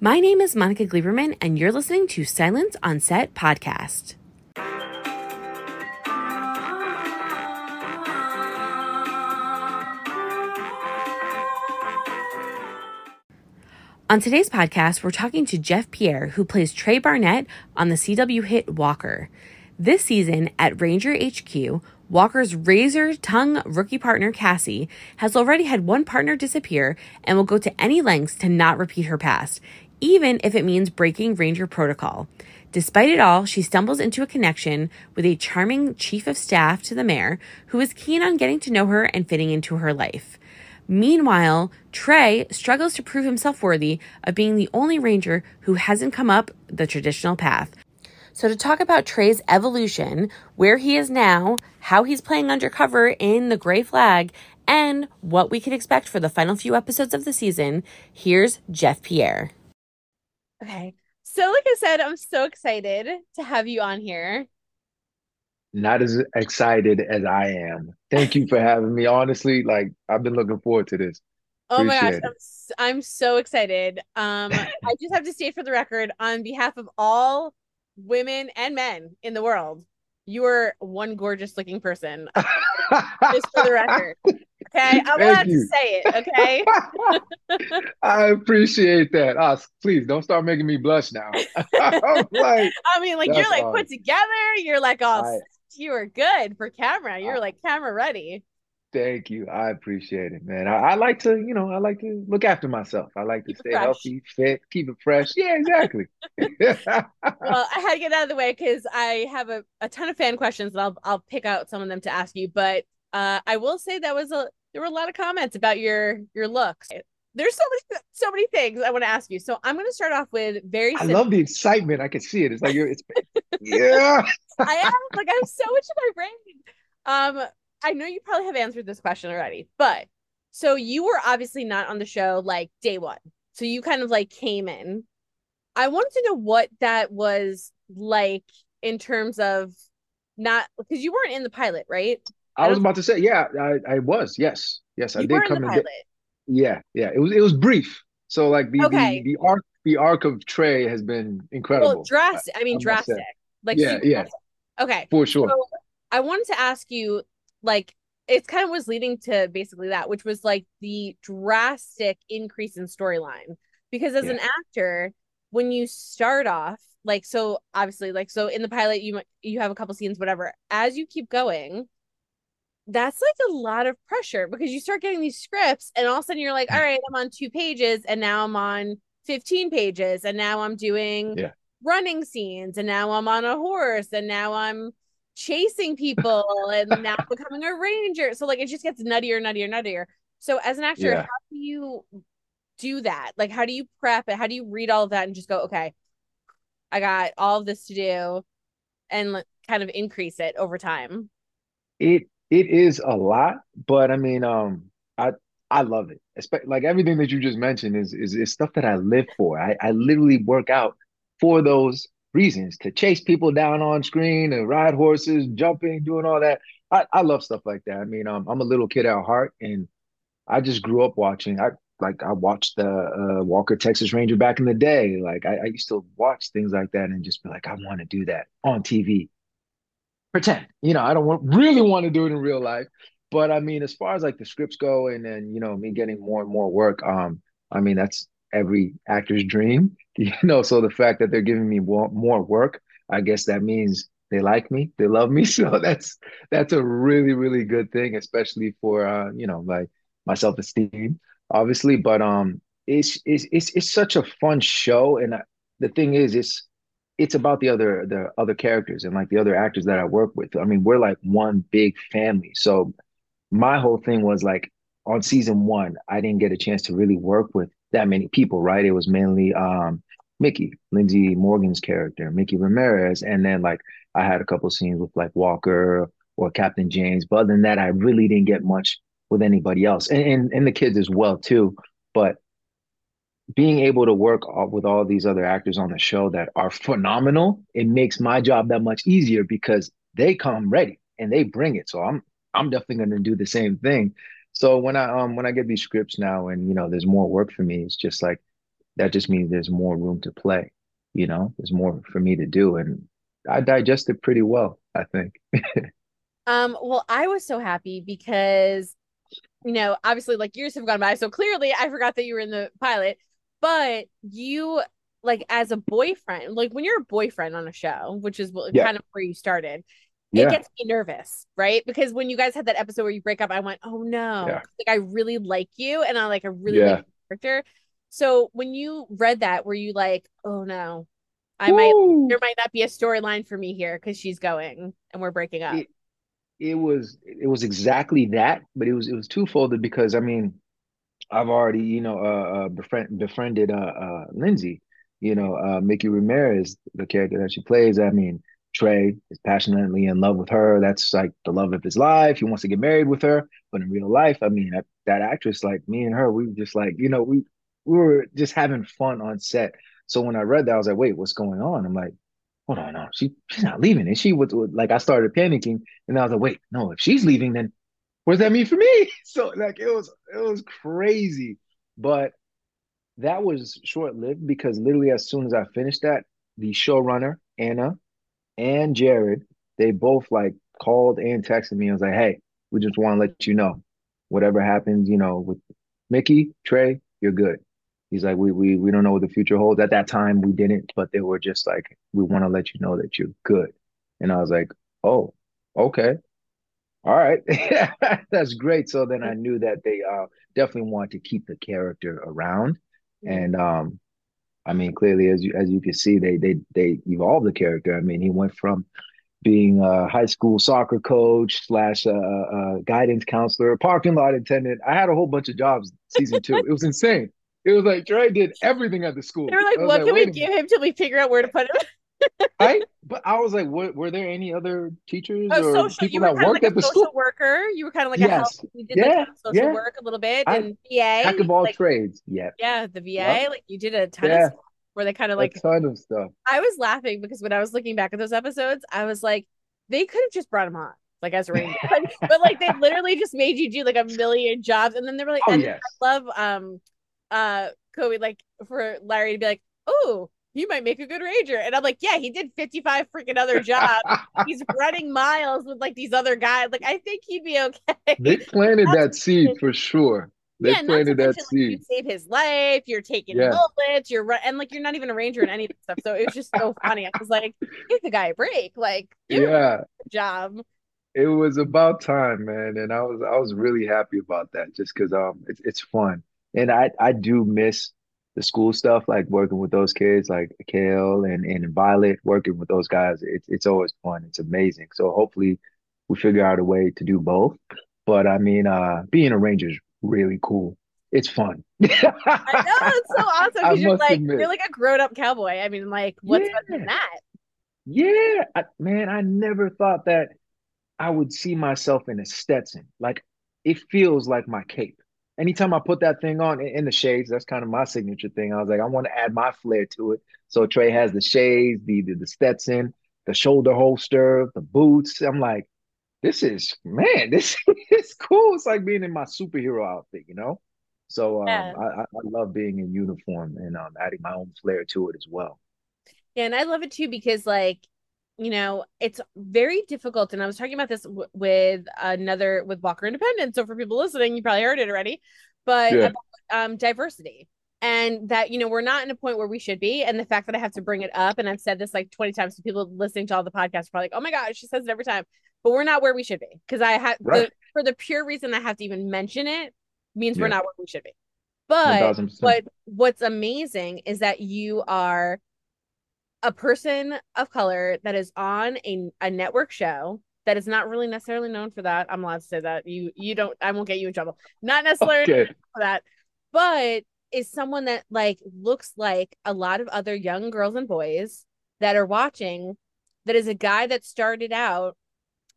My name is Monica Gleberman, and you're listening to Silence on Set podcast. On today's podcast, we're talking to Jeff Pierre, who plays Trey Barnett on the CW hit Walker. This season at Ranger HQ, Walker's razor tongue rookie partner, Cassie, has already had one partner disappear and will go to any lengths to not repeat her past, even if it means breaking Ranger protocol. Despite it all, she stumbles into a connection with a charming chief of staff to the mayor who is keen on getting to know her and fitting into her life. Meanwhile, Trey struggles to prove himself worthy of being the only ranger who hasn't come up the traditional path. So, to talk about Trey's evolution, where he is now, how he's playing undercover in the Gray Flag, and what we can expect for the final few episodes of the season, here's Jeff Pierre. Okay. So, like I said, I'm so excited to have you on here not as excited as I am. Thank you for having me. Honestly, like I've been looking forward to this. Oh Appreciate my gosh, I'm, I'm so excited. Um, I just have to state for the record, on behalf of all women and men in the world, you are one gorgeous looking person. just for the record. Okay, I'm allowed to say it. Okay. I appreciate that. Uh, please don't start making me blush now. like, I mean, like you're like awesome. put together. You're like all I, you were good for camera. You're like camera ready. Thank you. I appreciate it, man. I, I, like to, you know, I like to look after myself. I like to keep stay healthy, fit, keep it fresh. Yeah, exactly. well, I had to get out of the way because I have a, a ton of fan questions and I'll I'll pick out some of them to ask you. But uh, I will say that was a there were a lot of comments about your your looks. There's so many so many things I want to ask you. So I'm going to start off with very. I love the excitement. I can see it. It's like you're. It's yeah. I am like I'm so much in my brain. Um, I know you probably have answered this question already, but so you were obviously not on the show like day one. So you kind of like came in. I wanted to know what that was like in terms of not because you weren't in the pilot, right? I, I was about to say, yeah, I, I was. Yes, yes, I did come in. Get, yeah, yeah. It was it was brief. So like the okay. the, the arc the arc of Trey has been incredible. Well, drastic. I mean, I drastic. Like yeah, yeah. Drastic. Okay, for sure. So I wanted to ask you, like, it kind of was leading to basically that, which was like the drastic increase in storyline. Because as yeah. an actor, when you start off, like, so obviously, like, so in the pilot, you you have a couple scenes, whatever. As you keep going, that's like a lot of pressure because you start getting these scripts and all of a sudden you're like, all right, I'm on two pages and now I'm on 15 pages and now I'm doing yeah. running scenes and now I'm on a horse and now I'm chasing people and now becoming a ranger. So like it just gets nuttier, nuttier, nuttier. So as an actor, yeah. how do you do that? Like how do you prep it? How do you read all of that and just go, okay, I got all of this to do and kind of increase it over time? It it is a lot, but I mean, um, I I love it. like everything that you just mentioned is, is is stuff that I live for. I I literally work out for those reasons to chase people down on screen and ride horses, jumping, doing all that. I, I love stuff like that. I mean, um, I'm a little kid at heart, and I just grew up watching. I like I watched the uh, Walker Texas Ranger back in the day. Like I, I used to watch things like that and just be like, I want to do that on TV pretend. You know, I don't want really want to do it in real life. But I mean, as far as like the scripts go, and then you know me getting more and more work, um, I mean that's every actor's dream. You know, so the fact that they're giving me more, more work, I guess that means they like me, they love me. So that's that's a really really good thing, especially for uh, you know like my self esteem, obviously. But um, it's it's it's it's such a fun show, and uh, the thing is, it's it's about the other the other characters and like the other actors that I work with. I mean, we're like one big family. So my whole thing was like on season one, I didn't get a chance to really work with that many people, right? It was mainly um Mickey, Lindsay Morgan's character, Mickey Ramirez, and then like I had a couple scenes with like Walker or Captain James. But other than that, I really didn't get much with anybody else, and and, and the kids as well too. But being able to work with all these other actors on the show that are phenomenal, it makes my job that much easier because they come ready and they bring it. So I'm I'm definitely going to do the same thing. So when I um when I get these scripts now and you know there's more work for me, it's just like that just means there's more room to play. You know, there's more for me to do, and I digested it pretty well, I think. um, well, I was so happy because, you know, obviously, like years have gone by, so clearly I forgot that you were in the pilot, but you like as a boyfriend, like when you're a boyfriend on a show, which is yeah. kind of where you started, yeah. it gets me nervous, right? Because when you guys had that episode where you break up, I went, "Oh no!" Yeah. Like I really like you, and I like I really yeah. like character. So when you read that, were you like, "Oh no, I Woo! might there might not be a storyline for me here because she's going and we're breaking up." It, it was it was exactly that, but it was it was twofolded because I mean, I've already you know uh, uh befriend, befriended uh, uh Lindsay, you know uh Mickey Ramirez, the character that she plays. I mean Trey is passionately in love with her. That's like the love of his life. He wants to get married with her. But in real life, I mean, that, that actress, like me and her, we were just like, you know, we we were just having fun on set. So when I read that, I was like, wait, what's going on? I'm like, hold on, no, she she's not leaving. And she was like, I started panicking, and I was like, wait, no, if she's leaving, then what does that mean for me? So like, it was it was crazy, but that was short lived because literally as soon as I finished that, the showrunner Anna and Jared, they both like called and texted me. I was like, hey, we just want to let you know, whatever happens, you know, with Mickey, Trey, you're good. He's like, we we we don't know what the future holds. At that time, we didn't, but they were just like, we want to let you know that you're good. And I was like, oh, okay, all right, that's great. So then I knew that they uh, definitely want to keep the character around, and um, I mean, clearly, as you as you can see, they they they evolved the character. I mean, he went from being a high school soccer coach slash uh, uh, guidance counselor, parking lot attendant. I had a whole bunch of jobs season two. it was insane. It was like Trey did everything at the school. They were like, "What like, can we give him till we figure out where to put him?" I, but I was like, were, were there any other teachers oh, or social, people that worked like at the social school? worker. You were kind of like yes. a help. You did yeah, like social yeah. work a little bit and VA. Jack of all like, trades. Yeah. Yeah, the VA. Yep. Like you did a ton yeah. of stuff where they kind of like a ton of stuff. I was laughing because when I was looking back at those episodes, I was like, they could have just brought him on like as a ranger, but, but, like they literally just made you do like a million jobs, and then they were like, oh, yes. I love um uh Coby like for Larry to be like, oh he might make a good ranger. And I'm like, yeah, he did 55 freaking other jobs. He's running miles with like these other guys. Like, I think he'd be okay. They planted that seed for sure. They yeah, planted that seed. Like, you save his life. You're taking yeah. bullets. You're run- and like you're not even a ranger in any of that stuff. So it was just so funny. I was like, give the guy a break. Like, yeah, job. It was about time, man, and I was I was really happy about that, just because um it's it's fun, and I I do miss the school stuff, like working with those kids, like Kale and, and Violet, working with those guys, it's it's always fun. It's amazing. So hopefully we figure out a way to do both. But I mean, uh, being a ranger is really cool. It's fun. I know it's so awesome because you're like admit. you're like a grown up cowboy. I mean, like what's yeah. better than that? Yeah, I, man, I never thought that I would see myself in a Stetson. Like it feels like my cape anytime I put that thing on in the shades, that's kind of my signature thing. I was like, I want to add my flair to it. So Trey has the shades, the the, the Stetson, the shoulder holster, the boots. I'm like, this is man, this is cool. It's like being in my superhero outfit, you know. So um, yeah. I, I love being in uniform and um, adding my own flair to it as well. Yeah, and I love it too because like you know it's very difficult and i was talking about this w- with another with walker independence so for people listening you probably heard it already but yeah. about, um diversity and that you know we're not in a point where we should be and the fact that i have to bring it up and i've said this like 20 times to people listening to all the podcasts are probably like oh my god she says it every time but we're not where we should be because i have right. for the pure reason i have to even mention it means yeah. we're not where we should be but what what's amazing is that you are a person of color that is on a, a network show that is not really necessarily known for that. I'm allowed to say that. You you don't I won't get you in trouble. Not necessarily okay. for that, but is someone that like looks like a lot of other young girls and boys that are watching that is a guy that started out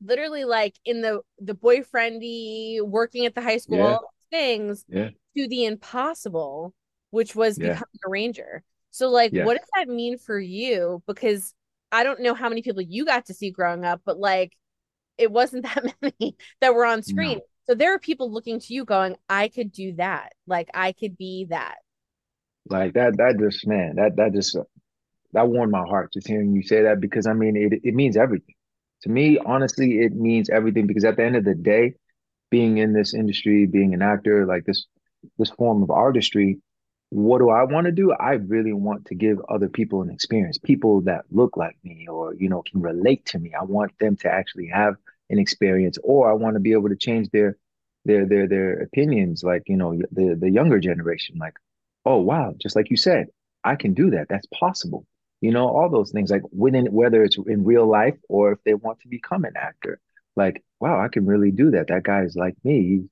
literally like in the the boyfriendy working at the high school yeah. things yeah. to the impossible which was yeah. becoming a ranger so, like, what does that mean for you? Because I don't know how many people you got to see growing up, but like, it wasn't that many that were on screen. No. So there are people looking to you going, I could do that. Like, I could be that. Like that that just man, that that just uh, that warmed my heart just hearing you say that because I mean it it means everything. To me, honestly, it means everything because at the end of the day, being in this industry, being an actor, like this this form of artistry, what do I want to do? I really want to give other people an experience, people that look like me or you know can relate to me. I want them to actually have an experience, or I want to be able to change their their their their opinions, like you know the the younger generation, like, oh wow, just like you said, I can do that. That's possible. You know, all those things, like within whether it's in real life or if they want to become an actor like, wow, I can really do that. That guy is like me.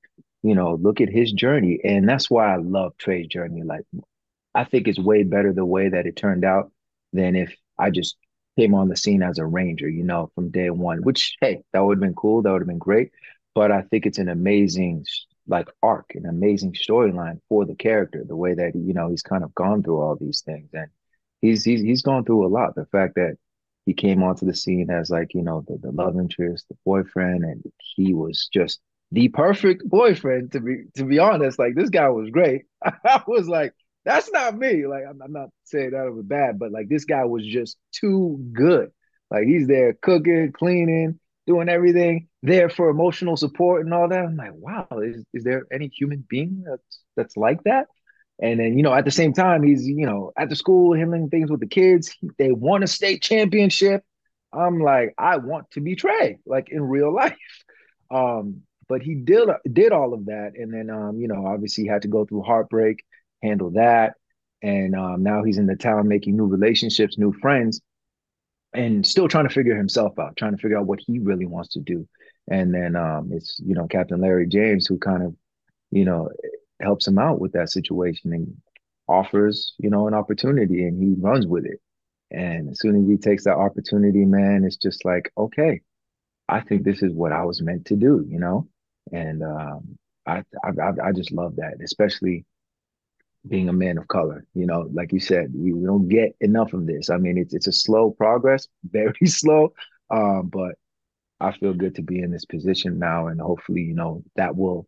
You know, look at his journey. And that's why I love Trey's journey. Like, I think it's way better the way that it turned out than if I just came on the scene as a ranger, you know, from day one, which, hey, that would have been cool. That would have been great. But I think it's an amazing, like, arc, an amazing storyline for the character, the way that, you know, he's kind of gone through all these things. And he's, he's, he's gone through a lot. The fact that he came onto the scene as like you know the, the love interest the boyfriend and he was just the perfect boyfriend to be to be honest like this guy was great i was like that's not me like I'm, I'm, not saying that was bad but like this guy was just too good like he's there cooking cleaning doing everything there for emotional support and all that i'm like wow is, is there any human being that's that's like that and then, you know, at the same time, he's, you know, at the school handling things with the kids. They won a state championship. I'm like, I want to be Trey, like in real life. Um, but he did did all of that, and then, um, you know, obviously had to go through heartbreak, handle that, and um, now he's in the town making new relationships, new friends, and still trying to figure himself out, trying to figure out what he really wants to do. And then um, it's you know Captain Larry James who kind of you know helps him out with that situation and offers, you know, an opportunity and he runs with it. And as soon as he takes that opportunity, man, it's just like, okay, I think this is what I was meant to do, you know? And um, I, I, I just love that, especially being a man of color. You know, like you said, we, we don't get enough of this. I mean, it's it's a slow progress, very slow, um, but I feel good to be in this position now, and hopefully, you know, that will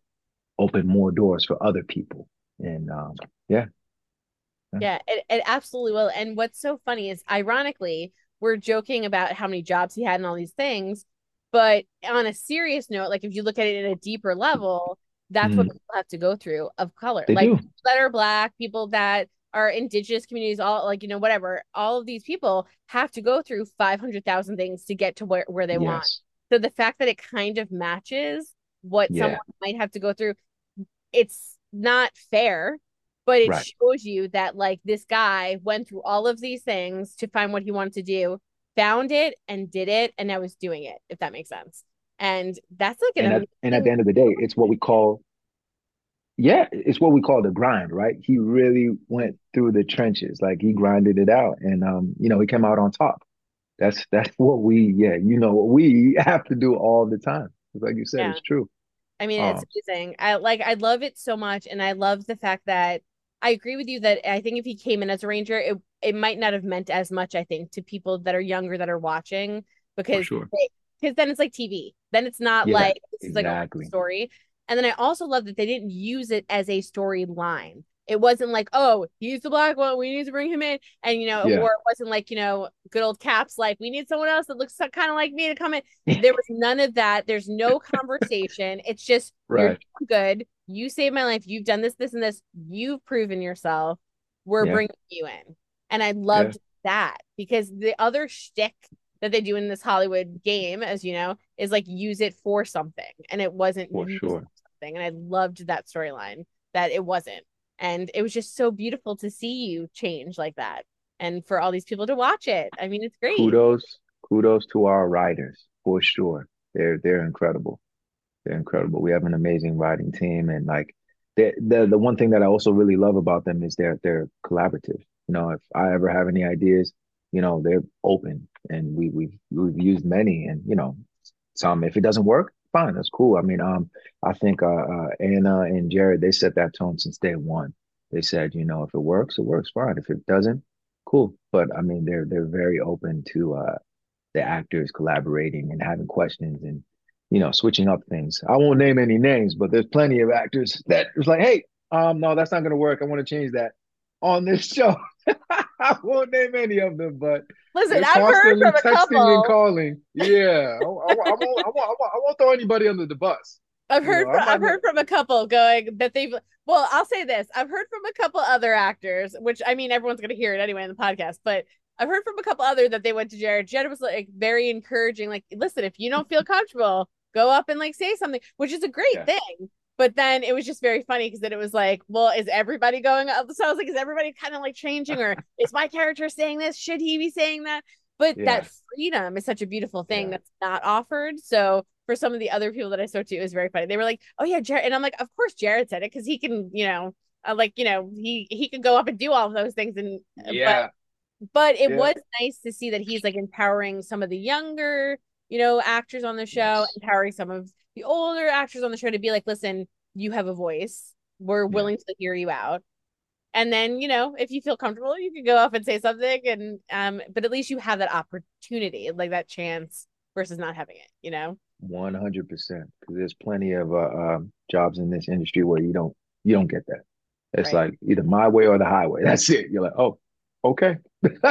open more doors for other people. And um, yeah. Yeah, it, it absolutely will. And what's so funny is, ironically, we're joking about how many jobs he had and all these things. But on a serious note, like if you look at it at a deeper level, that's mm. what people have to go through of color. They like do. that are black, people that are indigenous communities, all like, you know, whatever, all of these people have to go through 500,000 things to get to where, where they yes. want. So the fact that it kind of matches what yeah. someone might have to go through it's not fair but it right. shows you that like this guy went through all of these things to find what he wanted to do found it and did it and I was doing it if that makes sense. And that's like an and at, and at the end of the day it's what we call yeah it's what we call the grind right? He really went through the trenches. Like he grinded it out and um you know he came out on top. That's that's what we yeah you know what we have to do all the time. Like you said yeah. it's true. I mean, it's um, amazing. I like I love it so much and I love the fact that I agree with you that I think if he came in as a ranger, it it might not have meant as much, I think, to people that are younger that are watching because sure. because then it's like TV. Then it's not yeah, like this exactly. like a story. And then I also love that they didn't use it as a storyline. It wasn't like, oh, he's the black one. We need to bring him in. And, you know, yeah. or it wasn't like, you know, good old caps, like, we need someone else that looks kind of like me to come in. there was none of that. There's no conversation. It's just, right. you're good. You saved my life. You've done this, this, and this. You've proven yourself. We're yeah. bringing you in. And I loved yeah. that because the other shtick that they do in this Hollywood game, as you know, is like use it for something. And it wasn't for sure. something. And I loved that storyline that it wasn't and it was just so beautiful to see you change like that and for all these people to watch it i mean it's great kudos kudos to our writers for sure they're they're incredible they're incredible we have an amazing writing team and like the the the one thing that i also really love about them is they're they're collaborative you know if i ever have any ideas you know they're open and we we've we've used many and you know some if it doesn't work fine. That's cool. I mean, um, I think uh, uh, Anna and Jared they set that tone since day one. They said, you know, if it works, it works fine. If it doesn't, cool. But I mean, they're they're very open to uh, the actors collaborating and having questions and you know switching up things. I won't name any names, but there's plenty of actors that was like, hey, um, no, that's not to work. I want to change that. On this show. I won't name any of them, but listen, I've heard from a couple. And calling. Yeah, I, I, I, won't, I, won't, I, won't, I won't throw anybody under the bus. I've heard. You know, from, I've heard from a couple going that they've. Well, I'll say this: I've heard from a couple other actors, which I mean, everyone's going to hear it anyway in the podcast. But I've heard from a couple other that they went to Jared. Jared was like very encouraging. Like, listen, if you don't feel comfortable, go up and like say something, which is a great yeah. thing. But then it was just very funny because then it was like, well, is everybody going up? So I was like, is everybody kind of like changing, or is my character saying this? Should he be saying that? But yeah. that freedom is such a beautiful thing yeah. that's not offered. So for some of the other people that I spoke to, it was very funny. They were like, "Oh yeah, Jared," and I'm like, "Of course, Jared said it because he can, you know, uh, like you know, he he can go up and do all of those things." And uh, yeah, but, but it yeah. was nice to see that he's like empowering some of the younger, you know, actors on the show, yes. empowering some of the older actors on the show to be like, "Listen, you have a voice. We're yeah. willing to hear you out." And then, you know, if you feel comfortable, you can go up and say something, and um, but at least you have that opportunity, like that chance, versus not having it, you know. One hundred percent, because there's plenty of uh, um, jobs in this industry where you don't you don't get that. It's right. like either my way or the highway. That's it. You're like, oh, okay.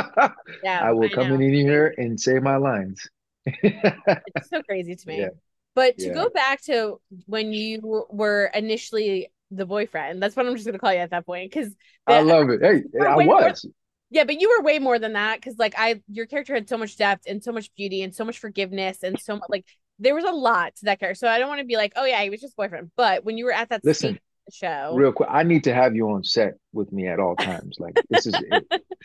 yeah, I will I come know. in here and say my lines. It's so crazy to me. Yeah. But to yeah. go back to when you were initially the boyfriend, that's what I'm just going to call you at that point because I love it. Hey, I was. More, yeah, but you were way more than that because like I, your character had so much depth and so much beauty and so much forgiveness and so much like there was a lot to that character. So I don't want to be like, oh yeah, he was just boyfriend. But when you were at that listen show, real quick, I need to have you on set with me at all times. Like this is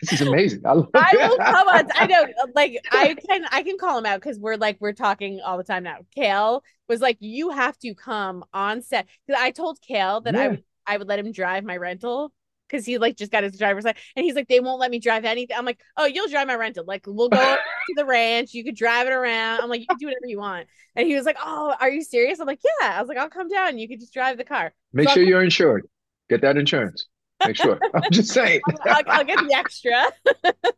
this is amazing. I, love I will come on. I know, like I can I can call him out because we're like we're talking all the time now. Kale was like, you have to come on set because I told Kale that yeah. I would I would let him drive my rental because he like just got his driver's license and he's like they won't let me drive anything. I'm like oh you'll drive my rental. Like we'll go to the ranch. You could drive it around. I'm like you can do whatever you want. And he was like oh are you serious? I'm like yeah. I was like i'll come down. You could just drive the car. Make so sure you're insured. Get that insurance. Make sure. I'm just saying. I'll, I'll, get the extra.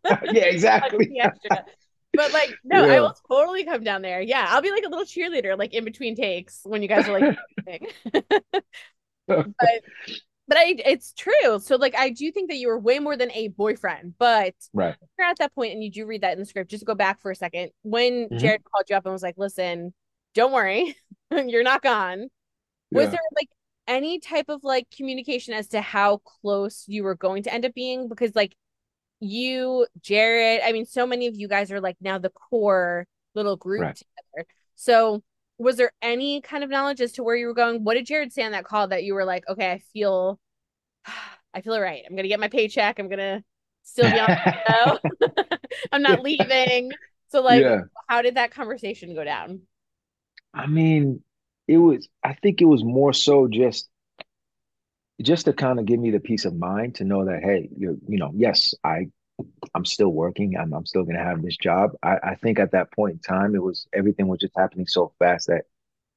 Yeah exactly. The extra. but like no yeah. i will totally come down there. Yeah i'll be like a little cheerleader like in between takes when you guys are like but but I it's true. So like I do think that you were way more than a boyfriend, but right you're at that point and you do read that in the script. Just go back for a second. When mm-hmm. Jared called you up and was like, listen, don't worry, you're not gone. Was yeah. there like any type of like communication as to how close you were going to end up being? Because like you, Jared, I mean, so many of you guys are like now the core little group right. together. So was there any kind of knowledge as to where you were going? What did Jared say on that call that you were like, okay, I feel, I feel right. I'm gonna get my paycheck. I'm gonna still be on the show. I'm not leaving. So like, yeah. how did that conversation go down? I mean, it was. I think it was more so just, just to kind of give me the peace of mind to know that hey, you you know, yes, I I'm still working. I'm, I'm still going to have this job. I, I think at that point in time, it was everything was just happening so fast that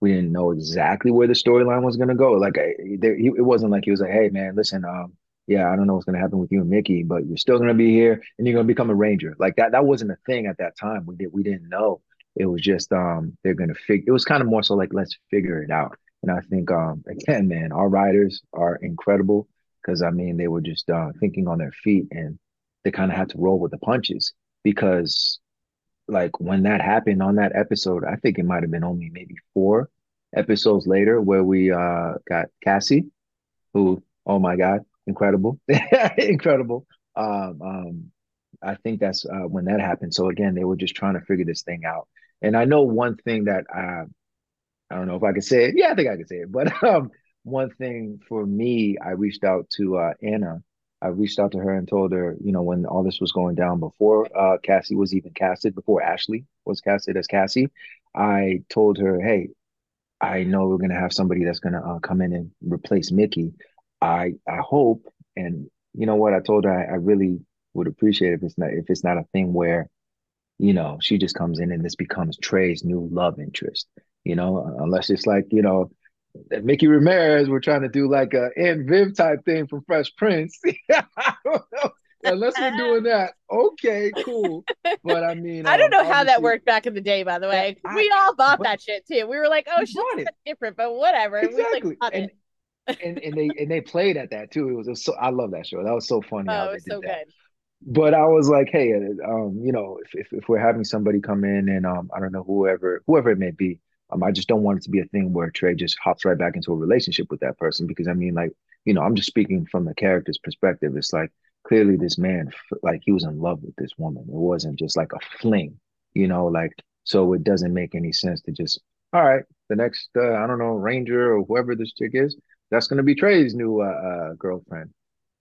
we didn't know exactly where the storyline was going to go. Like I, there, he, it wasn't like he was like, "Hey, man, listen, um, yeah, I don't know what's going to happen with you and Mickey, but you're still going to be here and you're going to become a ranger." Like that, that wasn't a thing at that time. We did, we didn't know. It was just, um, they're going to figure. It was kind of more so like, let's figure it out. And I think, um, again, man, our writers are incredible because I mean, they were just uh, thinking on their feet and they kind of had to roll with the punches because like when that happened on that episode, I think it might have been only maybe four episodes later where we uh got Cassie, who oh my god, incredible, incredible. Um, um, I think that's uh, when that happened. So again, they were just trying to figure this thing out. And I know one thing that uh, I don't know if I could say it. Yeah, I think I could say it. But um, one thing for me, I reached out to uh, Anna I reached out to her and told her, you know, when all this was going down before uh, Cassie was even casted, before Ashley was casted as Cassie, I told her, hey, I know we're gonna have somebody that's gonna uh, come in and replace Mickey. I I hope, and you know what? I told her I, I really would appreciate if it's not if it's not a thing where, you know, she just comes in and this becomes Trey's new love interest. You know, unless it's like you know Mickey Ramirez we're trying to do like a Aunt Viv type thing from Fresh Prince. Unless we're doing that, okay, cool. But I mean, I don't um, know how that worked back in the day. By the way, I, we all bought but, that shit too. We were like, "Oh, she's different," but whatever. Exactly. We, like, and, and and they and they played at that too. It was, it was so I love that show. That was so funny Oh, they it's so that. good. But I was like, hey, uh, um, you know, if, if if we're having somebody come in and um, I don't know whoever whoever it may be, um, I just don't want it to be a thing where Trey just hops right back into a relationship with that person because I mean, like, you know, I'm just speaking from the character's perspective. It's like clearly this man, like, he was in love with this woman. It wasn't just like a fling, you know, like so it doesn't make any sense to just all right, the next uh, I don't know Ranger or whoever this chick is, that's gonna be Trey's new uh, uh girlfriend.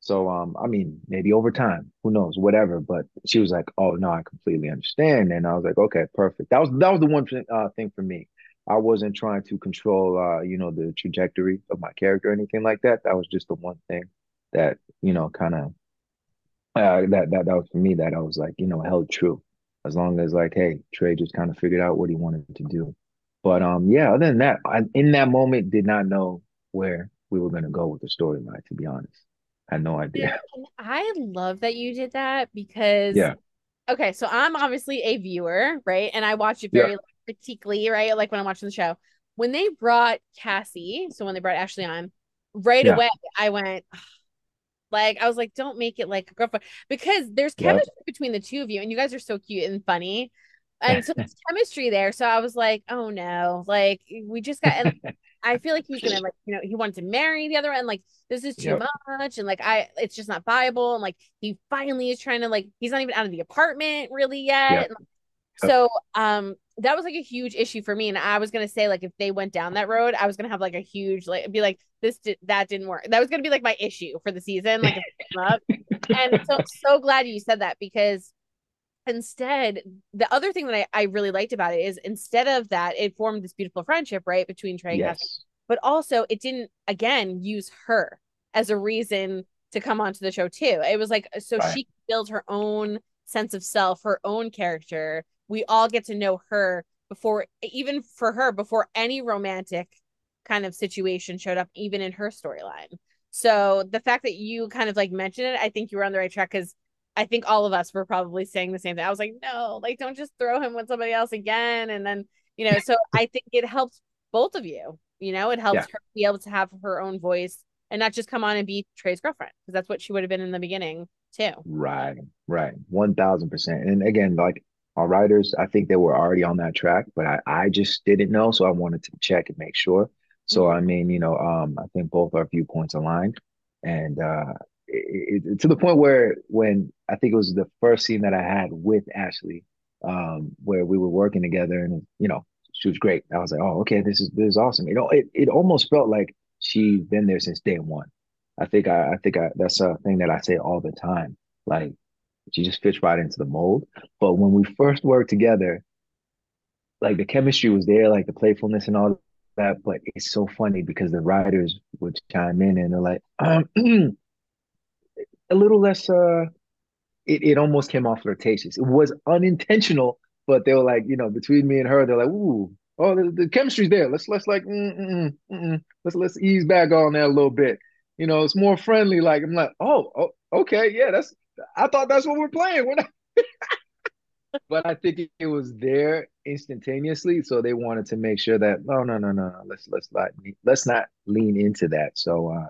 So um, I mean, maybe over time, who knows, whatever. But she was like, "Oh no, I completely understand," and I was like, "Okay, perfect." That was that was the one uh, thing for me. I wasn't trying to control, uh, you know, the trajectory of my character or anything like that. That was just the one thing that you know, kind of uh, that that that was for me. That I was like, you know, held true. As long as like, hey, Trey just kind of figured out what he wanted to do. But um, yeah. Other than that, I in that moment did not know where we were going to go with the storyline. To be honest, I had no idea. I love that you did that because Yeah. okay, so I'm obviously a viewer, right? And I watch it very like, critically, right? Like when I'm watching the show. When they brought Cassie, so when they brought Ashley on, right Yeah. away I went like I was like, don't make it like a girlfriend because there's Yep. chemistry between the two of you, and you guys are so cute and funny. And so there's chemistry there. So I was like, oh no, like we just got and I feel like he's gonna like, you know, he wanted to marry the other one, like this is too Yep. much, and like I it's just not viable. And like he finally is trying to like he's not even out of the apartment really yet. Yep. And, Yep. So um that was like a huge issue for me. And I was gonna say, like, if they went down that road, I was gonna have like a huge like be like, this did that didn't work. That was gonna be like my issue for the season, like if came up. And so so glad you said that because instead, the other thing that I, I really liked about it is instead of that, it formed this beautiful friendship, right, between Trey and. Yes. But also it didn't again use her as a reason to come onto the show too. It was like so Right. she build her own sense of self, her own character. We all get to know her before even for her, before any romantic kind of situation showed up, even in her storyline. So the fact that you kind of like mentioned it, I think you were on the right track because I think all of us were probably saying the same thing. I was like, no, like don't just throw him with somebody else again. And then, you know, so I think it helps both of you. You know, it helps Yeah. her be able to have her own voice and not just come on and be Trey's girlfriend because that's what she would have been in the beginning too. Right. Right. One thousand percent. And again, like our writers, I think they were already on that track, but I, I just didn't know. So I wanted to check and make sure. So Mhm. I mean, you know, um, I think both our viewpoints aligned. And uh it, it, to the point where when I think it was the first scene that I had with Ashley, um, where we were working together and you know, she was great. I was like, oh, okay, this is this is awesome. You know, it, it almost felt like she's been there since day one. I think I, I think I, that's a thing that I say all the time. Like she just fits right into the mold. But when we first worked together, like the chemistry was there, like the playfulness and all that. But it's so funny because the writers would chime in and they're like, um, a little less. Uh, it it almost came off flirtatious. It was unintentional, but they were like, you know, between me and her, they're like, ooh, oh, the, the chemistry's there. Let's let's like, mm, mm, mm, mm. let's let's ease back on that a little bit. You know, it's more friendly. Like I'm like, oh, oh okay, yeah, that's. I thought that's what we're playing. We're not but I think it, it was there instantaneously, so they wanted to make sure that no, no, no, no, no, let's let's not let's not lean into that. So uh,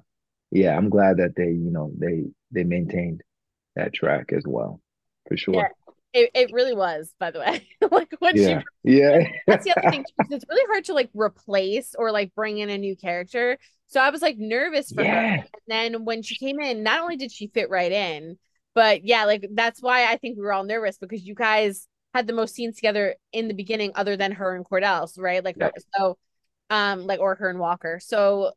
yeah, I'm glad that they you know they they maintained that track as well, for Yeah, sure. it, it really was, by the way. like when she Yeah, yeah, That's the other thing it's really hard to like replace or like bring in a new character. So I was like nervous for her. And then when she came in, not only did she fit right in, but yeah, like that's why I think we were all nervous because you guys had the most scenes together in the beginning, other than her and Cordell, right? Like yeah, so, um, like or her and Walker. So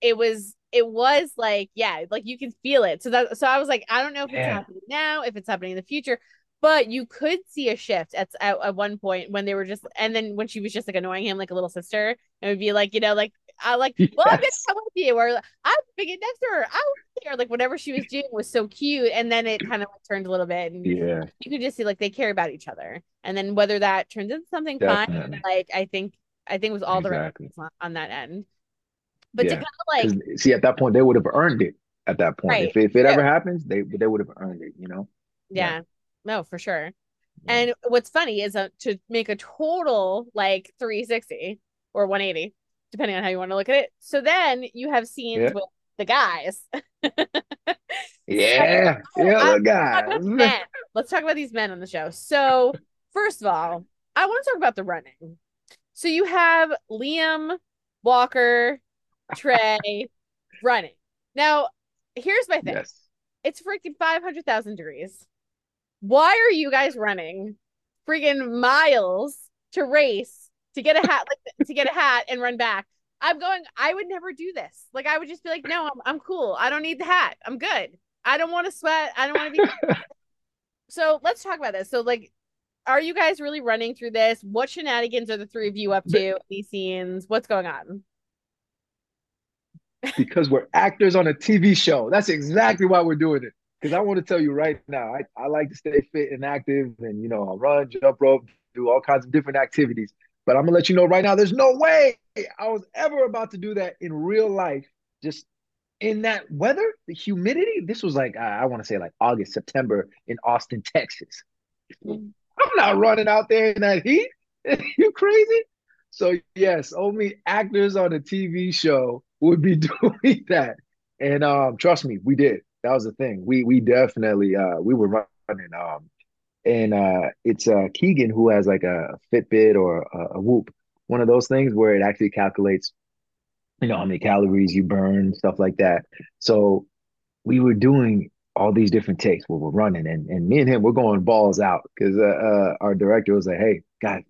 it was it was like yeah like you can feel it so that so i was like i don't know if it's yeah. happening now if it's happening in the future but you could see a shift at, at at one point when they were just and then when she was just like annoying him like a little sister and would be like you know like i like well i'm gonna come with you or i'm get next to her i or like whatever she was doing was so cute and then it kind of like turned a little bit and yeah, you could just see like they care about each other and then whether that turns into something fine definitely, like i think i think it was all the right on, on that end but to kind of like see, at that point, they would have earned it. At that point, right if if it true ever happens, they they would have earned it. You know? Yeah, Yeah, no, for sure. And what's funny is uh, to make a total like 360 or 180. Depending on how you want to look at it. So then you have scenes Yeah. with the guys. Yeah, yeah, oh, the guys. Let's talk about men. Let's talk about these men on the show. So, first of all, I want to talk about the running. So you have Liam, Walker, Trey running. Now, here's my thing. Yes. It's freaking 500,000 degrees. Why are you guys running freaking miles to race to get a hat like to get a hat and run back? I'm going I would never do this. Like I would just be like, "No, I'm I'm cool. I don't need the hat. I'm good. I don't want to sweat. I don't want to be So, let's talk about this. So like are you guys really running through this? What shenanigans are the three of you up to? in These scenes? What's going on? because we're actors on a TV show. That's exactly why we're doing it. Because I want to tell you right now, I, I like to stay fit and active and, you know, I'll run, jump rope, do all kinds of different activities. But I'm going to let you know right now, there's no way I was ever about to do that in real life, just in that weather, the humidity. This was like, I, I want to say like August, September in Austin, Texas. Mm. I'm not running out there in that heat. you crazy? So yes, only actors on a TV show would be doing that. And um, trust me, we did. That was the thing. We we definitely uh we were running. Um, and uh, it's uh Keegan who has like a Fitbit or a, a Whoop, one of those things where it actually calculates, you know, how many calories you burn, stuff like that. So we were doing all these different takes where we're running, and and me and him we're going balls out because uh, uh, our director was like, "Hey, guys,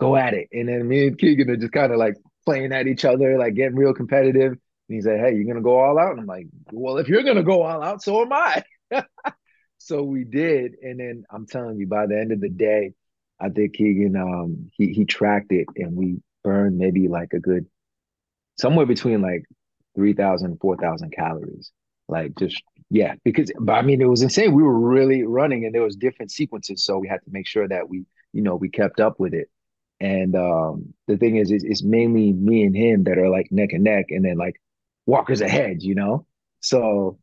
go at it," and then me and Keegan are just kind of like playing at each other, like getting real competitive. And he's like, "Hey, you're gonna go all out?" And I'm like, "Well, if you're gonna go all out, so am I." so we did, and then I'm telling you, by the end of the day, I think Keegan um he he tracked it, and we burned maybe like a good somewhere between like 3,000, 4,000 calories. Like just yeah, because but I mean it was insane. We were really running and there was different sequences, so we had to make sure that we, you know, we kept up with it. And um the thing is, it's, it's mainly me and him that are like neck and neck, and then like Walker's ahead, you know. So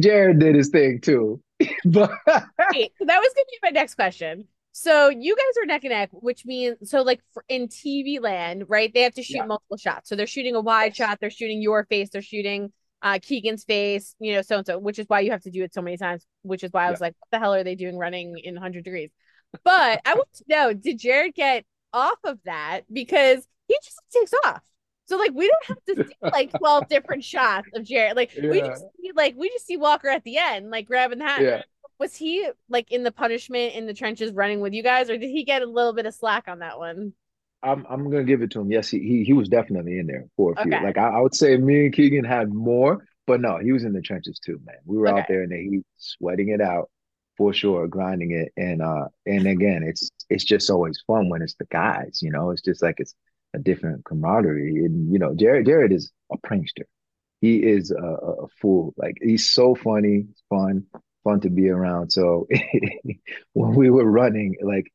Jared did his thing too, but so that was gonna be my next question. So you guys are neck and neck, which means so like for, in TV land, right? They have to shoot Yeah. multiple shots. So they're shooting a wide shot, they're shooting your face, they're shooting uh Keegan's face, you know, so and so, which is why you have to do it so many times, which is why I was Yeah. like, what the hell are they doing running in 100 degrees? But I want to know, did Jared get off of that because he just takes off? So like we don't have to see like 12 different shots of Jared. Like we just see like we just see Walker at the end, like grabbing the hat yeah. was he like in the punishment in the trenches running with you guys, or did he get a little bit of slack on that one? I'm I'm gonna give it to him. Yes, he he, he was definitely in there for a few. Okay. Like I, I would say me and Keegan had more, but no, he was in the trenches too, man. We were Okay. out there in the heat, sweating it out for sure, grinding it. And uh and again, it's it's just always fun when it's the guys, you know. It's just like it's a different camaraderie. And you know, Jared Jared is a prankster. He is a, a fool. Like he's so funny, fun, fun to be around. So when we were running, like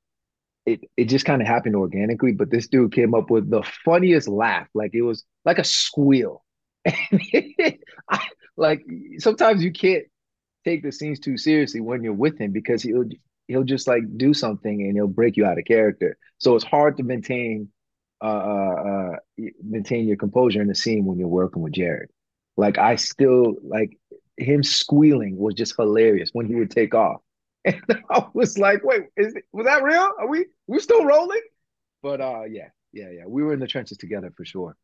it it just kind of happened organically, but this dude came up with the funniest laugh. Like it was like a squeal. I, like sometimes you can't take the scenes too seriously when you're with him because he'll he'll just like do something and he'll break you out of character. So it's hard to maintain uh, uh, uh maintain your composure in the scene when you're working with Jared. Like I still like him squealing was just hilarious when he would take off. And I was like, wait, is was that real? Are we we still rolling? But uh yeah, yeah, yeah. We were in the trenches together for sure.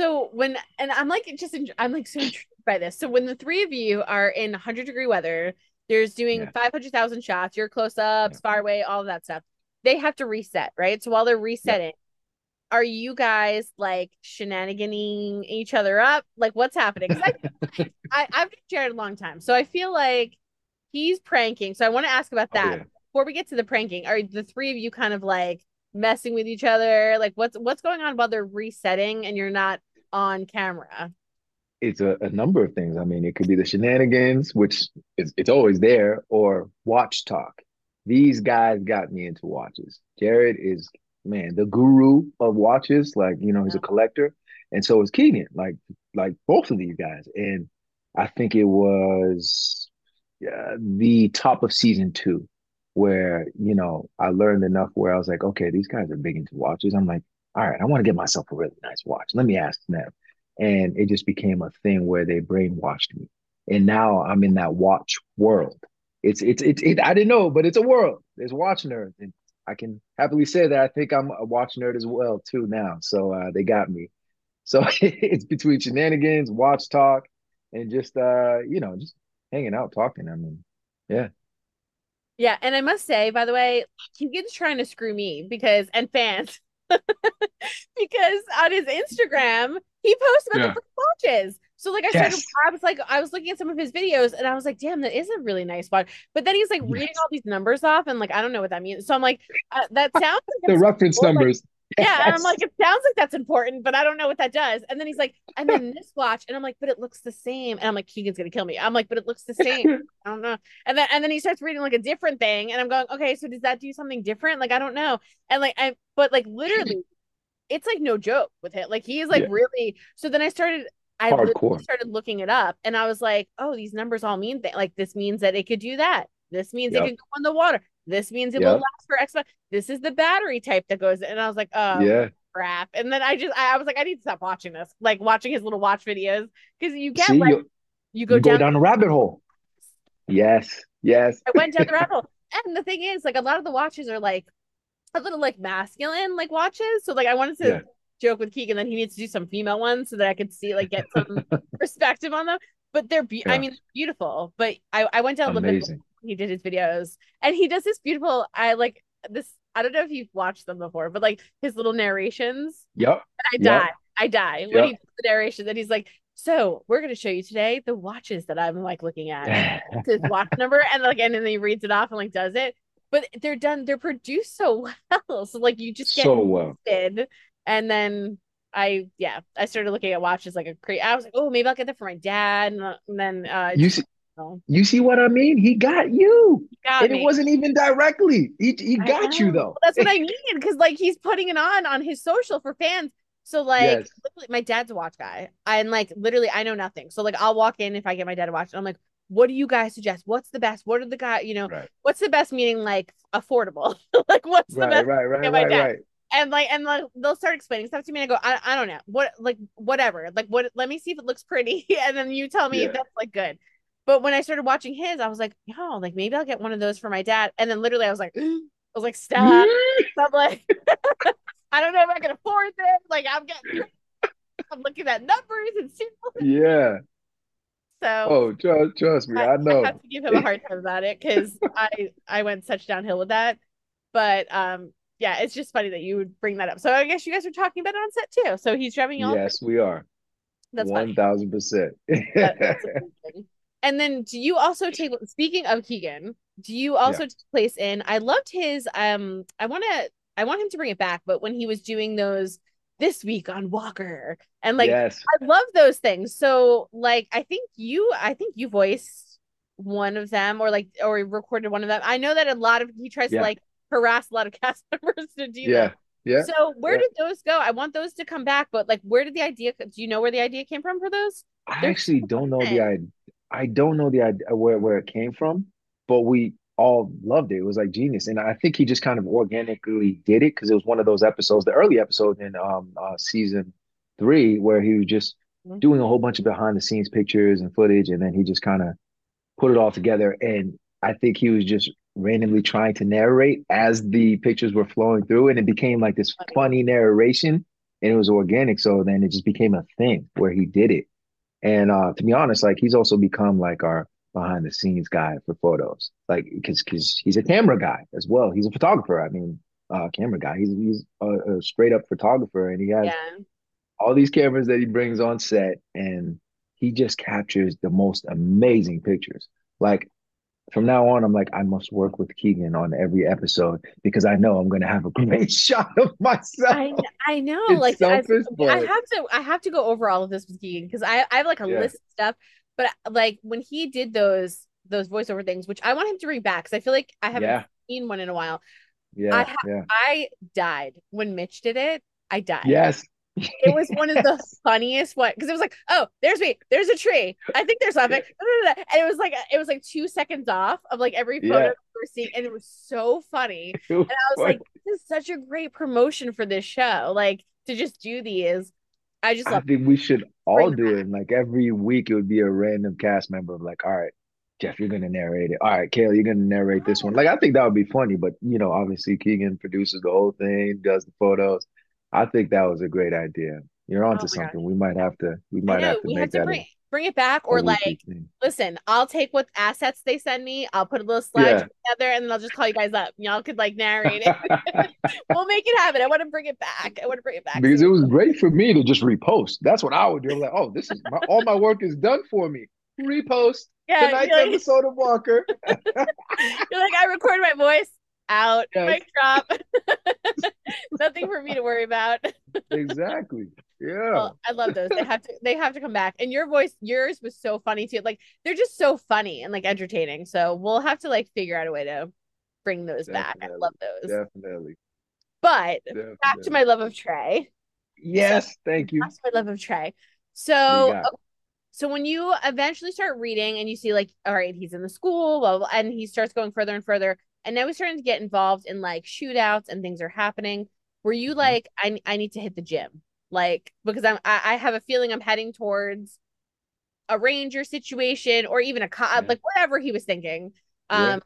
So when and I'm like just I'm like so intrigued by this. So when the three of you are in 100 degree weather, there's doing Yeah. 500,000 shots, you're close ups, far away, all of that stuff. They have to reset, right? So while they're resetting, are you guys like shenaniganing each other up? Like what's happening? I, I I've known Jared a long time, so I feel like he's pranking. So I want to ask about Oh, that yeah. before we get to the pranking. Are the three of you kind of like messing with each other? Like what's what's going on while they're resetting and you're not on camera? It's a, a number of things. I mean, it could be the shenanigans, which is it's always there, or watch talk. These guys got me into watches. Jared is man, the guru of watches. Like, you know, he's a collector. And so is Keegan, like like both of these guys. And I think it was uh, the top of season two, where, you know, I learned enough where I was like, okay, these guys are big into watches. I'm like, all right, I want to get myself a really nice watch. Let me ask them. And it just became a thing where they brainwashed me. And now I'm in that watch world. It's it's it's it, I didn't know, but it's a world. There's watch nerds. And I can happily say that I think I'm a watch nerd as well too now. So uh, they got me. So it's between shenanigans, watch talk, and just uh, you know, just hanging out, talking. I mean, yeah. Yeah, and I must say, by the way, Keegan's trying to screw me because and fans because on his Instagram he posts about yeah. the watches. So like I started, yes. I was like, I was looking at some of his videos and I was like, damn, that is a really nice watch. But then he's like reading yes. all these numbers off and like I don't know what that means. So I'm like, uh, that sounds like the reference cool. numbers. Like, yeah, and I'm like, it sounds like that's important, but I don't know what that does. And then he's like, and then this watch, and I'm like, but it looks the same. And I'm like, Keegan's gonna kill me. I'm like, but it looks the same. I don't know. And then and then he starts reading like a different thing, and I'm going, okay, so does that do something different? Like I don't know. And like I, but like literally, it's like no joke with him. Like he is like yeah. really. So then I started. I started looking it up, and I was like, oh, these numbers all mean th- like this means that it could do that. This means yep. it could go in the water. This means it yep. will last for X. This is the battery type that goes, and I was like, oh yeah, crap. And then I just, I, I was like, I need to stop watching this, like watching his little watch videos, because you get See, like, you, you go, you down, go down a rabbit hole. Yes, yes. I went down the rabbit hole, and the thing is, like, a lot of the watches are like a little like masculine like watches. So like, I wanted to. Yeah. Joke with Keegan that he needs to do some female ones so that I could see like get some perspective on them. But they're be- yeah. I mean beautiful. But I I went down Amazing. the he did his videos. And he does this beautiful i like this i don't know if you've watched them before but like his little narrations. Yep i die. I die yep. when he does the narration. That he's like so we're going to show you today the watches that i'm like looking at. His watch number. And like and then he reads it off and like does it. But they're done. They're produced so well. So like you just get so well and then I yeah, I started looking at watches like a crazy. I was like, oh, maybe I'll get that for my dad, and, uh, then uh, you see, you see what I mean? He got you. He got and me. it wasn't even directly. He he got you though. That's what I mean. Because like he's putting it on on his social for fans. So like yes. my dad's a watch guy. And like literally I know nothing. So like I'll walk in if I get my dad a watch and I'm like, what do you guys suggest? What's the best? What are the guy, you know, right. what's the best meaning like affordable? like what's right, the best? Right, right, right, right. And like and like they'll start explaining stuff to me and I go, I, I don't know. What like whatever. Like what let me see if it looks pretty. and then you tell me yeah. if that's like good. But when I started watching his, I was like, yo, like maybe I'll get one of those for my dad. And then literally I was like, I was like, stop. I'm like, I don't know if I can afford this. Like I'm getting I'm looking at numbers and Yeah. So oh trust, trust me, I, I know. I have to give him a hard time about it because I I went such downhill with that. But um yeah, it's just funny that you would bring that up. So I guess you guys are talking about it on set too. So he's driving you all. Yes, we are. That's one thousand percent. And then do you also take speaking of Keegan, do you also yeah. take place in I loved his um I want to I want him to bring it back, but when he was doing those this week on Walker and like yes. I love those things. So like I think you I think you voiced one of them or like or recorded one of them. I know that a lot of he tries yeah. to like harass a lot of cast members to do yeah. that. Yeah. Yeah. So where yeah. did those go? I want those to come back, but like where did the idea do you know where the idea came from for those? I They're actually don't know the idea I don't know the idea where, where it came from, but we all loved it. It was like genius. And I think he just kind of organically did it because it was one of those episodes, the early episode in um uh, season three, where he was just mm-hmm. doing a whole bunch of behind the scenes pictures and footage, and then he just kind of put it all together. And I think he was just randomly trying to narrate as the pictures were flowing through, and it became like this funny narration, and it was organic. So then it just became a thing where he did it. And uh, to be honest, like he's also become like our behind the scenes guy for photos, like because because he's a camera guy as well. He's a photographer. I mean, uh, camera guy. He's he's a, a straight up photographer, and he has yeah. all these cameras that he brings on set, and he just captures the most amazing pictures. Like from now on, I'm like, I must work with Keegan on every episode because I know I'm going to have a great shot of myself. I, I know, it's like selfish, I, I, have to, I have to go over all of this with Keegan because I, I have like a yeah. list of stuff. But like when he did those, those voiceover things, which I want him to bring back because I feel like I haven't yeah. seen one in a while. Yeah, I, ha- yeah. I died when Mitch did it. I died. Yes, it was one of the funniest one because it was like, oh, there's me, there's a tree. I think there's something, and it was like it was like two seconds off of like every photo yeah. we were seeing, and it was so funny. And I was like, this is such a great promotion for this show. Like to just do these. I just I think we should all Bring do it. Like every week, it would be a random cast member of like, all right, Jeff, you're gonna narrate it. All right, Kayla, you're gonna narrate this one. Like, I think that would be funny, but you know, obviously Keegan produces the whole thing, does the photos. I think that was a great idea. You're Oh onto gosh. something. We might have to, we might have to we make have to that bring a, bring it back or like listen, I'll take what assets they send me, I'll put a little slideshow Yeah. together, and then I'll just call you guys up. Y'all could like narrate it. we'll make it happen. I want to bring it back. I want to bring it back. Because it was great for me to just repost. That's what I would do. I'm like, oh, this is my, all my work is done for me. Repost Yeah, tonight's like, episode of Walker. you're like, I record my voice out, Yes. mic drop. Nothing for me to worry about. exactly. Yeah. Well, I love those. They have to they have to come back. And your voice, yours was so funny too. Like they're just so funny and like entertaining. So we'll have to like figure out a way to bring those back. I love those. Definitely. But back to my love of Trey. Yes, thank you. To my love of Trey. So so when you eventually start reading and you see like, all right, he's in the school, blah, blah, blah, and he starts going further and further, and now he's starting to get involved in like shootouts and things are happening. Were you Mhm. like, I I need to hit the gym? Like, because I'm I, I have a feeling I'm heading towards a ranger situation or even a co Yeah. like whatever he was thinking. Yeah. Um,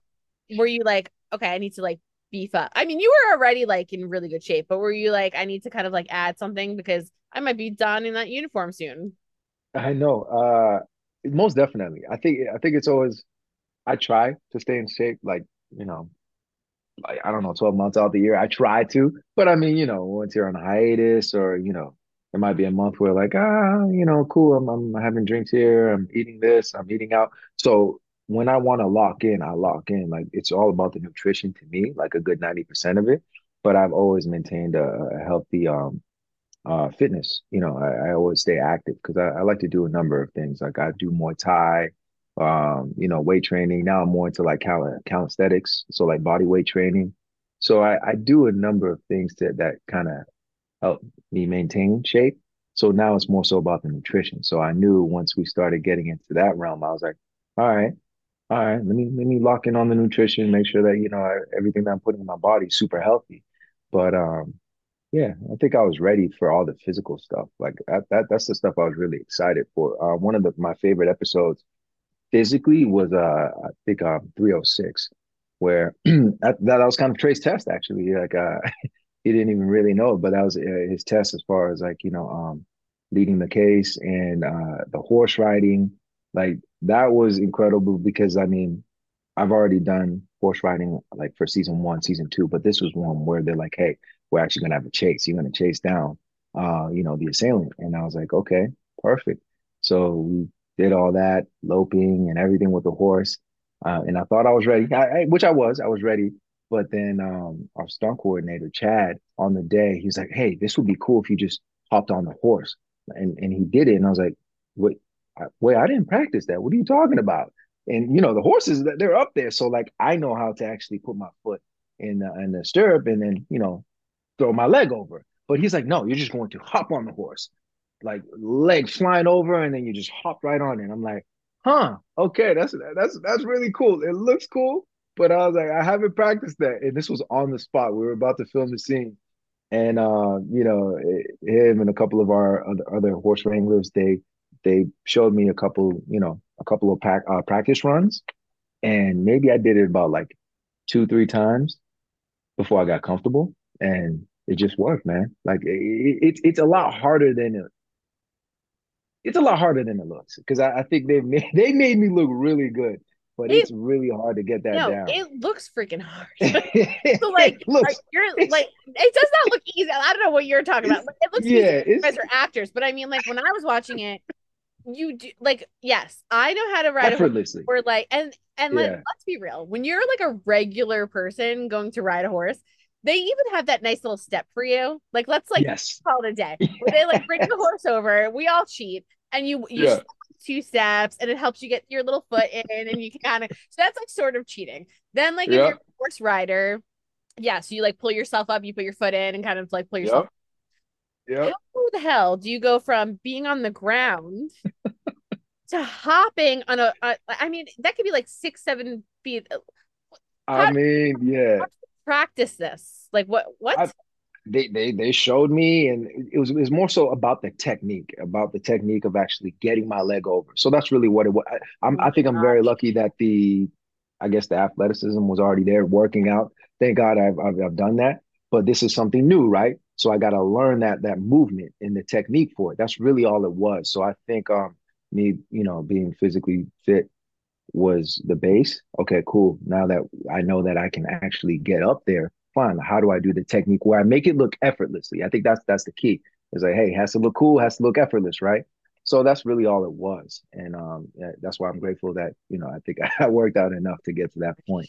were you like, okay, I need to like beef up? I mean, you were already like in really good shape, but were you like, I need to kind of like add something because I might be done in that uniform soon? I know. Uh, most definitely. I think I think it's always I try to stay in shape, like, you know, like I don't know, 12 months out the year. I try to, but I mean, you know, once you're on hiatus or, you know, there might be a month where like, ah, you know, cool, I'm I'm having drinks here, I'm eating this, I'm eating out. So when I want to lock in, I lock in. Like it's all about the nutrition to me, like a good 90% of it. But I've always maintained a, a healthy um uh fitness. You know, I, I always stay active because I, I like to do a number of things. Like I do Muay Thai, um, you know, weight training. Now I'm more into like cal calisthenics, so like body weight training. So I, I do a number of things that that kind of help me maintain shape. So now it's more so about the nutrition. So I knew once we started getting into that realm, I was like, all right, all right, let me let me lock in on the nutrition, make sure that you know I, everything that I'm putting in my body is super healthy. But um, yeah, I think I was ready for all the physical stuff. Like that, that that's the stuff I was really excited for. Uh, one of the, my favorite episodes physically was uh I think um 306, where that that was kind of Trey's test actually. Like uh he didn't even really know, but that was uh, his test as far as like you know um leading the case and uh the horse riding. Like that was incredible because I mean I've already done horse riding like for season one, season two, but this was one where they're like, hey, we're actually gonna have a chase. You're gonna chase down uh, you know, the assailant. And I was like, okay, perfect. So we did all that loping and everything with the horse. Uh, and I thought I was ready, I, I, which I was, I was ready. But then um, our stunt coordinator, Chad, on the day, he's like, hey, this would be cool if you just hopped on the horse. And and he did it. And I was like, wait, I, wait, I didn't practice that. What are you talking about? And you know, the horses, they're up there. So like I know how to actually put my foot in the, in the stirrup and then, you know, throw my leg over. But he's like, no, you're just going to hop on the horse, like legs flying over, and then you just hop right on it. I'm like, huh, okay, that's that's that's really cool. It looks cool, but I was like, I haven't practiced that, and this was on the spot. We were about to film the scene, and uh, you know, him and a couple of our other, horse wranglers, they they showed me a couple, you know, a couple of pack, uh, practice runs, and maybe I did it about like two, three times before I got comfortable, and it just worked, man. Like it, it's it's a lot harder than it. It's a lot harder than it looks because I, I think they made they made me look really good, but It- it's really hard to get that No, down. it looks freaking hard. It So like, looks, you're like, it does not look easy. I don't know what you're talking about. Like, It looks easy. yeah, You guys are actors, but I mean, like when I was watching it, you do like, yes, I know how to ride a horse. effortlessly. Or like, and and Yeah. let's be real. When you're like a regular person going to ride a horse, they even have that nice little step for you. Like, let's like Yes, call it a day. Where they like bring the horse over. We all cheat, and you you Yeah. two steps, and it helps you get your little foot in, and you can kind of. So that's like sort of cheating. Then like if you're a horse rider, yeah, so you like pull yourself up, you put your foot in, and kind of like pull yourself. Yep. Yep. How the hell do you go from being on the ground to hopping on a? I mean, that could be like six, seven feet. I How- mean, yeah. Practice this. Like what? What? I, they they they showed me, and it was it was more so about the technique, about the technique of actually getting my leg over. So that's really what it was. I, I'm, Oh I think I'm very lucky that the, I guess the athleticism was already there, working out. Thank God I've I've, I've done that. But this is something new, right? So I got to learn that that movement and the technique for it. That's really all it was. So I think um me, you know, being physically fit was the base. Okay, cool. Now that I know that I can actually get up there, fine. How do I do the technique where I make it look effortlessly? I think that's that's the key. It's like, hey, it has to look cool, has to look effortless, right? So that's really all it was, and um, that's why I'm grateful that you know I think I worked out enough to get to that point.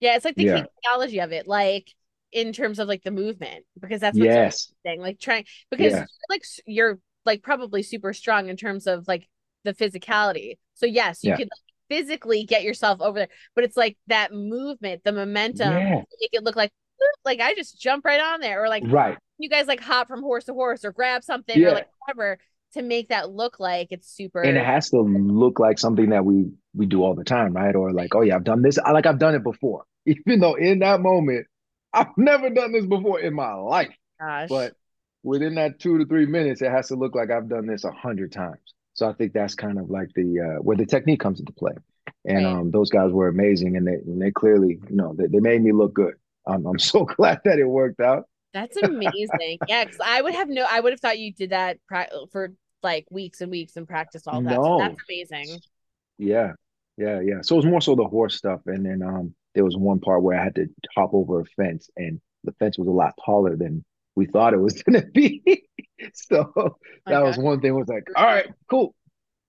Yeah, it's like the Yeah. kinesiology of it, like in terms of like the movement, because that's what's Yes. interesting. Like trying because Yeah. like you're like probably super strong in terms of like the physicality. So yes, you Yeah. could like, physically get yourself over there, but it's like that movement, the momentum, Yeah. make it look like like I just jump right on there, or like Right. you guys like hop from horse to horse or grab something or Yeah. like whatever to make that look like it's super. And it has to look like something that we we do all the time, right? Or like, oh yeah, I've done this. I like I've done it before, even though in that moment I've never done this before in my life. gosh. But within that two to three minutes, it has to look like I've done this a hundred times. So I think that's kind of like the uh, where the technique comes into play. And Right. um, those guys were amazing, and they and they clearly, you know, they, they made me look good. Um, I'm so glad that it worked out. That's amazing. Yeah, because I would have no, I would have thought you did that for like weeks and weeks and practiced all that. So that's amazing. yeah, yeah, yeah. So it was more so the horse stuff, and then um, there was one part where I had to hop over a fence, and the fence was a lot taller than we thought it was gonna be. so My that was one thing. Was like, all right, cool,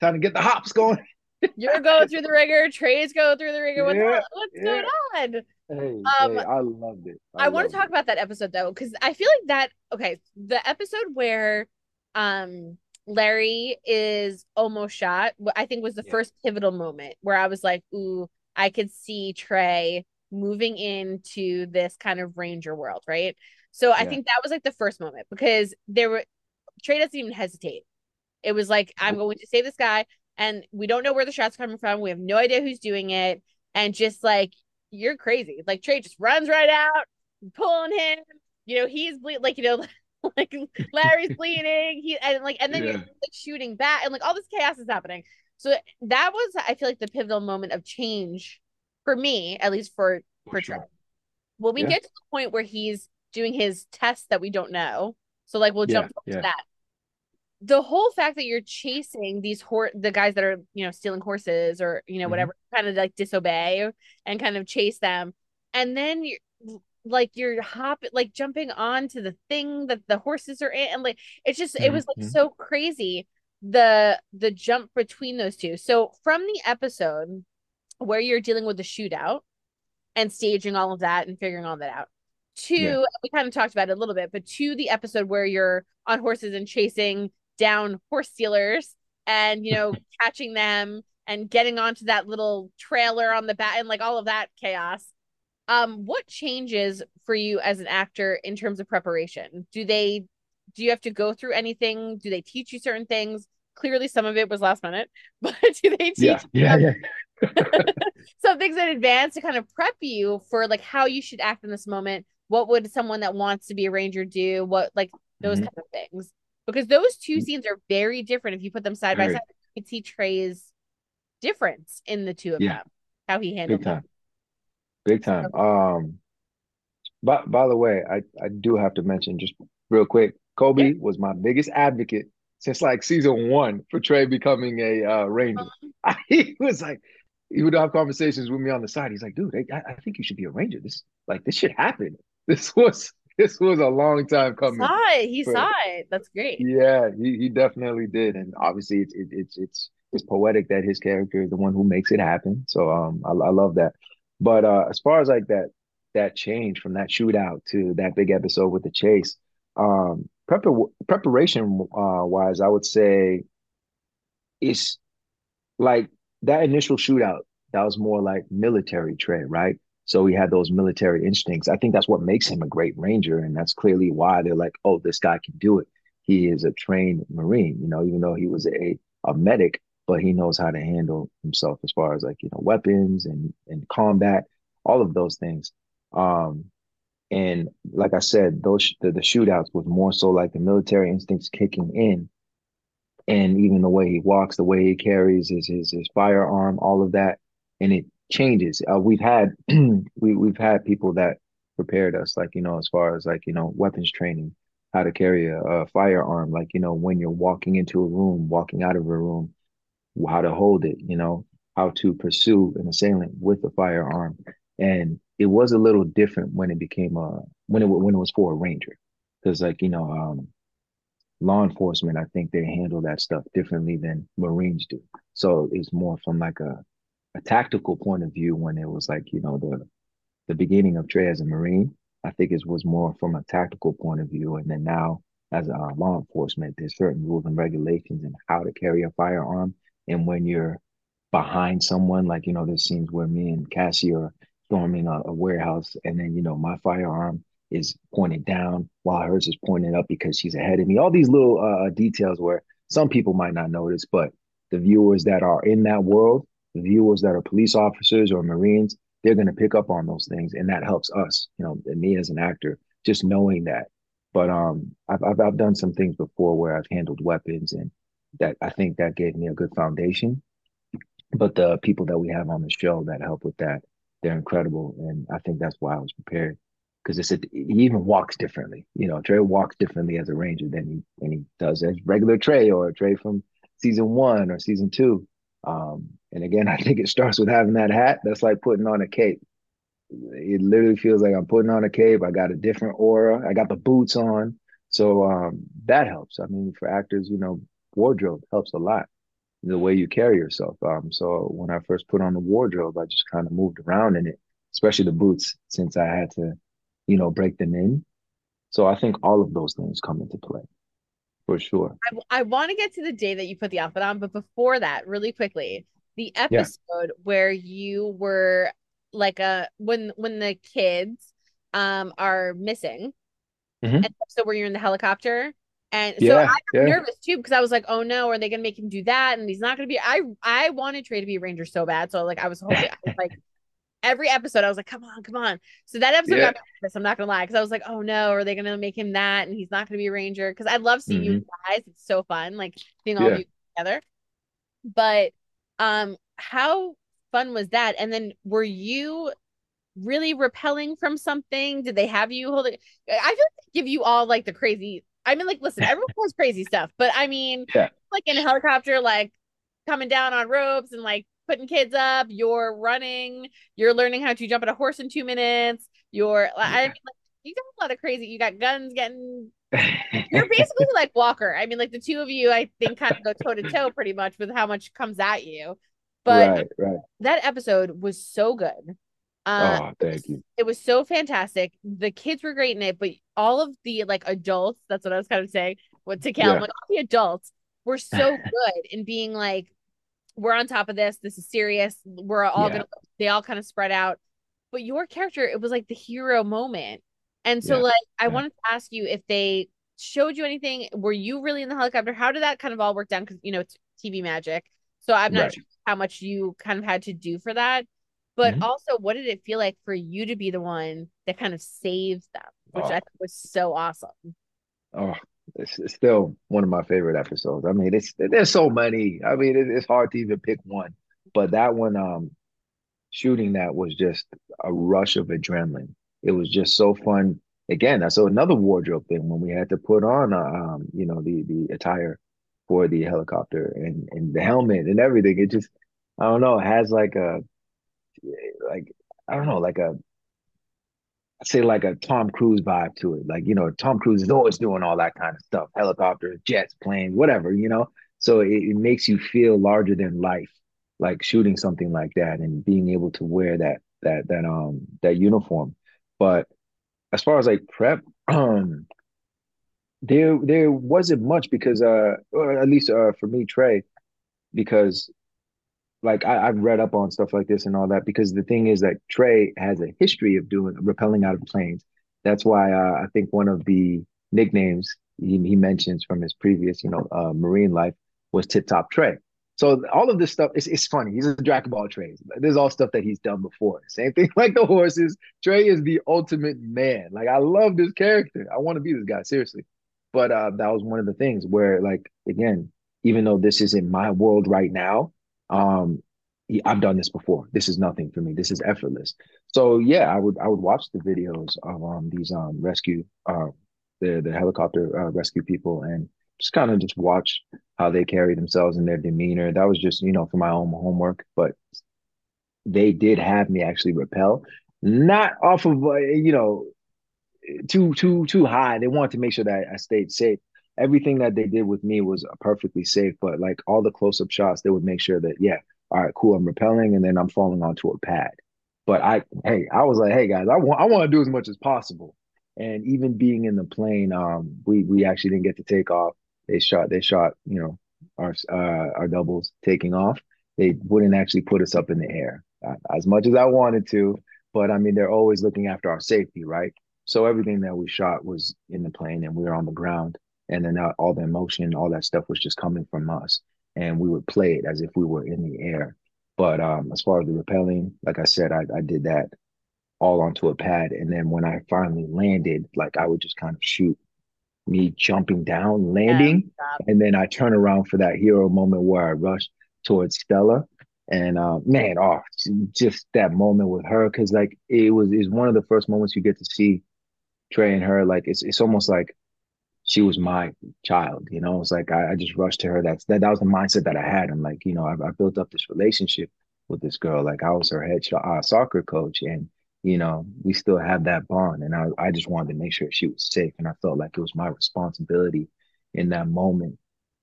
time to get the hops going. You're going through the rigor, Trey's going through the rigor. What's Yeah, what's going on? Hey, Um, hey, I loved it. I I want to talk it. about that episode though, because I feel like that okay, the episode where um Larry is almost shot, I think was the Yeah, first pivotal moment where I was like, ooh, I could see Trey moving into this kind of ranger world, right? So I yeah. think that was like the first moment because there were Trey doesn't even hesitate. It was like, I'm going to save this guy, and we don't know where the shot's are coming from. We have no idea who's doing it. And just like, you're crazy. Like, Trey just runs right out, pulling him. You know, he's ble- like, you know, like Larry's bleeding. He and like, and then you're like shooting back, and like all this chaos is happening. So that was, I feel like, the pivotal moment of change for me, at least for for for Trey. sure. When we Yeah, get to the point where he's doing his test that we don't know, so like we'll yeah, jump to yeah. that the whole fact that you're chasing these horse the guys that are you know stealing horses or you know hmm whatever kind of like disobey and kind of chase them and then you're like you're hop like jumping onto the thing that the horses are in and like it's just it was like hmm so crazy the the jump between those two so from the episode where you're dealing with the shootout and staging all of that and figuring all that out. Yeah. We kind of talked about it a little bit, but to the episode where you're on horses and chasing down horse stealers and, you know, catching them and getting onto that little trailer on the back and like all of that chaos. Um, what changes for you as an actor in terms of preparation? Do they, do you have to go through anything? Do they teach you certain things? Clearly, some of it was last minute, but do they Yeah, teach yeah, yeah. some things in advance to kind of prep you for like how you should act in this moment. What would someone that wants to be a ranger do? What like those hmm kind of things. Because those two scenes are very different if you put them side by side. You can see Trey's difference in the two of yeah, them, how he big handled them. Big time, big So time. Um, By by the way, I I do have to mention just real quick, yeah. Coby was my biggest advocate since like season one for Trey becoming a uh, Ranger. he was like, he would have conversations with me on the side. He's like, dude, I, I think you should be a Ranger. This like this should happen. This was this was a long time He coming. saw it. He For saw it. That's great. yeah, he, he definitely did, and obviously it's it, it's it's it's poetic that his character is the one who makes it happen. So um, I, I love that. But uh, as far as like that that change from that shootout to that big episode with the chase, um, prepar preparation uh, wise, I would say it's like that initial shootout. That was more like military trade, right? So he had those military instincts. I think that's what makes him a great ranger, and that's clearly why they're like, oh, this guy can do it. He is a trained Marine, you know, even though he was a a medic, but he knows how to handle himself as far as like, you know, weapons and and combat, all of those things. Um, And like I said, those the, the shootouts was more so like the military instincts kicking in, and even the way he walks, the way he carries his his, his firearm, all of that, and it changes. Uh, we've had we we've had people that prepared us, like you know, as far as like you know, weapons training, how to carry a, a firearm, like you know, when you're walking into a room, walking out of a room, how to hold it, you know, how to pursue an assailant with a firearm. And it was a little different when it became a when it when it was for a ranger, because like you know, um, law enforcement, I think they handle that stuff differently than Marines do. So it's more from like a a tactical point of view when it was like you know the the beginning of Trey as a Marine. I think it was more from a tactical point of view, and then now as a law enforcement, there's certain rules and regulations and how to carry a firearm, and when you're behind someone, like you know, there's scenes where me and Cassie are storming a, a warehouse, and then you know my firearm is pointed down while hers is pointed up because she's ahead of me. All these little uh, details where some people might not notice, but the viewers that are in that world, viewers that are police officers or Marines, they're going to pick up on those things, and that helps us. You know, me as an actor, just knowing that. But um, I've, I've I've done some things before where I've handled weapons, and that I think that gave me a good foundation. But the people that we have on the show that help with that, they're incredible, and I think that's why I was prepared because it's a, he even walks differently. You know, Trey walks differently as a Ranger than he than he does as regular Trey or Trey from season one or season two. Um, and again, I think it starts with having that hat. That's like putting on a cape. It literally feels like I'm putting on a cape. I got a different aura. I got the boots on. So um, that helps. I mean, for actors, you know, wardrobe helps a lot. The way you carry yourself. Um, so when I first put on the wardrobe, I just kind of moved around in it, especially the boots, since I had to, you know, break them in. So I think all of those things come into play for sure. I, I want to get to the day that you put the outfit on, but before that, really quickly, the episode yeah. where you were like a when when the kids um are missing, mm-hmm. and so where you're in the helicopter. And so yeah, I was yeah. nervous too because I was like, "Oh no, are they gonna make him do that?" And he's not gonna be. I I wanted Trey to be a ranger so bad, so like I was hoping, I was like, every episode, I was like, come on, come on. So that episode yeah. got me I'm not gonna lie, because I was like, oh no, are they gonna make him that? And he's not gonna be a ranger. Because I love seeing mm-hmm. you guys. It's so fun, like seeing all of you together. But um, how fun was that? And then were you really repelling from something? Did they have you holding? I feel like they give you all like the crazy. I mean, like, listen, everyone has crazy stuff, but I mean, yeah. like in a helicopter, like coming down on ropes and like putting kids up, you're running, you're learning how to jump on a horse in two minutes. You're, yeah. I mean, like, you got a lot of crazy. You got guns getting. You're basically like Walker. I mean, like the two of you, I think, kind of go toe to toe pretty much with how much comes at you. But right, right. that episode was so good. Uh, oh, thank you. It was so fantastic. The kids were great in it, but all of the like adults, that's what I was kind of saying, what to Cal, yeah. like all the adults were so good in being like, we're on top of this. This is serious. We're all yeah. gonna they all kind of spread out. But your character, it was like the hero moment. And so yeah. like I yeah. wanted to ask you if they showed you anything. Were you really in the helicopter? How did that kind of all work down? Because you know, it's TV magic. So I'm not right. sure how much you kind of had to do for that. But mm-hmm. also, what did it feel like for you to be the one that kind of saved them, which oh. I thought was so awesome? Oh, it's, it's, still one of my favorite episodes. I mean, it's there's so many. I mean, it, it's hard to even pick one. But that one, um, shooting that was just a rush of adrenaline. It was just so fun. Again, saw another wardrobe thing when we had to put on, uh, um, you know, the the attire for the helicopter and and the helmet and everything. It just, I don't know, it has like a, like I don't know, like a say like a Tom Cruise vibe to it. Like, you know, Tom Cruise is always doing all that kind of stuff, helicopters, jets, planes, whatever, you know? So it, it, makes you feel larger than life, like shooting something like that and being able to wear that, that, that, um, that uniform. But as far as like prep, um, there, there wasn't much because, uh, or at least, uh, for me, Trey, because like I, have read up on stuff like this and all that because the thing is that Trey has a history of doing rappelling out of planes. That's why uh, I think one of the nicknames he, he, mentions from his previous, you know, uh, Marine life was Tip Top Trey. So all of this stuff, it's, it's funny. He's a Dragon Ball Trey. There's all stuff that he's done before. Same thing like the horses. Trey is the ultimate man. Like I love this character. I want to be this guy, seriously. But uh, that was one of the things where, like, again, even though this isn't my world right now, um, I've done this before. This is nothing for me. This is effortless. So yeah, I would I would watch the videos of um these um rescue uh the the helicopter uh, rescue people and just kind of just watch how they carry themselves and their demeanor. That was just, you know, for my own homework, but they did have me actually repel, not off of, uh, you know, too, too, too high. They wanted to make sure that I stayed safe. Everything that they did with me was perfectly safe, but like all the close up shots, they would make sure that, yeah, all right, cool, I'm repelling and then I'm falling onto a pad. But I, hey, I was like, hey guys, I want, I want to do as much as possible. And even being in the plane, um, we we actually didn't get to take off they shot they shot you know our uh, our doubles taking off. They wouldn't actually put us up in the air uh, as much as I wanted to, but I mean they're always looking after our safety, right? So everything that we shot was in the plane and we were on the ground, and then all the emotion, all that stuff was just coming from us, and we would play it as if we were in the air. But um, as far as the rappelling, like I said, I, I did that all onto a pad, and then when I finally landed, like I would just kind of shoot me jumping down, landing, yeah, and then I turn around for that hero moment where I rush towards Stella. And uh, man, oh, just that moment with her, because like it was is one of the first moments you get to see Trey and her. Like it's it's almost like she was my child, you know. It's like I, I just rushed to her. That's that that was the mindset that I had. I'm like, you know, I, I built up this relationship with this girl. Like I was her head uh, soccer coach, and you know, we still have that bond. And I, I just wanted to make sure she was safe. And I felt like it was my responsibility in that moment.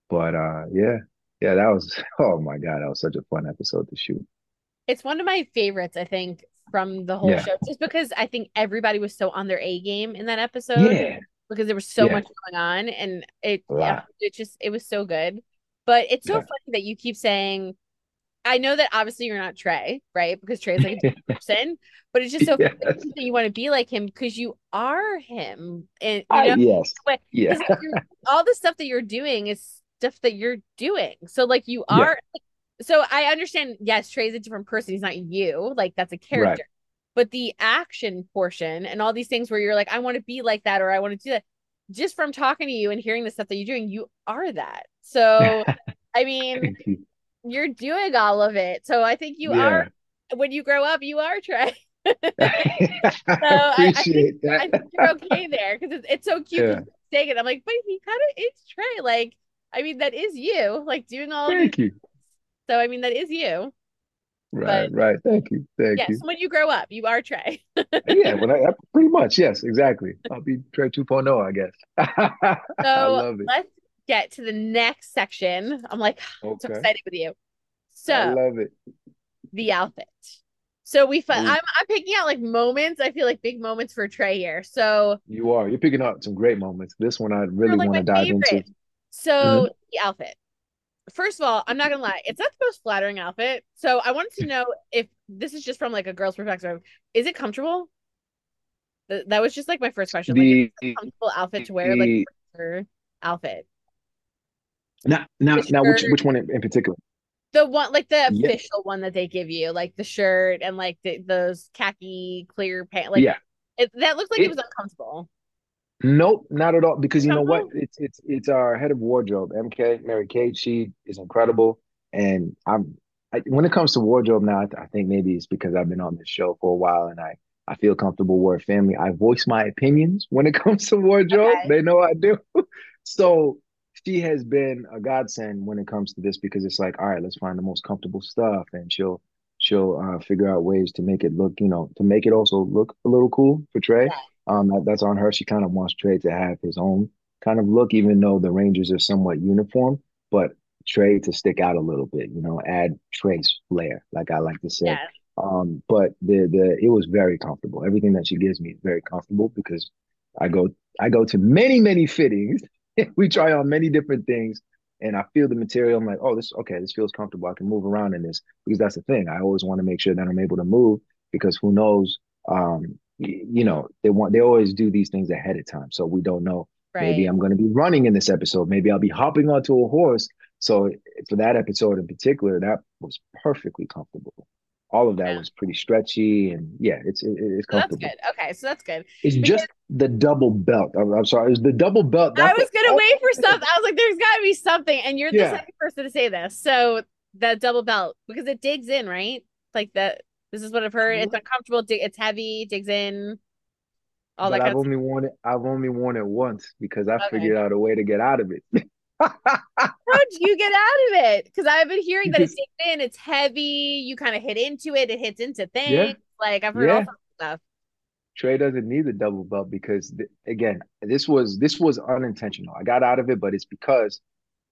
But uh yeah, yeah, that was oh my God, that was such a fun episode to shoot. It's one of my favorites, I think, from the whole yeah. show. Just because I think everybody was so on their A game in that episode. Yeah. Because there was so yeah. much going on. And it yeah, it just it was so good. But it's so funny that you keep saying I know that obviously you're not Trey, right? Because Trey's like a person, but it's just so yes. that you want to be like him because you are him. And you know, I, yes, but, yeah. all the stuff that you're doing is stuff that you're doing. So like you are. Yeah. So I understand. Yes, Trey's a different person. He's not you. Like that's a character. Right. But the action portion and all these things where you're like, I want to be like that, or I want to do that. Just from talking to you and hearing the stuff that you're doing, you are that. So I mean you're doing all of it. So I think you yeah. are when you grow up, you are Trey. so I, I, think, that. I think you're okay there because it's, it's so cute yeah. saying it. I'm like, but he kind of it's Trey. Like, I mean, that is you, like doing all Thank you. So I mean, that is you. Right, but, right. Thank you. Thank you. yes, you. when you grow up, you are Trey. yeah, when I, pretty much, yes, exactly. I'll be Trey 2.0, I guess. so I love it. let's get to the next section. I'm like okay. so excited with you. So I love it. The outfit. So we I'm I'm picking out like moments. I feel like big moments for Trey here. So you are. You're picking out some great moments. This one I really like want to dive favorite. into. So mm-hmm. the outfit. First of all, I'm not gonna lie, it's not the most flattering outfit. So I wanted to know if this is just from like a girl's perspective. Is it comfortable? That was just like my first question. The, like, comfortable outfit to wear, the, like outfit. Now, now, now, which which one in, particular? The one, like the yeah. official one that they give you, like the shirt and like the, those khaki clear pants. Like, yeah, it, that looked like it, it, was uncomfortable. Nope, not at all. Because you know what? It's it's it's our head of wardrobe, MK Mary Kate. She is incredible, and I'm. I, when it comes to wardrobe now, I, I think maybe it's because I've been on this show for a while, and I I feel comfortable. We're family. I voice my opinions when it comes to wardrobe. Okay. They know I do. so she has been a godsend when it comes to this because it's like, all right, let's find the most comfortable stuff, and she'll she'll uh, figure out ways to make it look, you know, to make it also look a little cool for Trey. Yeah. Um, that, that's on her. She kind of wants Trey to have his own kind of look, even though the Rangers are somewhat uniform, but Trey to stick out a little bit, you know, add Trey's flair, like I like to say. Yeah. Um, but the the it was very comfortable. Everything that she gives me is very comfortable because I go I go to many many fittings we try on many different things and I feel the material. I'm like, oh, this okay, this feels comfortable. I can move around in this because that's the thing. I always want to make sure that I'm able to move because who knows? Um, you know, they want they always do these things ahead of time, so we don't know. Right. Maybe I'm going to be running in this episode. Maybe I'll be hopping onto a horse. So for that episode in particular, that was perfectly comfortable. All of that Yeah. was pretty stretchy, and yeah, it's it, it's So that's good. Okay, so that's good. It's Because- just the double belt. I'm, I'm sorry, it's the double belt. I was gonna wait for something. I was like, there's gotta be something. And you're the Yeah. second person to say this. So the double belt, because it digs in, right? Like that this is what I've heard. It's uncomfortable, dig- it's heavy, digs in, all but that I've only worn it. I've only worn it once because I Okay. figured out a way to get out of it. How'd you get out of it? Because I've been hearing that it digs in, it's heavy, you kind of hit into it, it hits into things. Yeah. Like I've heard all sorts of stuff. Trey doesn't need the double belt because th- again, this was this was unintentional. I got out of it, but it's because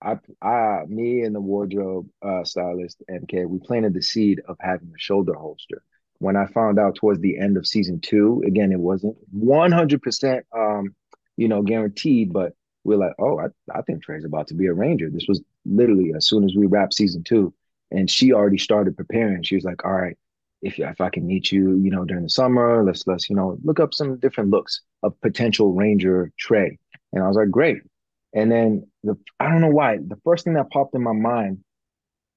I I me and the wardrobe uh, stylist MK we planted the seed of having a shoulder holster. When I found out towards the end of season two, again, it wasn't one hundred percent um you know guaranteed, but we're like, oh, I, I think Trey's about to be a ranger. This was literally as soon as we wrapped season two, and she already started preparing. She was like, all right if if I can meet you, you know, during the summer, let's let's you know look up some different looks of potential Ranger Trey. And I was like, great. And then the I don't know why the first thing that popped in my mind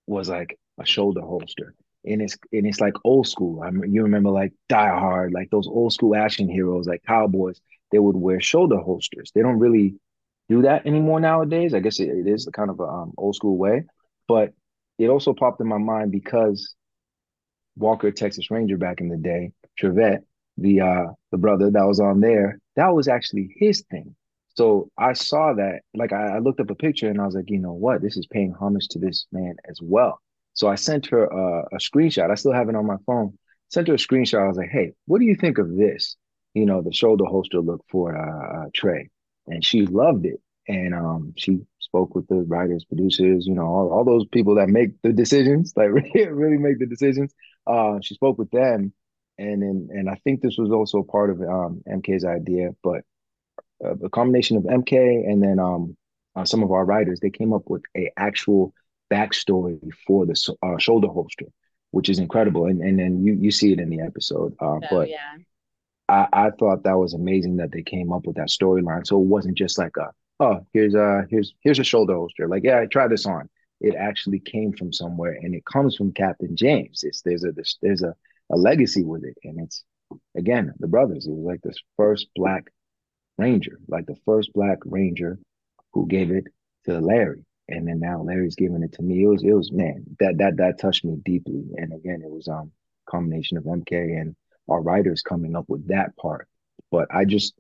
was like a shoulder holster, and it's and it's like old school. I mean, you remember like Die Hard, like those old school action heroes, like cowboys. They would wear shoulder holsters. They don't really do that anymore nowadays. I guess it, it is kind of a um, old school way, but it also popped in my mind because Walker Texas Ranger back in the day, Trivette, the uh the brother that was on there, that was actually his thing. So I saw that, like I, I looked up a picture and I was like, you know what, this is paying homage to this man as well. So I sent her a, a screenshot. I still have it on my phone. Sent her a screenshot. I was like, hey, what do you think of this? You know, the shoulder holster look for uh, uh Trey, and she loved it. And um, she spoke with the writers, producers, you know, all, all those people that make the decisions, like really, really make the decisions. Uh, she spoke with them, and then and I think this was also part of um, MK's idea, but uh, the combination of MK and then um, uh, some of our writers, they came up with a actual backstory for the uh, shoulder holster, which is incredible, and and then you you see it in the episode. Uh, So but yeah. I, I thought that was amazing that they came up with that storyline, so it wasn't just like a oh here's a here's here's a shoulder holster, like yeah, I tried this on. It actually came from somewhere, and it comes from Captain James. It's there's a there's, there's a a legacy with it, and it's again the brothers. It was like this first black ranger, like the first black ranger who gave it to Larry, and then now Larry's giving it to me. It was it was man that that that touched me deeply, and again it was um combination of MK and our writers coming up with that part. But I just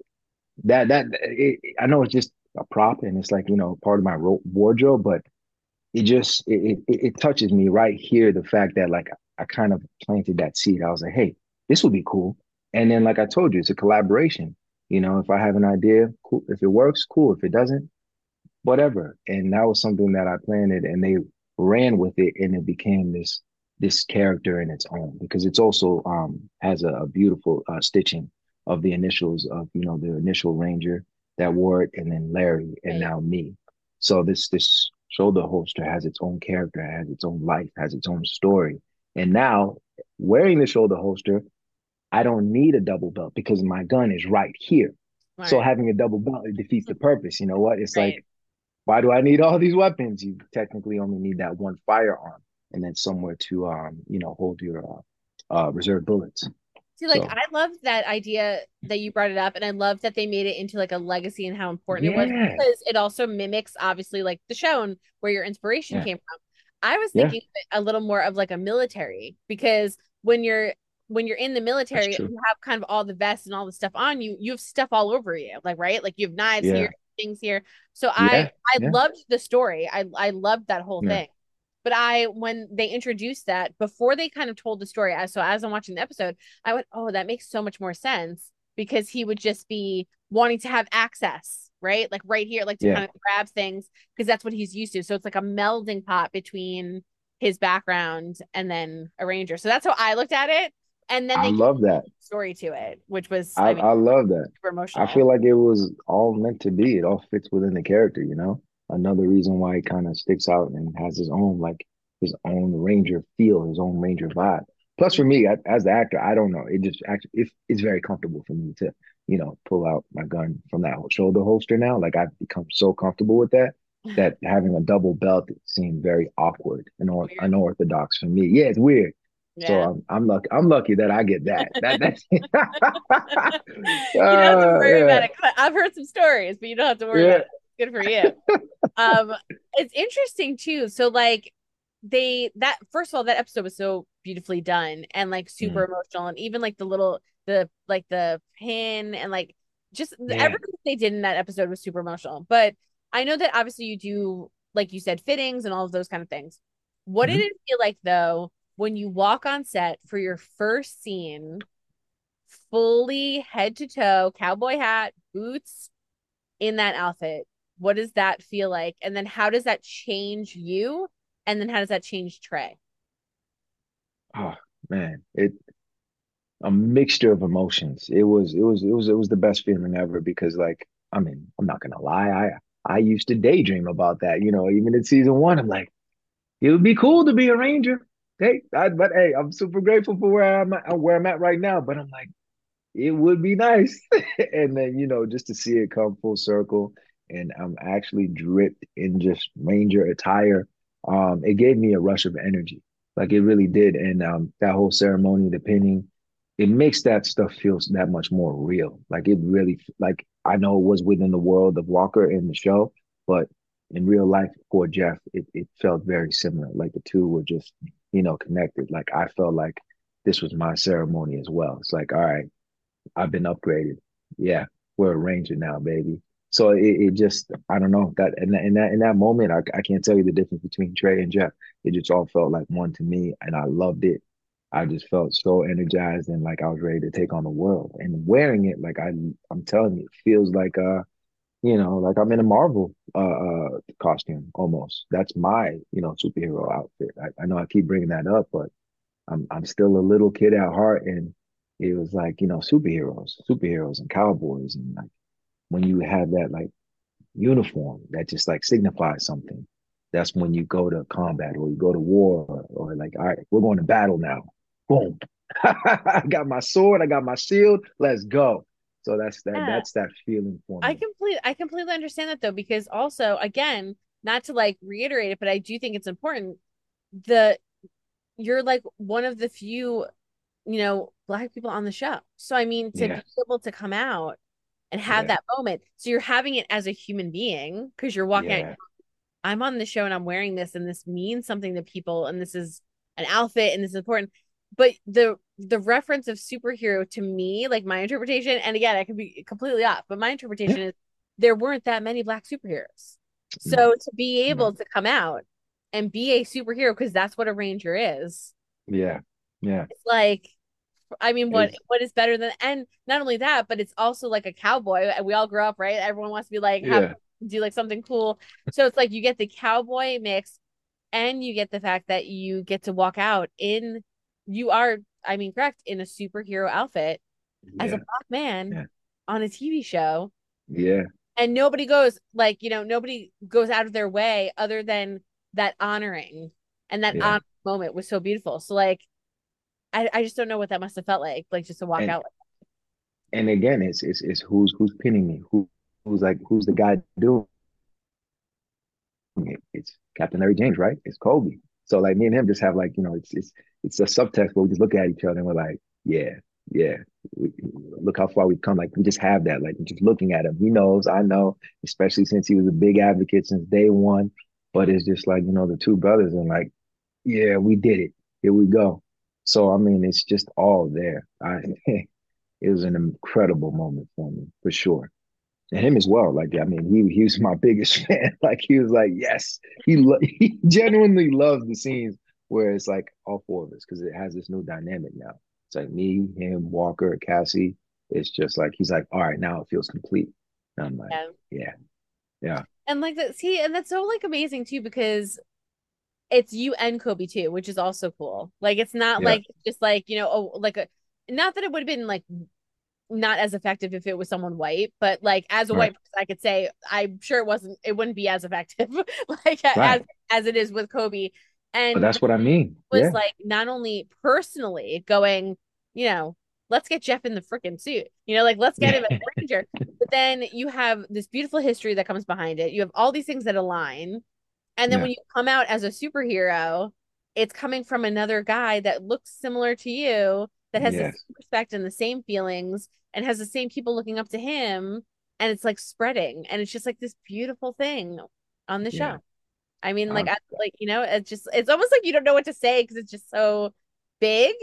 that that it, I know it's just a prop, and it's like you know part of my ro- wardrobe, but it just it, it it touches me right here. The fact that like I kind of planted that seed. I was like, hey, this would be cool. And then like I told you, it's a collaboration. You know, if I have an idea, cool. If it works, cool. If it doesn't, whatever. And that was something that I planted, and they ran with it, and it became this this character in its own because it's also um has a, a beautiful uh, stitching of the initials of you know the initial ranger that wore it, and then Larry, and now me. So this this shoulder holster has its own character, has its own life, has its own story. And now wearing the shoulder holster, I don't need a double belt because my gun is right here. So having a double belt it defeats the purpose. You know what? It's Right. like, why do I need all these weapons? You technically only need that one firearm and then somewhere to um, you know, hold your uh, uh reserve bullets. See, like So- I love that idea that you brought it up, and I love that they made it into like a legacy and how important it was because it also mimics obviously like the show and where your inspiration Yeah. came from. I was Yeah. thinking of it a little more of like a military because when you're when you're in the military, you have kind of all the vests and all the stuff on you. You have stuff all over you, like right, like you have knives Yeah. here, things here. So I I yeah. loved the story. I I loved that whole Yeah. thing. But I, when they introduced that, before they kind of told the story, as so as I'm watching the episode, I went, "Oh, that makes so much more sense." Because he would just be wanting to have access, right? Like right here, like to Yeah. kind of grab things because that's what he's used to. So it's like a melding pot between his background and then a ranger. So that's how I looked at it. And then I love that. story to it, which was I, I, mean, I love that. super emotional. I feel like it was all meant to be. It all fits within the character, you know? Another reason why he kind of sticks out and has his own, like, his own Ranger feel, his own Ranger vibe. Plus, for me, I, as the actor, I don't know. It just actually, it, it's very comfortable for me to, you know, pull out my gun from that shoulder holster now. Like, I've become so comfortable with that that having a double belt seemed very awkward and or, unorthodox for me. Yeah, it's weird. So I'm I'm lucky. I'm lucky that I get that. That that's you don't have to uh, worry yeah, about it. I've heard some stories, but you don't have to worry yeah. about it. Good for you. Um, it's interesting too. So like they that first of all, that episode was so beautifully done and like super Mhm. emotional, and even like the little the like the pin and like just Yeah. everything they did in that episode was super emotional. But I know that obviously you do like you said fittings and all of those kind of things. What did Mhm. it feel like though when you walk on set for your first scene, fully head to toe, cowboy hat, boots in that outfit? What does that feel like? And then how does that change you? And then how does that change Trey? Oh man, it a mixture of emotions. It was it was it was it was the best feeling ever because like I mean, I'm not gonna lie, I I used to daydream about that, you know, even in season one, I'm like, it would be cool to be a ranger. Hey, I, but hey, I'm super grateful for where I'm at, where I'm at right now. But I'm like, it would be nice. and then, you know, just to see it come full circle and I'm actually dripped in just ranger attire. Um, it gave me a rush of energy. Like it really did. And um that whole ceremony, the pinning, it makes that stuff feel that much more real. Like it really like I know it was within the world of Walker in the show, but in real life for Jeff, it, it felt very similar. Like the two were just, you know, connected. Like I felt like this was my ceremony as well. It's like, all right, I've been upgraded. Yeah, we're a ranger now, baby. So it, it just, I don't know that in that in that in that moment, I, I can't tell you the difference between Trey and Jeff. It just all felt like one to me, and I loved it. I just felt so energized and like I was ready to take on the world. And wearing it, like I, I'm telling you, it feels like uh, you know, like I'm in a Marvel uh, uh costume almost. That's my, you know, superhero outfit. I, I know I keep bringing that up, but I'm I'm still a little kid at heart, and it was like you know superheroes, superheroes and cowboys, and like when you have that like uniform that just like signifies something, that's when you go to combat or you go to war or, or like all right, we're going to battle now. Boom, I got my sword, I got my shield, let's go. So that's that Yeah. that's that feeling for me. I completely I completely understand that though, because also again, not to like reiterate it, but I do think it's important. The you're like one of the few, you know, black people on the show. So I mean, to Yeah. be able to come out and have Yeah. that moment. So you're having it as a human being because you're walking out, I'm on the show and I'm wearing this and this means something to people and this is an outfit and this is important. But the the reference of superhero to me, like my interpretation, and again, I could be completely off, but my interpretation is there weren't that many black superheroes. So No. to be able to come out and be a superhero, because that's what a ranger is, Yeah. Yeah. it's like I mean, what what is better than and not only that, but it's also like a cowboy. Uh, we all grew up, right? Everyone wants to be like have Yeah. do like something cool. So it's like you get the cowboy mix and you get the fact that you get to walk out in you are, I mean, correct, in a superhero outfit as a black man Yeah. on a TV show. Yeah. And nobody goes like, you know, nobody goes out of their way other than that honoring. And that Yeah. moment was so beautiful. So like I, I just don't know what that must have felt like, like just to walk And- out. and again, it's it's it's who's who's pinning me, who who's like who's the guy doing it? It's Captain Larry James, right? It's Coby. So like me and him just have like you know it's it's it's a subtext where we just look at each other and we're like, yeah, yeah, we, look how far we've come. Like we just have that, like just looking at him. He knows, I know, especially since he was a big advocate since day one. But it's just like you know the two brothers and like, yeah, we did it. Here we go. So I mean, it's just all there. I it was an incredible moment for me for sure. And him as well like i mean he he was my biggest fan. Like he was like yes. He lo- he genuinely loves the scenes where it's like all four of us because it has this new dynamic now. It's like me him walker cassie. It's just like he's like all right now it feels complete. And i'm like Yeah. yeah. And like that, see, and that's so like amazing too because it's you and Coby too, which is also cool. Like it's not Yeah. like just like you know, oh, like a not that it would have been like not as effective if it was someone white, but like as a Right. white person, I could say I'm sure it wasn't, it wouldn't be as effective like as Right. as it is with Coby. And but that's what i mean was yeah like not only personally going, you know, let's get Jeff in the freaking suit, you know, like let's get him as Ranger. But then you have this beautiful history that comes behind it. You have all these things that align. And then Yeah. when you come out as a superhero, it's coming from another guy that looks similar to you, that has the same respect and the same feelings and has the same people looking up to him. And it's like spreading. And it's just like this beautiful thing on the Yeah. show. I mean, like, Um, I, like you know, it's just it's almost like you don't know what to say because it's just so big.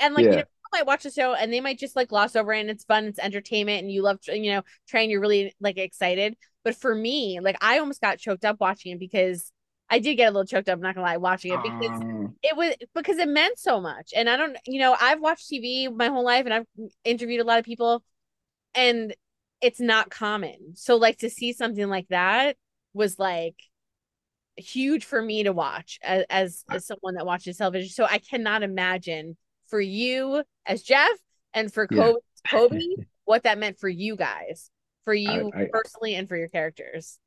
And like, you know, people might watch the show and they might just like gloss over it and it's fun, it's entertainment, and you love, you know, trying, you're really like excited. But for me, like, I almost got choked up watching it because I did get a little choked up. I'm not gonna lie, watching it because Um, it was because it meant so much. And I don't, you know, I've watched TV my whole life and I've interviewed a lot of people, and it's not common. So like to see something like that was like huge for me to watch as as, as someone that watches television. So I cannot imagine for you as Jeff and for Yeah. Coby, Coby what that meant for you guys, for you I- personally and for your characters.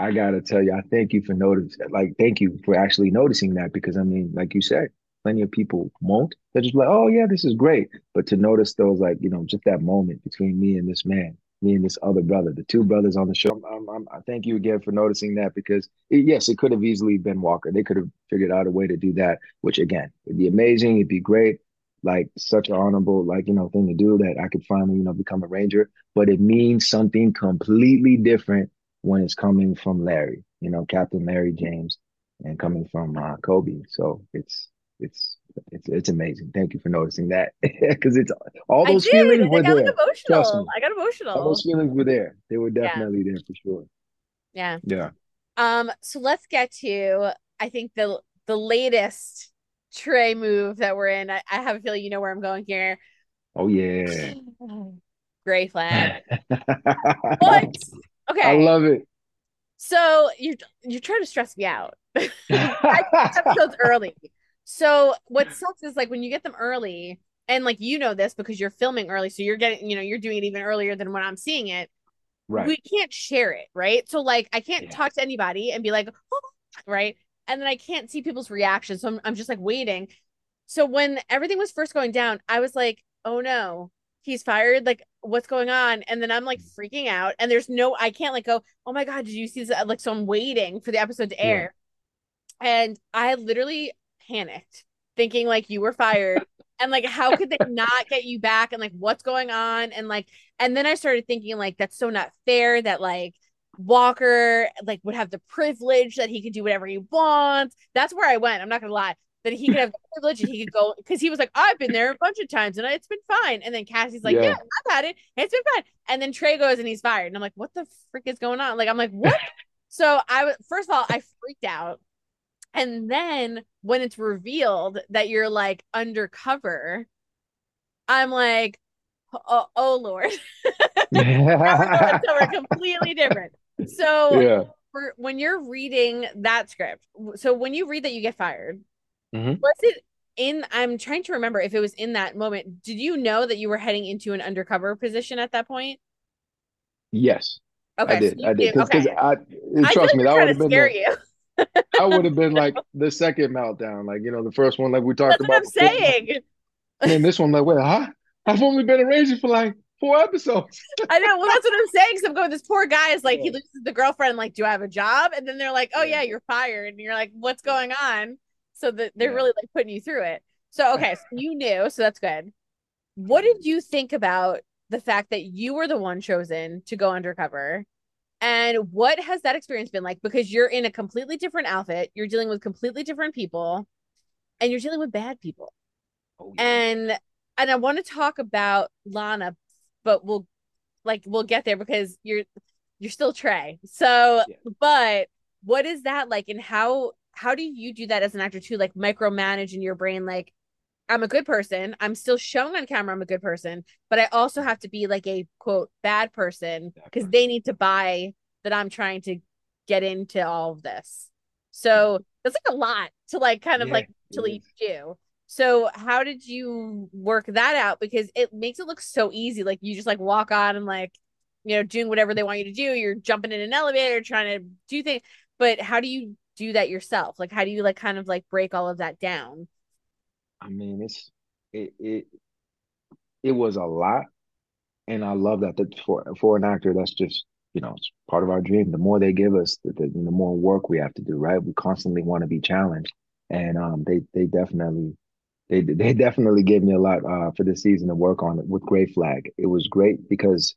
I gotta tell you, I thank you for noticing. Like, thank you for actually noticing that because I mean, like you said, plenty of people won't. They're just like, oh yeah, this is great. But to notice those, like, you know, just that moment between me and this man, me and this other brother, the two brothers on the show. I'm, I'm, I thank you again for noticing that because it, yes, it could have easily been Walker. They could have figured out a way to do that, which again, it'd be amazing. It'd be great. Like such an honorable, like you know, thing to do that I could finally, you know, become a ranger. But it means something completely different when it's coming from Larry, you know, Captain Larry James, and coming from uh, Coby. So it's it's it's it's amazing. Thank you for noticing that because it's all those did. feelings I were there. Trust emotional. me. I got emotional. All those feelings were there. They were definitely there for sure. Yeah. Yeah. Um, so let's get to I think the the latest Trey move that we're in. I, I have a feeling you know where I'm going here. Oh yeah. Gray flag. what? What? Okay. I love it. so you're you're trying to stress me out. I episodes early. So what sucks is like when you get them early, and like you know this because you're filming early, so you're getting, you know, you're doing it even earlier than when I'm seeing it. right. We can't share it, right? So like I can't Yeah. talk to anybody and be like, oh, right, and then I can't see people's reactions, so I'm I'm just like waiting. So when everything was first going down, I was like, oh no, he's fired. Like what's going on? And then I'm like mm. freaking out, and there's no, I can't like go, oh my god, did you see this? Like so I'm waiting for the episode to Yeah. air, and I literally panicked, thinking like you were fired. And like, how could they not get you back? And like, what's going on? And like, and then I started thinking like, that's so not fair that like Walker like would have the privilege that he could do whatever he wants. That's where I went. I'm not gonna lie. That he could have the privilege and he could go because he was like, I've been there a bunch of times and it's been fine. And then Cassie's like, Yeah. Yeah, I've had it. It's been fine. And then Trey goes and he's fired. And I'm like, what the frick is going on? Like, I'm like, what? so I was first of all, I freaked out. And then when it's revealed that you're like undercover, I'm like, oh, oh Lord. yeah. so we're completely different. So yeah. for when you're reading that script, so when you read that you get fired, Mhm. was it in? I'm trying to remember if it was in that moment. Did you know that you were heading into an undercover position at that point? Yes, Okay, I did. so I did. Because okay. I, I trust like me, that would have been the. I would have been like the second meltdown. Like, you know, the first one, like we talked That's what about I'm before. saying. And then this one, like, wait, huh? I've only been a ranger for like four episodes. I know. Well, that's what I'm saying. So I'm going. This poor guy is like, he loses the girlfriend. Like, do I have a job? And then they're like, oh Yeah. yeah, you're fired. And you're like, what's going on? So that they're Yeah. really like putting you through it. So okay, so you knew. So that's good. What did you think about the fact that you were the one chosen to go undercover? And what has that experience been like? Because you're in a completely different outfit, you're dealing with completely different people, and you're dealing with bad people. Oh, yeah. And and I want to talk about Lana, but we'll like we'll get there because you're you're still Trey. So, Yeah. but what is that like and how how do you do that as an actor too like micromanage in your brain like I'm a good person. I'm still showing on camera I'm a good person, but I also have to be like a quote bad person because they need to buy that I'm trying to get into all of this. So that's like a lot to like kind of Yeah, like to leave you. So how did you work that out? Because it makes it look so easy. Like you just like walk on and like, you know, doing whatever they want you to do. You're jumping in an elevator, trying to do things. But how do you do that yourself? Like how do you like kind of like break all of that down? I mean, it's it it it was a lot, and I love that that for for an actor that's just you know it's part of our dream. The more they give us, the, the, the more work we have to do. Right? We constantly want to be challenged, and um, they they definitely they they definitely gave me a lot uh, for this season to work on it with Grey Flag. It was great because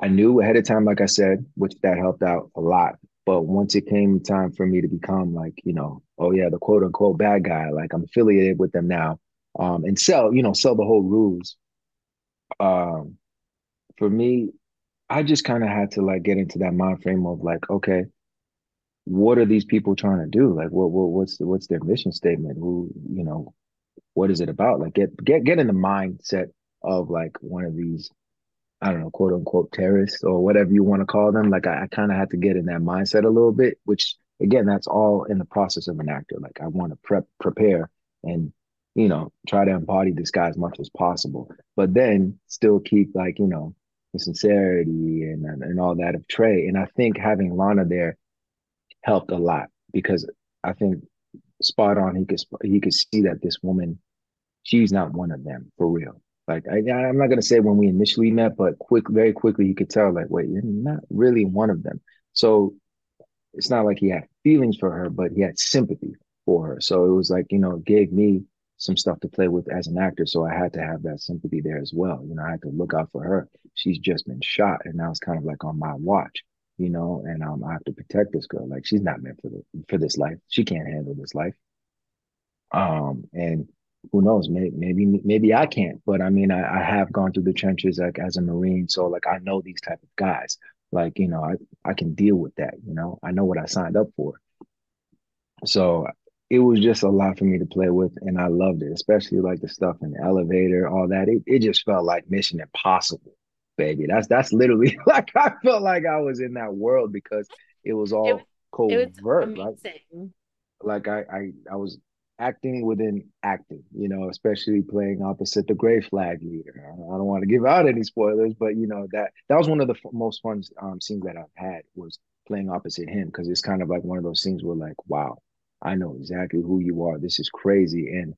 I knew ahead of time, like I said, which that helped out a lot. But once it came time for me to become like, you know, oh yeah, the quote unquote bad guy, like I'm affiliated with them now, um, and sell, you know, sell the whole rules. Um, for me, I just kind of had to like get into that mind frame of like, okay, what are these people trying to do? Like, what, what what's the, what's their mission statement? Who, you know, what is it about? Like, get get get in the mindset of like one of these I don't know, quote unquote terrorists or whatever you want to call them. Like I, I kind of had to get in that mindset a little bit, which again, that's all in the process of an actor. Like I want to prep, prepare and, you know, try to embody this guy as much as possible, but then still keep like, you know, the sincerity and, and, all that of Trey. And I think having Lana there helped a lot because I think spot on, he could, he could see that this woman, she's not one of them for real like I, I'm not gonna say when we initially met, but quick, very quickly, he could tell like, wait, you're not really one of them. So it's not like he had feelings for her, but he had sympathy for her. So it was like, you know, it gave me some stuff to play with as an actor. So I had to have that sympathy there as well. You know, I had to look out for her. She's just been shot, and now it's kind of like on my watch, you know, and um, I have to protect this girl. Like she's not meant for the for this life. She can't handle this life. Um, and who knows? Maybe maybe maybe I can't, but I mean, I, I have gone through the trenches like as a Marine, so like I know these type of guys. Like you know, I I can deal with that. You know, I know what I signed up for. So it was just a lot for me to play with, and I loved it, especially like the stuff in the elevator, all that. It it just felt like Mission Impossible, baby. That's that's literally like I felt like I was in that world because it was all it covert, it was right? Like I I I was acting within acting, you know, especially playing opposite the Grey Flag leader. I don't want to give out any spoilers, but you know that that was one of the f- most fun um, scenes that I've had was playing opposite him because it's kind of like one of those scenes where like, wow, I know exactly who you are. This is crazy, and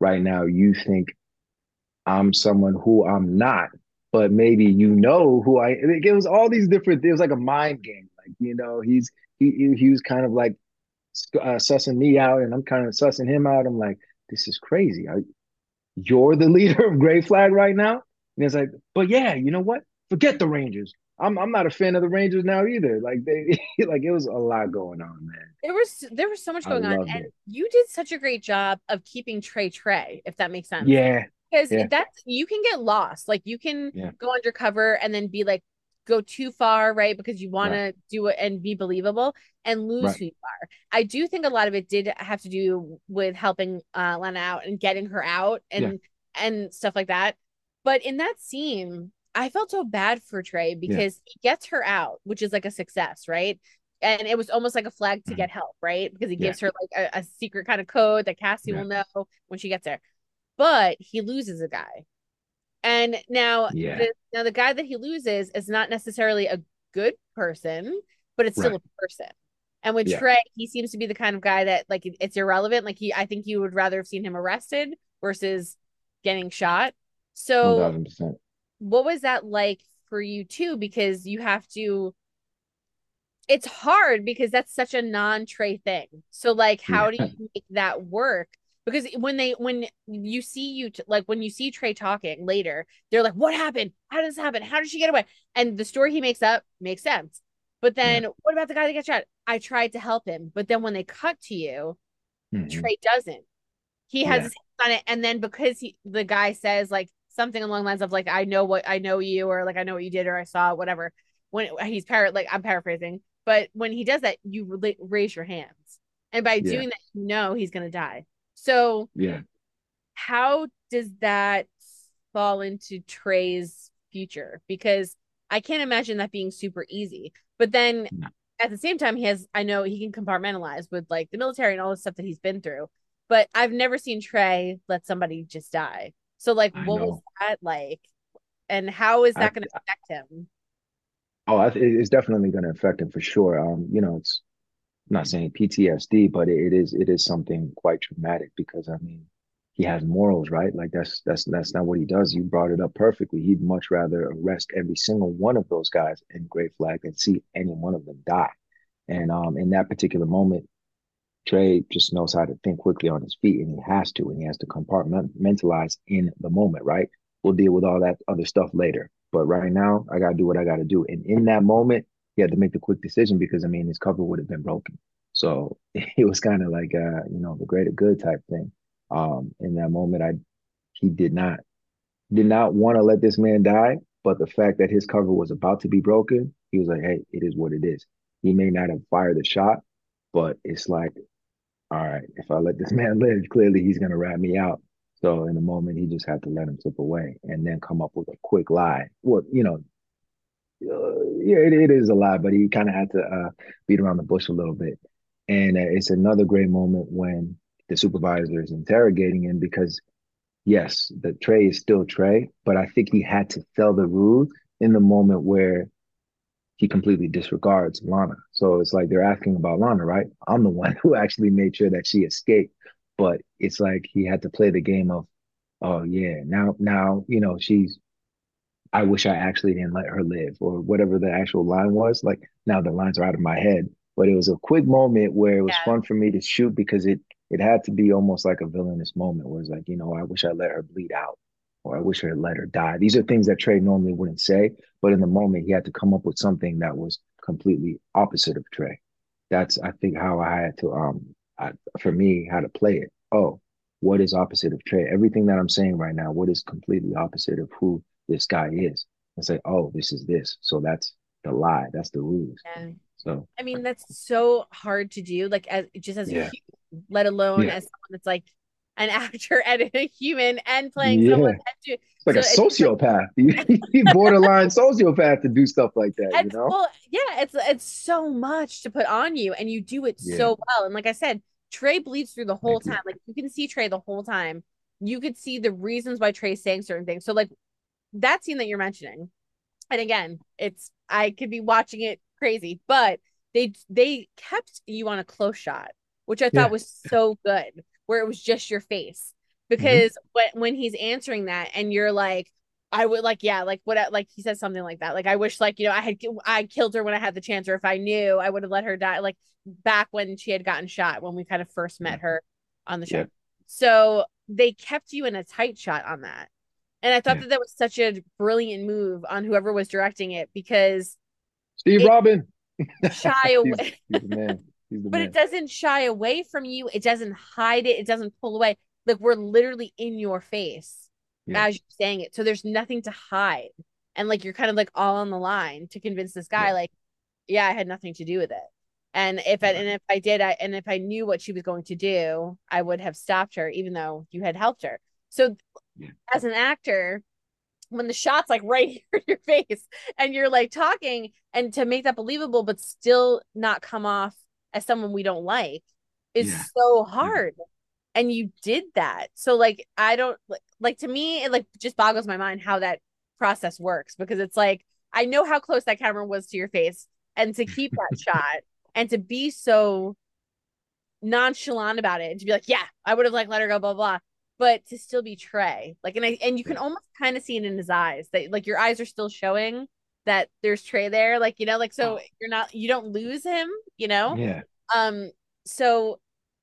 right now you think I'm someone who I'm not, but maybe you know who I. It was all these different. It was like a mind game. Like you know, he's he he was kind of like uh, sussing me out, and I'm kind of sussing him out. I'm like, this is crazy. I, you're the leader of Grey Flag right now, and it's like, but yeah, you know what? Forget the Rangers. I'm I'm not a fan of the Rangers now either. Like they like it was a lot going on, man. There was there was so much going on, and you did such a great job of keeping Trey Trey, if that makes sense. Yeah, because yeah. that's you can get lost. Like you can yeah. go undercover and then be like go too far, right? Because you want right. to do it and be believable and lose right. who you are. I do think a lot of it did have to do with helping uh, Lana out and getting her out and yeah. and stuff like that. But in that scene, I felt so bad for Trey because yeah. he gets her out, which is like a success, right? And it was almost like a flag to mm-hmm. get help, right? Because he gives yeah. her like a, a, secret kind of code that Cassie will know when she gets there. But he loses a guy and now, yeah. the, now the guy that he loses is not necessarily a good person, but it's still right. a person. And with yeah. Trey, he seems to be the kind of guy that like it's irrelevant. Like he, I think you would rather have seen him arrested versus getting shot. So, 1000%. what was that like for you too? Because you have to. It's hard because that's such a non-Trey thing. So, like, how yeah. do you make that work? Because when they when you see you t- like when you see Trey talking later, they're like, "What happened? How did this happen? How did she get away?" And the story he makes up makes sense. But then, yeah. what about the guy that gets shot? I tried to help him, but then when they cut to you, mm-hmm. Trey doesn't. He has yeah. his on it, and then because he the guy says like something along the lines of like, "I know what I know you," or like, "I know what you did," or "I saw whatever." When he's par like I'm paraphrasing, but when he does that, you raise your hands, and by yeah. doing that, you know he's gonna die. So yeah, how does that fall into Trey's future? Because I can't imagine that being super easy. But then no. at the same time, he has I know he can compartmentalize with like the military and all the stuff that he's been through. But I've never seen Trey let somebody just die. So like, I what know. was that like? And how is that going to affect him? Oh, it's definitely going to affect him for sure. Um, you know, it's I'm not saying PTSD, but it, is it is something quite traumatic because I mean, he has morals, right? Like that's that's that's not what he does. You brought it up perfectly. He'd much rather arrest every single one of those guys in Grey Flag than see any one of them die. And um, in that particular moment, Trey just knows how to think quickly on his feet, and he has to, and he has to compartmentalize in the moment, right? We'll deal with all that other stuff later. But right now, I gotta do what I gotta do. And in that moment, he had to make the quick decision because I mean his cover would have been broken. So it was kind of like uh, you know, the greater good type thing. Um, in that moment, I he did not did not want to let this man die, but the fact that his cover was about to be broken, he was like, "Hey, it is what it is." He may not have fired the shot, but it's like, all right, if I let this man live, clearly he's gonna rat me out. So in the moment, he just had to let him slip away and then come up with a quick lie. Well, you know, yeah, it, it is a lie, but he kind of had to uh, beat around the bush a little bit. And uh, it's another great moment when the supervisor is interrogating him because yes, the Trey is still Trey, but I think he had to sell the ruse in the moment where he completely disregards Lana. So it's like they're asking about Lana, right? I'm the one who actually made sure that she escaped, but it's like he had to play the game of, oh yeah, now now you know she's. I wish I actually didn't let her live, or whatever the actual line was. Like now the lines are out of my head, but it was a quick moment where it was yeah. fun for me to shoot because it it had to be almost like a villainous moment where it's like, you know, I wish I let her bleed out or I wish I had let her die. These are things that Trey normally wouldn't say, but in the moment he had to come up with something that was completely opposite of Trey. That's I think how I had to um I, for me how to play it. Oh, what is opposite of Trey? Everything that I'm saying right now, what is completely opposite of who this guy is? And say, oh, this is this. So that's the lie. That's the ruse. Yeah. So I mean, that's so hard to do. Like as just as yeah. a let alone yeah. as someone that's like an actor and a human and playing yeah. someone it's like so a sociopath. Like, borderline sociopath to do stuff like that. You know? Well, yeah, it's it's so much to put on you, and you do it yeah. so well. And like I said, Trey bleeds through the whole Thank time. You. Like you can see Trey the whole time. You could see the reasons why Trey's saying certain things. So like that scene that you're mentioning, and again, it's I could be watching it crazy, but they they kept you on a close shot, which I thought yeah. was so good, where it was just your face. Because mm-hmm. when when he's answering that and you're like, I would like, yeah, like what, like he says something like that. Like, I wish, like, you know, I had, I killed her when I had the chance, or if I knew, I would have let her die. Like back when she had gotten shot, when we kind of first met her on the show. Yeah. So they kept you in a tight shot on that. And I thought yeah. that that was such a brilliant move on whoever was directing it because Steve it, Robin shy away. he's, he's but man. it doesn't shy away from you. It doesn't hide it. It doesn't pull away. Like we're literally in your face yeah. as you're saying it. So there's nothing to hide. And like you're kind of like all on the line to convince this guy, yeah. like, yeah, I had nothing to do with it. And if I, and if I did, I and if I knew what she was going to do, I would have stopped her, even though you had helped her. So, yeah. as an actor, when the shot's like right here in your face and you're like talking and to make that believable but still not come off as someone we don't like is yeah. so hard and you did that so like i don't like to me it like just boggles my mind how that process works because it's like i know how close that camera was to your face and to keep that shot and to be so nonchalant about it and to be like yeah i would have like let her go blah blah but to still be Trey. Like, and I and you can almost kind of see it in his eyes that like your eyes are still showing that there's Trey there. Like, you know, like so you're not you don't lose him, you know? Yeah. Um, so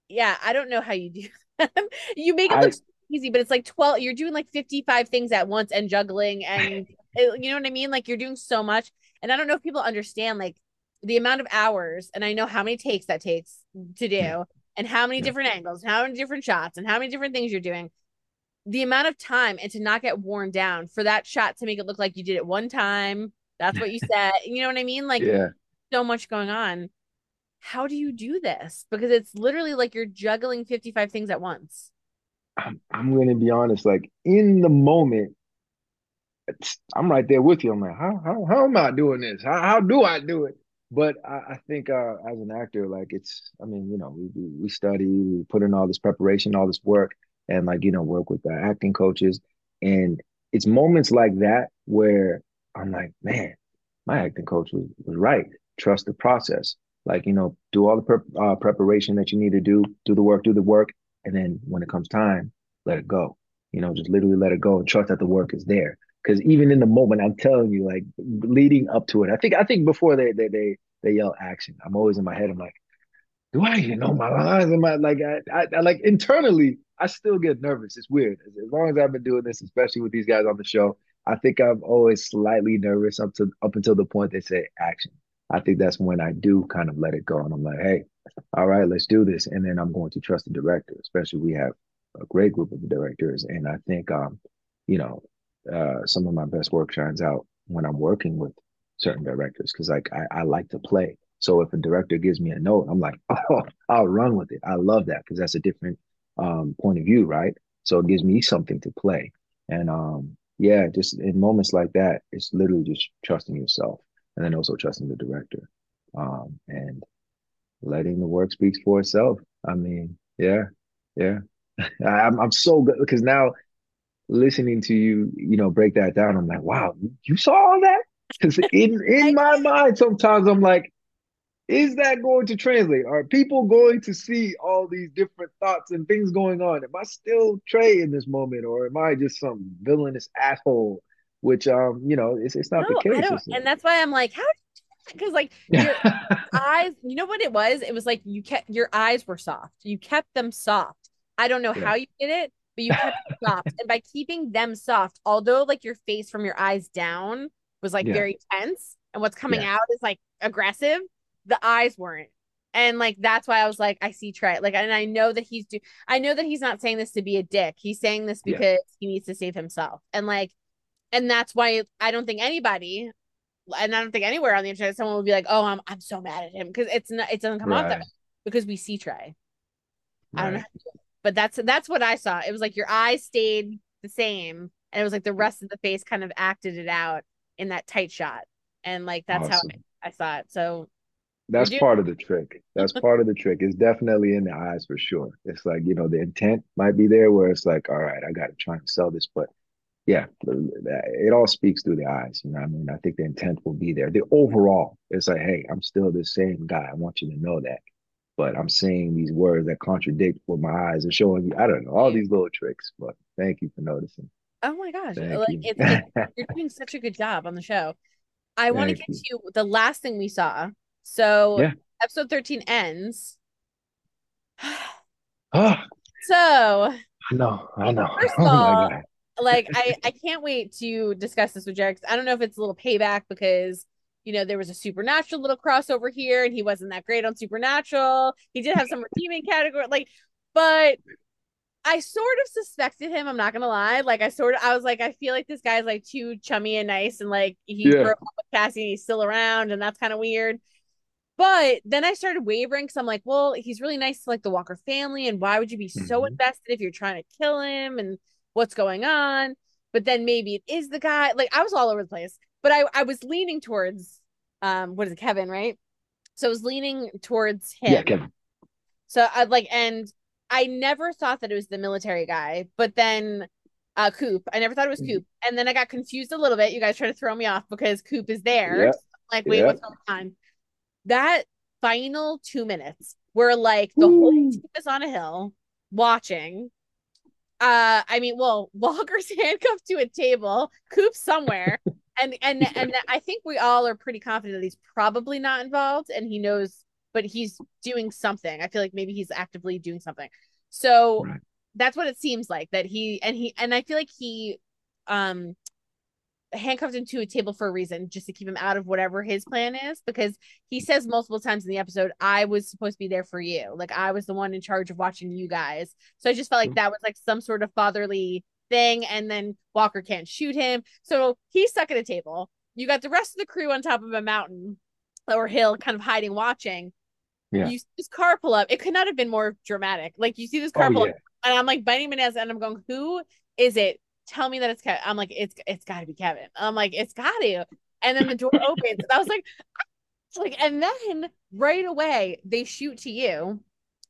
yeah, I don't know how you do that. you make it I, look easy, but it's like 12, you're doing like 55 things at once and juggling and you know what I mean? Like you're doing so much. And I don't know if people understand like the amount of hours and I know how many takes that takes to do and how many yeah. different angles, how many different shots, and how many different things you're doing. The amount of time and to not get worn down for that shot to make it look like you did it one time. That's what you said. you know what I mean? Like, yeah. so much going on. How do you do this? Because it's literally like you're juggling 55 things at once. I'm, I'm going to be honest. Like, in the moment, I'm right there with you. I'm like, how, how, how am I doing this? How, how do I do it? But I, I think uh, as an actor, like it's, I mean, you know, we, we study, we put in all this preparation, all this work, and like you know, work with the acting coaches, and it's moments like that where I'm like, man, my acting coach was, was right. Trust the process. Like you know, do all the prep, uh, preparation that you need to do, do the work, do the work, and then when it comes time, let it go. You know, just literally let it go and trust that the work is there. Because even in the moment, I'm telling you, like leading up to it, I think I think before they they they they yell action, I'm always in my head. I'm like, do I even know my lines? Am I like I, I, I like internally? I still get nervous. It's weird. As, as, long as I've been doing this, especially with these guys on the show, I think I'm always slightly nervous up to up until the point they say action. I think that's when I do kind of let it go, and I'm like, hey, all right, let's do this. And then I'm going to trust the director, especially we have a great group of directors, and I think um, you know, uh, some of my best work shines out when I'm working with certain directors because like I, I like to play so if a director gives me a note, I'm like, oh, I'll run with it. I love that because that's a different um, point of view, right? So it gives me something to play. And um, yeah, just in moments like that, it's literally just trusting yourself and then also trusting the director um, and letting the work speak for itself. I mean, yeah, yeah. I'm I'm so good because now listening to you, you know, break that down, I'm like, wow, you saw all that? Because in in my mind, sometimes I'm like, is that going to translate? Are people going to see all these different thoughts and things going on? Am I still Trey in this moment, or am I just some villainous asshole? Which um, you know, it's it's not no, the case. And that's why I'm like, how? Because like your eyes, you know what it was? It was like you kept your eyes were soft. You kept them soft. I don't know yeah. how you did it, but you kept soft. And by keeping them soft, although like your face from your eyes down was like yeah. very tense, and what's coming yeah. out is like aggressive the eyes weren't. And like that's why I was like, I see Trey. Like, and I know that he's do I know that he's not saying this to be a dick. He's saying this because yeah. he needs to save himself. And like, and that's why I don't think anybody and I don't think anywhere on the internet someone would be like, "Oh, I'm I'm so mad at him," because it's not it doesn't come right. off that way because we see Trey. Right. I don't know, but that's that's what I saw. It was like your eyes stayed the same, and it was like the rest of the face kind of acted it out in that tight shot, and like that's awesome. how I, I saw it. So that's part of the trick. That's part of the trick. It's definitely in the eyes for sure. It's like, you know, the intent might be there where it's like, all right, I got to try and sell this. But yeah, it all speaks through the eyes. You know I mean? I think the intent will be there. The overall, it's like, hey, I'm still the same guy. I want you to know that. But I'm saying these words that contradict what my eyes are showing you. I don't know, all these little tricks. But thank you for noticing. Oh my gosh. Thank like, you. It's, it's, you're doing such a good job on the show. I want to get you. to the last thing we saw so yeah. episode 13 ends. oh. So I know, I know. First of oh all, like I, I can't wait to discuss this with Jared. I don't know if it's a little payback because you know there was a supernatural little crossover here and he wasn't that great on supernatural. He did have some redeeming category, like, but I sort of suspected him. I'm not gonna lie. Like I sort of, I was like, I feel like this guy's like too chummy and nice, and like he yeah. broke up with Cassie and he's still around, and that's kind of weird. But then I started wavering because I'm like, well, he's really nice to like the Walker family. And why would you be mm-hmm. so invested if you're trying to kill him and what's going on? But then maybe it is the guy. Like I was all over the place. But I, I was leaning towards um what is it, Kevin, right? So I was leaning towards him. Yeah, Kevin. So I'd like and I never thought that it was the military guy, but then uh Coop. I never thought it was mm-hmm. Coop. And then I got confused a little bit. You guys try to throw me off because Coop is there. Yep. So like, wait, yep. what's going on? that final two minutes where like the Ooh. whole team is on a hill watching. Uh, I mean, well, Walker's handcuffed to a table, Coop somewhere, and and and I think we all are pretty confident that he's probably not involved, and he knows, but he's doing something. I feel like maybe he's actively doing something. So right. that's what it seems like that he and he and I feel like he um handcuffed him to a table for a reason, just to keep him out of whatever his plan is. Because he says multiple times in the episode, I was supposed to be there for you. Like I was the one in charge of watching you guys. So I just felt like mm-hmm. that was like some sort of fatherly thing. And then Walker can't shoot him. So he's stuck at a table. You got the rest of the crew on top of a mountain or hill, kind of hiding, watching. Yeah. You see this car pull up. It could not have been more dramatic. Like you see this car oh, pull yeah. up, and I'm like biting my nails, and I'm going, "Who is it? tell me that it's Kevin. I'm like, it's it's got to be Kevin. I'm like, it's got to. And then the door opens, and I was like, like, and then right away they shoot to you,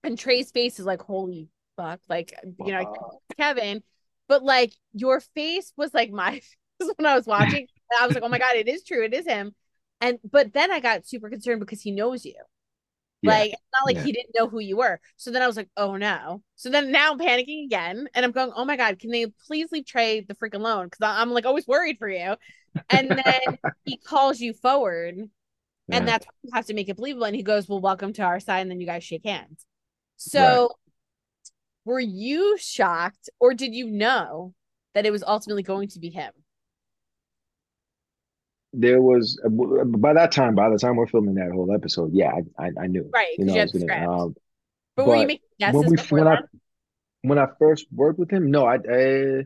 and Trey's face is like, holy fuck, like you know, Kevin. But like your face was like my face when I was watching. I was like, oh my god, it is true, it is him. And but then I got super concerned because he knows you. Yeah. Like it's not like Yeah. he didn't know who you were. So then I was like, oh no. So then now I'm panicking again, and I'm going, oh my god, can they please leave Trey the freak alone? Because I'm like always worried for you. And then he calls you forward, Yeah. and that's when you have to make it believable. And he goes, well, welcome to our side, and then you guys shake hands. So were you shocked, or did you know that it was ultimately going to be him? there was by that time, by the time we're filming that whole episode, yeah, I I, I knew. Right, You know, you I had was gonna. Um, But were you but making when we when I when I first worked with him, no, I I,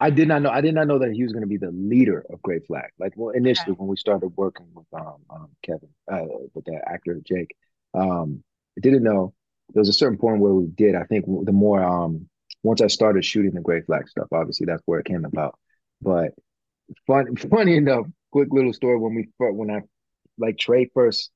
I did not know. I did not know that he was going to be the leader of Grey Flag. Like, well, initially Okay. when we started working with um, um Kevin, uh, with the actor Jake, um, I didn't know. There was a certain point where we did. I think the more um once I started shooting the Grey Flag stuff, obviously that's where it came about. But fun, funny enough, quick little story when we when I like Trey first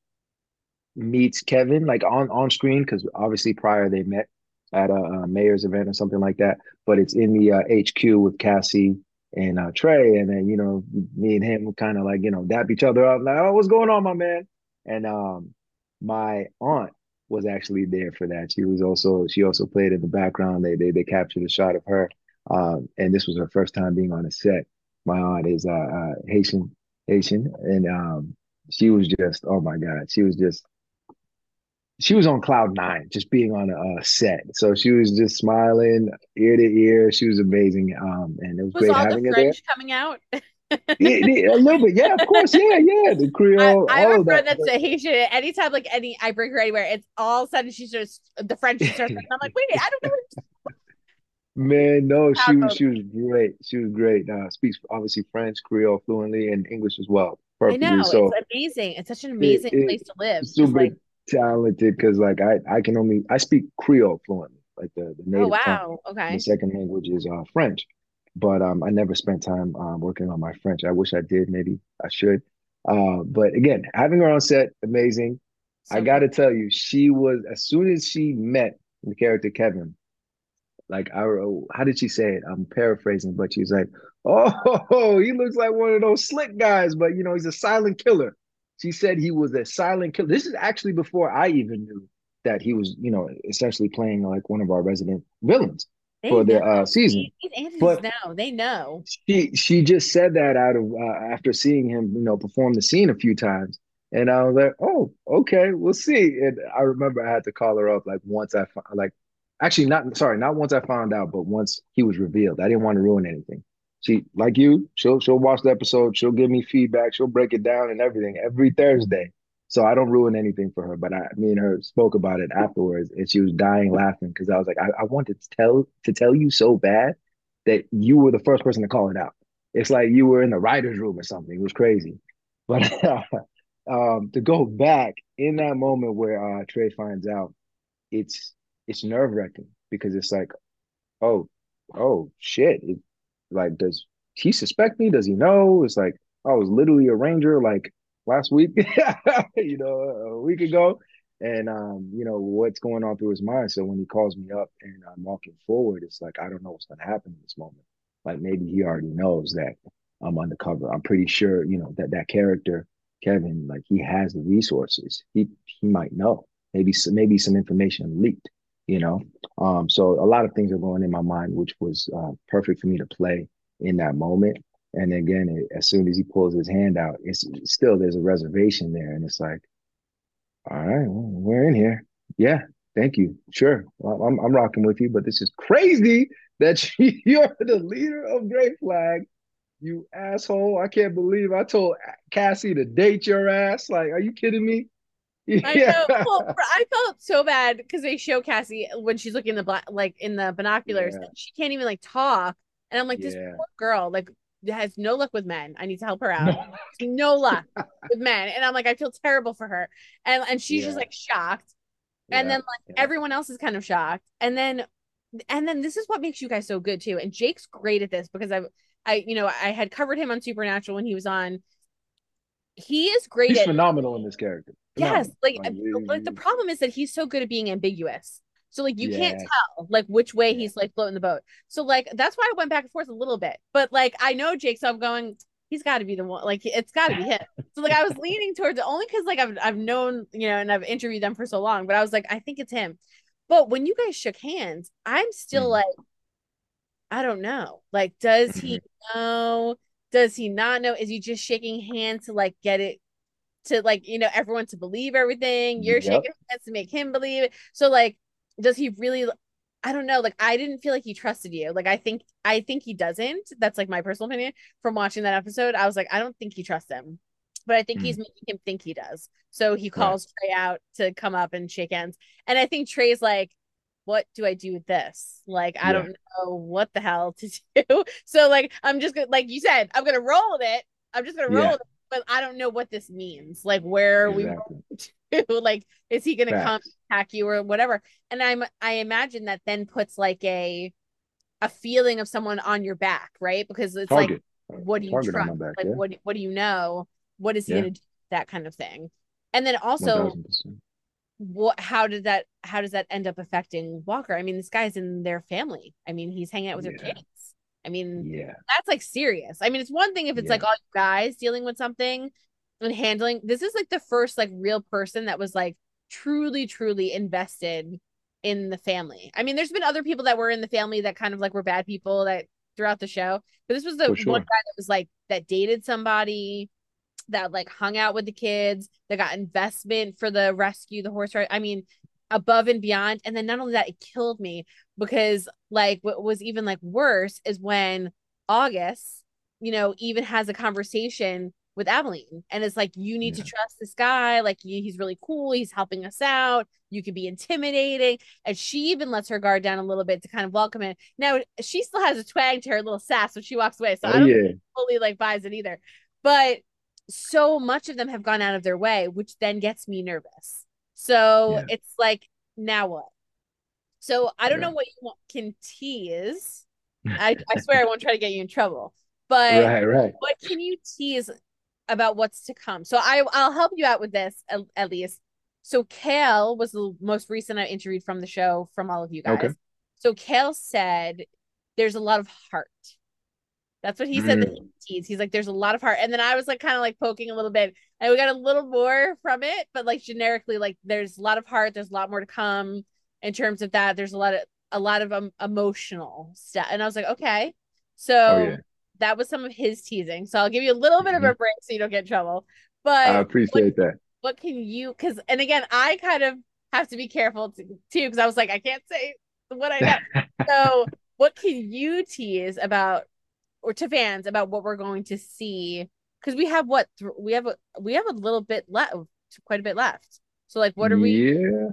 meets Kevin like on on screen because obviously prior they met at a, uh mayor's event or something like that. But it's in the uh, HQ with Cassie and uh, Trey, and then you know me and him kind of like you know dap each other up like, oh, what's going on, my man? And um, my aunt was actually there for that. She was also she also played in the background. They they they captured a shot of her, um, and this was her first time being on a set. My aunt is uh, uh Haitian Haitian, and um, she was just oh my god, she was just she was on cloud nine, just being on a, a set. So she was just smiling ear to ear. She was amazing, um, and it was Was great having her there. Coming out? Yeah, yeah, a little bit, yeah, of course, yeah, yeah, the Creole, I have all a friend that. that's a Haitian. Anytime, like any, I bring her anywhere, it's all of a sudden she's just the French. Starts, I'm like, wait, I don't know. Man, no, she was she was great. She was great. Uh, speaks obviously French, Creole fluently, and English as well, I know So it's amazing. It's such an amazing it place to live. Super like, talented because like I I can only I speak Creole fluently, like the the oh native tongue. wow, And the second language is uh French. But um I never spent time um working on my French. I wish I did, maybe I should. Uh, but again, having her on set, amazing. I gotta tell you, she was as soon as she met the character Kevin, like I how did she say it? I'm paraphrasing, but she's like, "Oh, he looks like one of those slick guys, but you know, he's a silent killer." She said he was a silent killer. This is actually before I even knew that he was, you know, essentially playing like one of our resident villains They for the uh season. But know. They know. she she just said that out of uh, after seeing him, you know, perform the scene a few times. And I was like, "Oh, okay, we'll see." And I remember I had to call her up like once I like actually not sorry, not once I found out, but once he was revealed. I didn't want to ruin anything. She like you, she'll she'll watch the episode, she'll give me feedback, she'll break it down and everything every Thursday. So I don't ruin anything for her. But I me and her spoke about it afterwards, and she was dying laughing because I was like, I, I wanted to tell to tell you so bad that you were the first person to call it out. It's like you were in the writer's room or something. It was crazy. But um, to go back in that moment where uh, Trey finds out, it's it's nerve wracking because it's like, oh, oh shit. It, like, does he suspect me? Does he know? It's like I was literally a ranger like last week, you know, a week ago. And um, you know, what's going on through his mind. So when he calls me up and I'm walking forward, it's like I don't know what's gonna happen in this moment. Like maybe he already knows that I'm undercover. I'm pretty sure, you know, that that character, Kevin, like he has the resources. He he might know. Maybe some maybe some information leaked, you know. Um, so a lot of things are going in my mind, which was uh, perfect for me to play in that moment. And again, it, as soon as he pulls his hand out, it's still there's a reservation there, and it's like, all right, well, we're in here. Yeah, thank you. Sure, well, I'm I'm rocking with you, but this is crazy that you're the leader of Grey Flag. You asshole! I can't believe I told Cassie to date your ass. Like, are you kidding me? I Yeah, know. Well, I felt so bad because they show Cassie when she's looking in the black, like in the binoculars, yeah, she can't even like talk. And I'm like, this yeah. poor girl, like, has no luck with men. I need to help her out. No, No luck with men. And I'm like, I feel terrible for her. And and she's just like shocked. And yeah, then like yeah. everyone else is kind of shocked. And then and then this is what makes you guys so good too. And Jake's great at this because I've I you know, I had covered him on Supernatural when he was on. He is great He's at phenomenal in this character. Yes, like Like, like the problem is that he's so good at being ambiguous. So like you can't tell like which way yeah, he's like floating the boat. So like that's why I went back and forth a little bit. But like I know Jake, so I'm going, he's got to be the one. Like it's got to be him. So like I was leaning towards it only because like I've I've known you know and I've interviewed them for so long, but I was like I think it's him. But when you guys shook hands, I'm still mm. like, I don't know. Like, does he mm-hmm. know? Does he not know? Is he just shaking hands to like get it to like you know everyone to believe everything? You're yep. shaking hands to make him believe it. So like, does he really? I don't know. Like, I didn't feel like he trusted you. Like, I think I think he doesn't. That's like my personal opinion from watching that episode. I was like, I don't think he trusts him but I think mm. he's making him think he does. So he calls right. Trey out to come up and shake hands. And I think Trey's like, what do I do with this? Like, I yeah. don't know what the hell to do. So, like, I'm just gonna, like you said, I'm gonna roll with it. I'm just gonna roll yeah. with it, but I don't know what this means. Like, where exactly. we? Like, is he gonna Facts. come attack you or whatever? And I'm, I imagine that then puts like a, a feeling of someone on your back, right? Because it's Target. like, what do you Target trust? Back, like, yeah. what, what do you know? What is he gonna do? That kind of thing. And then also, 1000% what how did that how does that end up affecting Walker? I mean, this guy's in their family. I mean, he's hanging out with yeah. their kids. I mean, yeah, that's like serious. I mean, it's one thing if it's yeah. like all you guys dealing with something and handling. This is like the first like real person that was like truly, truly invested in the family. I mean, there's been other people that were in the family that kind of like were bad people that throughout the show, but this was the sure. one guy that was like that dated somebody that like hung out with the kids, that got investment for the rescue, the horse ride. I mean, above and beyond. And then not only that, it killed me because like what was even like worse is when August, you know, even has a conversation with Abilene and it's like you need yeah. to trust this guy like he's really cool he's helping us out you could be intimidating and she even lets her guard down a little bit to kind of welcome it now she still has a twang to her little sass when she walks away so oh, I don't yeah. fully like buys it either but so much of them have gone out of their way, which then gets me nervous. So yeah. it's like, now what? So I don't know what you want, can tease. I, I swear I won't try to get you in trouble. But right, right. what can you tease about what's to come? So I I'll help you out with this at, at least. So Kale was the most recent I interviewed from the show from all of you guys. Okay. So Kale said there's a lot of heart that's what he said mm. that he. He's like, there's a lot of heart. And then I was like kind of like poking a little bit. And we got a little more from it, but like generically, like there's a lot of heart, there's a lot more to come in terms of that. There's a lot of a lot of um, emotional stuff. And I was like, okay. So oh, yeah. That was some of his teasing. So I'll give you a little bit mm-hmm. of a break so you don't get in trouble. But I appreciate what, that. What can you because and again, I kind of have to be careful too, because I was like, I can't say what I know. so what can you tease about or to fans about what we're going to see because we have what th- we have a we have a little bit left quite a bit left so like what are we yeah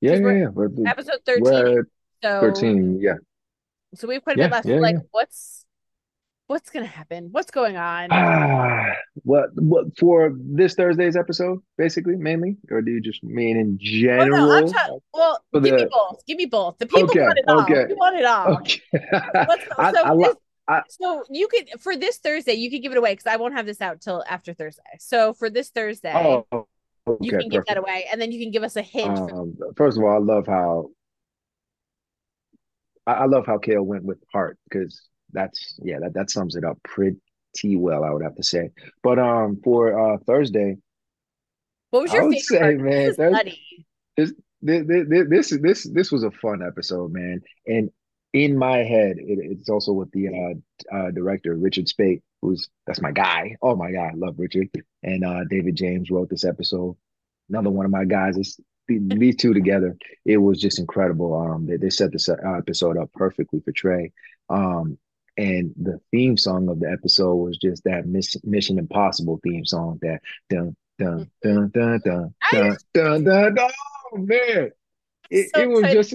yeah yeah, yeah. episode 13 so 13 yeah so we have quite a yeah, bit left yeah, like what's what's gonna happen what's going on ah, what what for this thursday's episode basically mainly or do you just mean in general oh, no, ta- well give the... me both give me both the people okay, want it all okay. we want it all okay. I, so I, this, I, so you could for this Thursday, you could give it away because I won't have this out till after Thursday. So for this Thursday, oh, okay, you can perfect. give that away, and then you can give us a hint. Um, first of all, I love how I, love how Kale went with heart because that's yeah that that sums it up pretty well. I would have to say, but um for uh Thursday, what was your favorite? Say, man, this, this this this this this was a fun episode, man, and in my head, it, it's also with the uh, uh, director Richard Speight, who's that's my guy. Oh my god, I love Richard. And uh, David James wrote this episode. Another one of my guys. It's, these two together, it was just incredible. Um, they, they set this uh, episode up perfectly for Trey. Um, and the theme song of the episode was just that Mission Impossible theme song. That dun dun dun dun dun dun dun dun. dun. Oh man, it, so it was just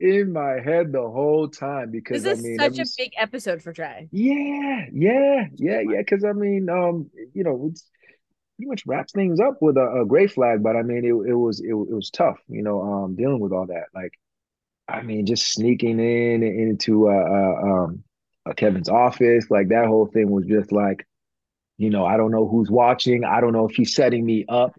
in my head the whole time because this is I mean, such a big episode for Trey. Yeah, yeah, yeah, yeah. Because I mean, um, you know, it's pretty much wraps things up with a, a Grey Flag, but I mean, it it was it, it was tough, you know, um, dealing with all that. Like, I mean, just sneaking in into uh, uh um Kevin's office, like that whole thing was just like, you know, I don't know who's watching. I don't know if he's setting me up.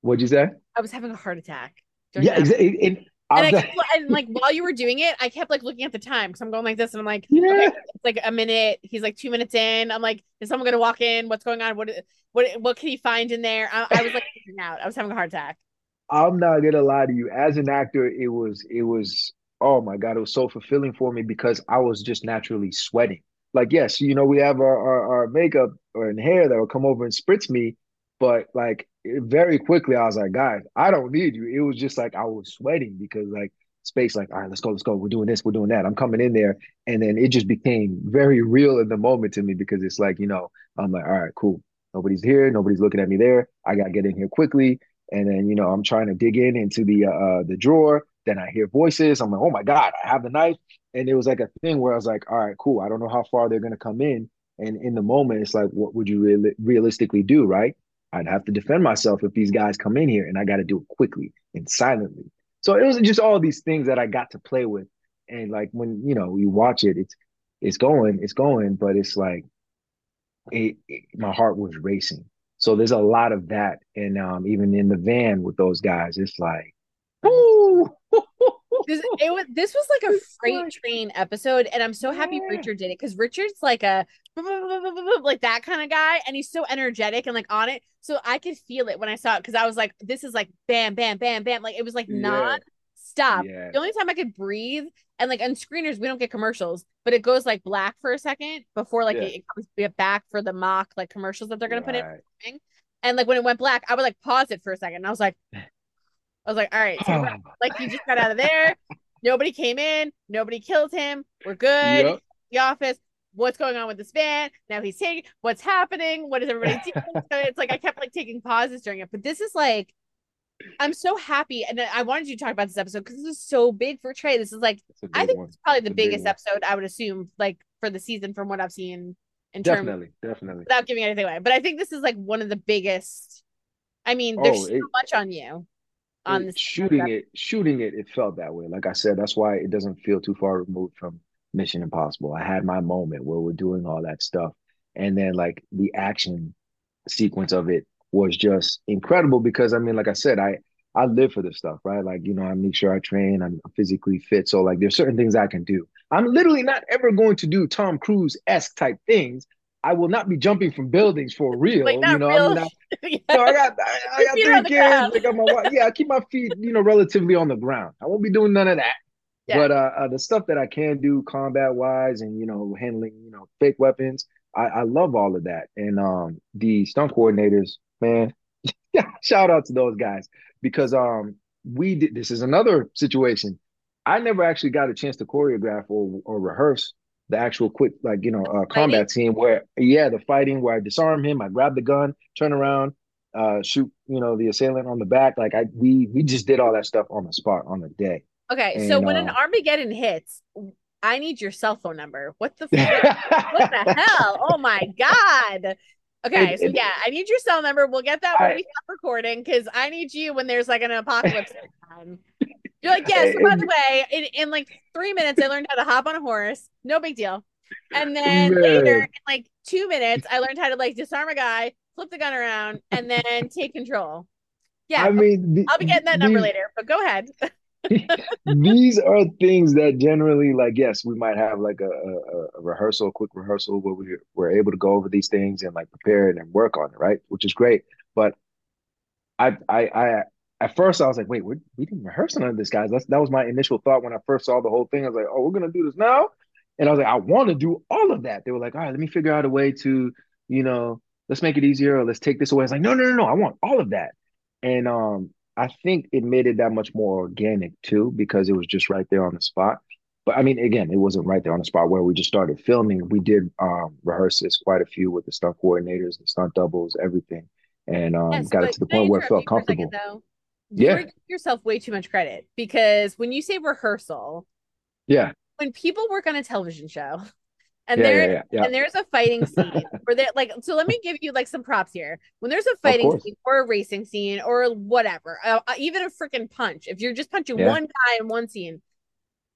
What'd you say? I was having a heart attack. Yeah, exactly And, I kept, and like while you were doing it, I kept like looking at the time because I'm going like this, and I'm like, Yeah. okay, it's like a minute. He's like two minutes in. I'm like, is someone gonna walk in? What's going on? What what what can he find in there? I, I was like out. I was having a heart attack. I'm not gonna lie to you. As an actor, it was it was oh my God, it was so fulfilling for me because I was just naturally sweating. Like, yes, you know, we have our our, our makeup or hair that will come over and spritz me, but like very quickly I was like, guys, I don't need you. It was just like I was sweating because like space, like, all right, let's go, let's go. We're doing this, we're doing that. I'm coming in there. And then it just became very real in the moment to me because it's like, you know, I'm like, all right, cool. Nobody's here, nobody's looking at me there. I gotta get in here quickly. And then, you know, I'm trying to dig in into the uh, uh the drawer. Then I hear voices. I'm like, oh my God, I have the knife. And it was like a thing where I was like, all right, cool. I don't know how far they're gonna come in. And in the moment, it's like, what would you real- realistically do, right? I'd have to defend myself if these guys come in here, and I got to do it quickly and silently. So it was just all these things that I got to play with. And like when you know you watch it, it's it's going, it's going, but it's like it, it my heart was racing. So there's a lot of that, and um, even in the van with those guys, it's like, ooh, This it was this was like a freight train episode, and I'm so happy Yeah. Richard did it because Richard's like a like that kind of guy, and he's so energetic and like on it. So I could feel it when I saw it because I was like, this is like bam, bam, bam, bam. Like it was like Yeah. non stop. Yeah. The only time I could breathe and like on screeners we don't get commercials, but it goes like black for a second before like Yeah. it, it comes back for the mock like commercials that they're gonna put in. And like when it went black, I would like pause it for a second. And I was like, I was like, all right, take oh. like you just got out of there. Nobody came in. Nobody killed him. We're good. Yep. The office. What's going on with this van? Now he's taking. What's happening? What is everybody doing? so it's like I kept like taking pauses during it. But this is like, I'm so happy, and I wanted you to talk about this episode because this is so big for Trey. This is like I think one. it's probably the It's biggest episode I would assume like for the season from what I've seen in terms Definitely, definitely. without giving anything away. But I think this is like one of the biggest. I mean, there's Oh, so it- much on you on this shooting it, shooting it, it felt that way. Like I said, that's why it doesn't feel too far removed from Mission Impossible. I had my moment where we're doing all that stuff, and then like the action sequence of it was just incredible because I mean, like I said, I I live for this stuff, right? Like you know, I make sure I train, I'm physically fit, so like there's certain things I can do. I'm literally not ever going to do Tom Cruise esque type things. I will not be jumping from buildings for real. Like, you know, real. I'm not Yeah. no, I got I, I got three kids. I got my wife. Yeah, I keep my feet, you know, relatively on the ground. I won't be doing none of that. Yeah. But uh, uh, the stuff that I can do combat wise and you know handling you know fake weapons, I, I love all of that. And um, the stunt coordinators, man, shout out to those guys because um, we did. This is another situation. I never actually got a chance to choreograph or or rehearse the actual quick like you know uh, combat scene where yeah the fighting where I disarm him, I grab the gun, turn around, uh, shoot you know the assailant on the back. Like I we we just did all that stuff on the spot on the day. Okay, so And, when an uh, Armageddon hits, I need your cell phone number. What the what the hell? Oh my god. Okay, It- so it- yeah, I need your cell number. We'll get that when I- we stop recording because I need you when there's like an apocalypse. You're like, yeah, so by the way, in, in like three minutes, I learned how to hop on a horse. No big deal. And then Man. later, in like two minutes, I learned how to like disarm a guy, flip the gun around, and then take control. Yeah, I mean, the- I'll be getting that number these- later, but go ahead. these are things that generally like yes we might have like a, a, a rehearsal a quick rehearsal where we, we're able to go over these things and like prepare it and work on it right which is great but i i i at first i was like wait we we didn't rehearse none of this guys That's, that was my initial thought when i first saw the whole thing i was like oh we're gonna do this now and i was like i want to do all of that they were like all right let me figure out a way to you know let's make it easier or let's take this away it's like no no no no i want all of that and um I think it made it that much more organic too, because it was just right there on the spot. But I mean, again, it wasn't right there on the spot where we just started filming. We did um, rehearses quite a few with the stunt coordinators, the stunt doubles, everything, and um, Yes, got it to the point where it felt you for a second, comfortable. though? Yeah. You're giving yourself way too much credit because when you say rehearsal, Yeah, when people work on a television show and yeah, they're yeah, yeah, and there's a fighting scene where they're like so let me give you like some props here. When there's a fighting scene or a racing scene or whatever uh, uh, even a freaking punch if you're just punching one guy in one scene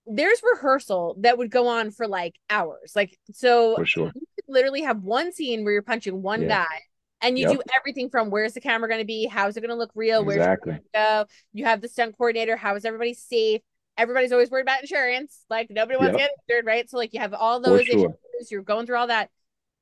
there's rehearsal that would go on for like hours. Like so for sure. you could literally have one scene where you're punching one guy And you Yep. do everything from where's the camera going to be? How's it going to look real? Where's it Exactly. go? You have the stunt coordinator. How is everybody safe? Everybody's always worried about insurance. Like nobody wants to get injured, right? So like you have all those sure. issues. You're going through all that.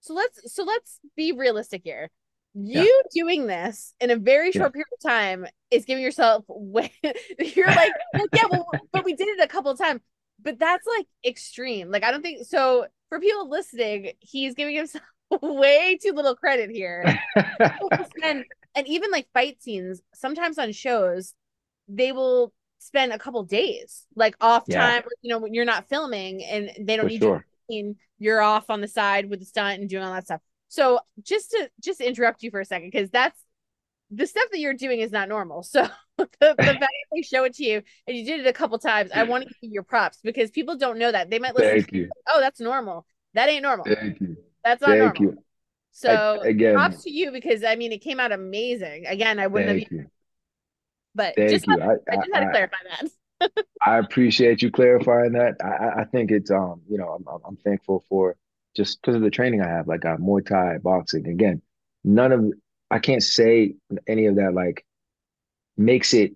So let's so let's be realistic here. Yeah. You doing this in a very Yeah. short period of time is giving yourself way. You're like, well, yeah, well, but we did it a couple of times. But that's like extreme. Like I don't think so. For people listening, he's giving himself way too little credit here and and even like fight scenes sometimes on shows they will spend a couple days like off Yeah. time you know when you're not filming and they don't For need you sure. scene, you're off on the side with the stunt and doing all that stuff so just to just interrupt you for a second because that's the stuff that you're doing is not normal so the, the fact that they show it to you and you did it a couple times i want to give you your props because people don't know that they might listen Thank to you. oh that's normal that ain't normal Thank you. That's not Thank normal you. so I- again, props to you because I mean it came out amazing. Again, I wouldn't have, you. but Thank just you. had, I, I just had to I, clarify that. I appreciate you clarifying that. I, I- I think it's um, you know, I'm I'm thankful for just because of the training I have. Like uh, Muay Thai, boxing. Again, none of I can't say any of that like makes it.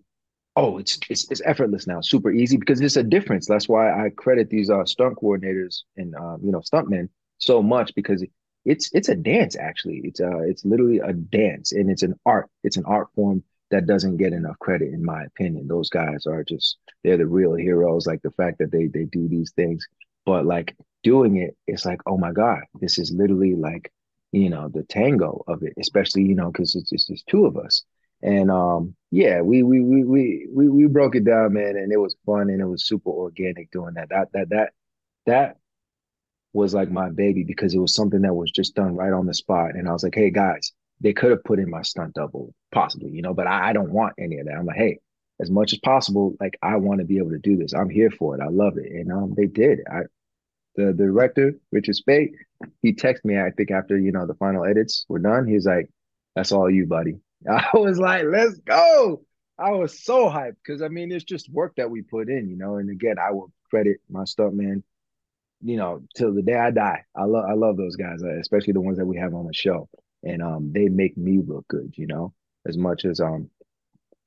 Oh, it's it's it's effortless now, super easy because it's a difference. That's why I credit these uh stunt coordinators and um, you know, stuntmen so much because it's it's a dance actually. It's uh it's literally a dance and it's an art. It's an art form that doesn't get enough credit in my opinion. Those guys are just they're the real heroes. Like the fact that they they do these things, but like doing it, it's like, oh my God, this is literally like, you know, the tango of it, especially, you know, because it's just it's two of us. And um, yeah, we we we we we we broke it down, man, and it was fun and it was super organic doing that. That that that that was like my baby because it was something that was just done right on the spot. And I was like, hey guys, they could have put in my stunt double, possibly, you know, but I, I don't want any of that. I'm like, hey, as much as possible, like I want to be able to do this. I'm here for it. I love it. And um, they did. I the, the director, Richard Speight, he texted me, I think after, you know, the final edits were done. He was like, That's all you, buddy. I was like, let's go. I was so hyped because I mean, it's just work that we put in, you know. And again, I will credit my stuntman, you know, till the day I die. I love I love those guys, uh, especially the ones that we have on the show. And um, they make me look good, you know, as much as um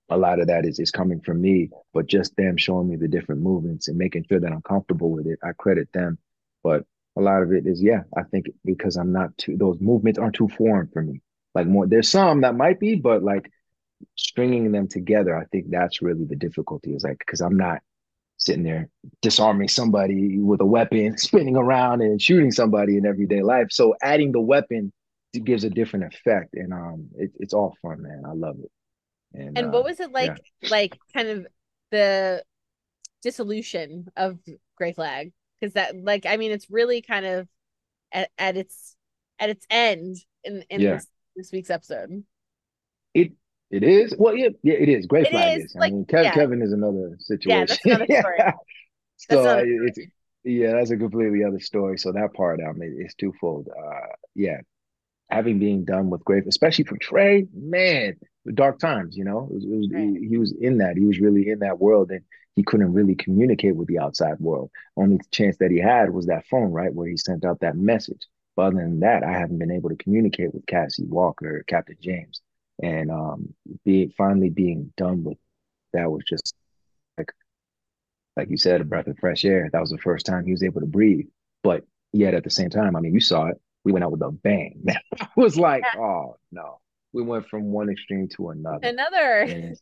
a lot of that is is coming from me, but just them showing me the different movements and making sure that I'm comfortable with it. I credit them. But a lot of it is, yeah, I think because I'm not too those movements aren't too foreign for me. Like more there's some that might be, but like stringing them together, I think that's really the difficulty. Is like because I'm not sitting there disarming somebody with a weapon, spinning around and shooting somebody in everyday life. So adding the weapon gives a different effect, and um, it, it's all fun, man. I love it. And, And uh, what was it like, yeah. like kind of the dissolution of Grey Flag? Because that, like, I mean, it's really kind of at, at its at its end in in Yeah. this, this week's episode. It it is? Well yeah yeah it is. Great It flag is, is. I like, mean Kev, yeah. Kevin is another situation Yeah, that's another story. so another uh, it's yeah that's a completely other story. So that part I mean it's twofold. Uh yeah having being done with great especially for Trey man the dark times you know? It was, it was, Right. he, he was in that. He was really in that world and he couldn't really communicate with the outside world. Only chance that he had was that phone right where he sent out that message. But other than that I haven't been able to communicate with Cassie Walker Captain James and um being finally being done with that was just like like you said a breath of fresh air. That was the first time he was able to breathe. But yet at the same time i mean you saw it. We went out with a bang. I was like Yeah. oh no. We went from one extreme to another. Another. and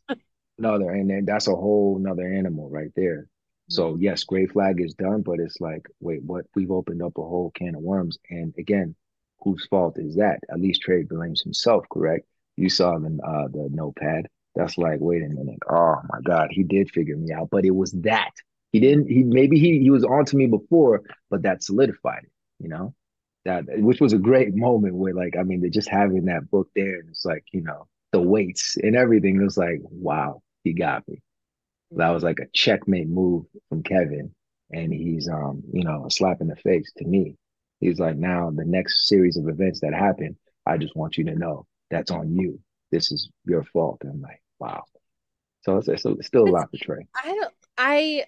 another and then that's a whole another animal right there. So yes Grey Flag is done but it's like wait what? We've opened up a whole can of worms. And again whose fault is that? At least trey blames himself correct you saw the uh the notepad. That's like wait a minute. Oh my god he did figure me out but it was that. He didn't he maybe he he was on to me before but that solidified it you know? That which was a great moment where like i mean they're just having that book there and it's like you know the weights and everything. It was like wow he got me. That was like a checkmate move from Kevin. And he's um, you know, a slap in the face to me. He's like, now the next series of events that happen, I just want you to know that's on you. This is your fault. And I'm like, wow. So it's, it's, it's still a lot for Trey. I don't. I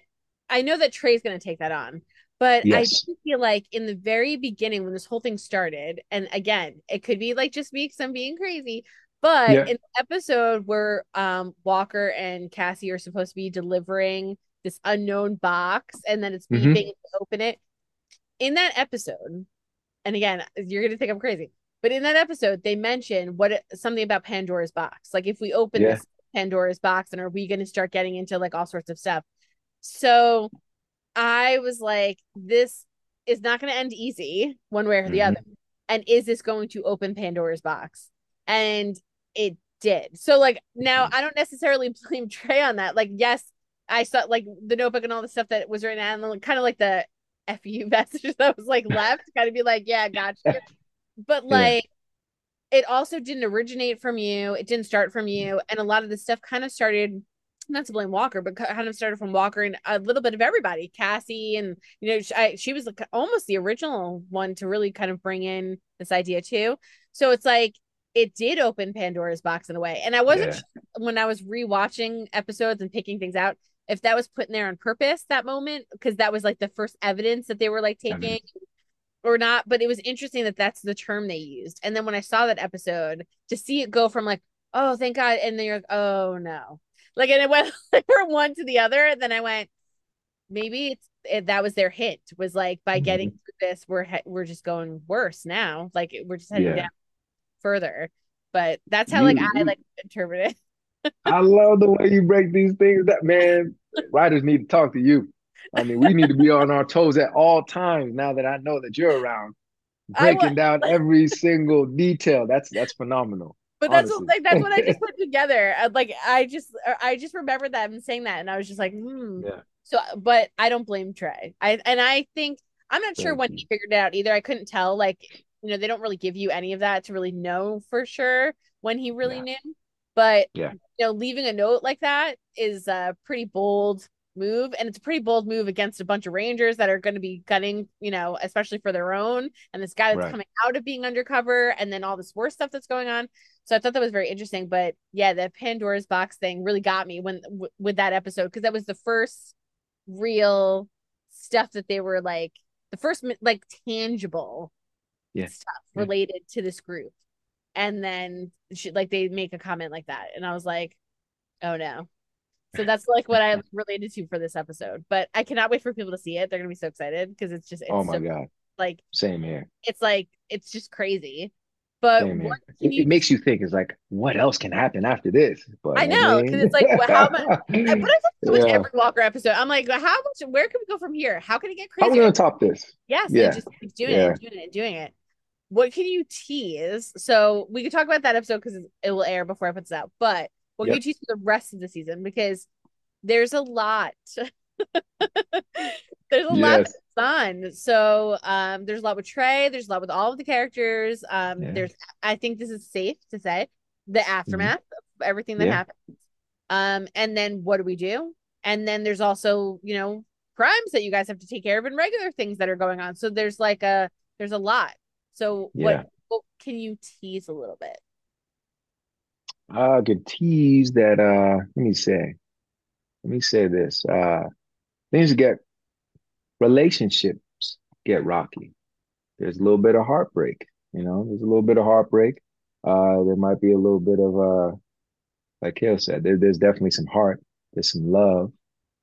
I know that Trey's going to take that on, But I Yes. didn't feel like in the very beginning when this whole thing started, and again, it could be like just me because I'm being crazy, but Yeah. in the episode where um Walker and Cassie are supposed to be delivering this unknown box and then it's beeping and they open it. In that episode, and again, you're gonna think I'm crazy, but in that episode, they mention what it, something about Pandora's box. Like if we open Yeah. this Pandora's box, and are we gonna start getting into like all sorts of stuff? So I was like, this is not going to end easy one way or the hmm other. And is this going to open Pandora's box? And it did. So, like, now I don't necessarily blame Trey on that. Like, yes, I saw like the notebook and all the stuff that was written and kind of like the FU message that was like left, kind of be like, yeah, gotcha. But Yeah. like, it also didn't originate from you. It didn't start from you. Mm-hmm. And a lot of the stuff kind of started, not to blame Walker, but kind of started from Walker and a little bit of everybody. Cassie and, you know, she, I, she was like almost the original one to really kind of bring in this idea too. So it's like, it did open Pandora's box in a way. And I wasn't Yeah. sure when I was rewatching episodes and picking things out if that was put in there on purpose that moment, because that was like the first evidence that they were like taking. Or not, but it was interesting that that's the term they used. And then when I saw that episode, to see it go from like, oh, thank God, and then you're like, oh no, like, and it went like from one to the other. And then I went, maybe it's it, that was their hint was like by getting Mhm. through this, we're he- we're just going worse now, like we're just heading Yeah. down further. But that's how You, like I like interpret it. I love the way you break these things. That man, writers need to talk to you. I mean, we need to be on our toes at all times. Now that I know that you're around, breaking down every single detail. That's that's phenomenal. but that's what, like that's what I just put together. I, like I just I just remembered that and saying that, and I was just like, hmm. Yeah. So, but I don't blame Trey. I and I think I'm not sure Thank when you. he figured it out either. I couldn't tell. Like, you know, they don't really give you any of that to really know for sure when he really Yeah. knew. But Yeah. you know, leaving a note like that is uh, pretty bold move, and it's a pretty bold move against a bunch of Rangers that are going to be gunning, you know, especially for their own. And this guy that's Right. coming out of being undercover, and then all this worse stuff that's going on. So I thought that was very interesting. But yeah, the Pandora's box thing really got me when w- with that episode because that was the first real stuff that they were like the first like tangible Yeah. stuff Yeah. related to this group and then she, like they make a comment like that and i was like oh no so that's like what i related to for this episode but i cannot wait for people to see it they're gonna be so excited because it's just oh it's Oh my so, God. like Same here. it's like it's just crazy but. It, you it makes you think. It's like, what else can happen after this? But I know, 'cause it's like, well, how much- but I think so much Yeah. every Walker episode. I'm like, how much? Where can we go from here? How can it get How are we gonna top this? Yes, Yeah. just keeps doing Yeah. it, doing it, doing it. What can you tease? So we could talk about that episode because it will air before I put this out. But what can Yep. you tease for the rest of the season? Because there's a lot. there's a lot Yes. fun. So um, there's a lot with Trey. There's a lot with all of the characters. Um, Yeah. there's I think this is safe to say the aftermath of everything that Yeah. happens. Um, and then what do we do? And then there's also you know crimes that you guys have to take care of and regular things that are going on. So there's like a there's a lot. So Yeah. what what can you tease a little bit? I could tease that. Uh, let me say, let me say this. Uh, things get relationships get rocky. There's a little bit of heartbreak. You know, there's a little bit of heartbreak. Uh, there might be a little bit of uh, like Kale said, there, there's definitely some heart. There's some love.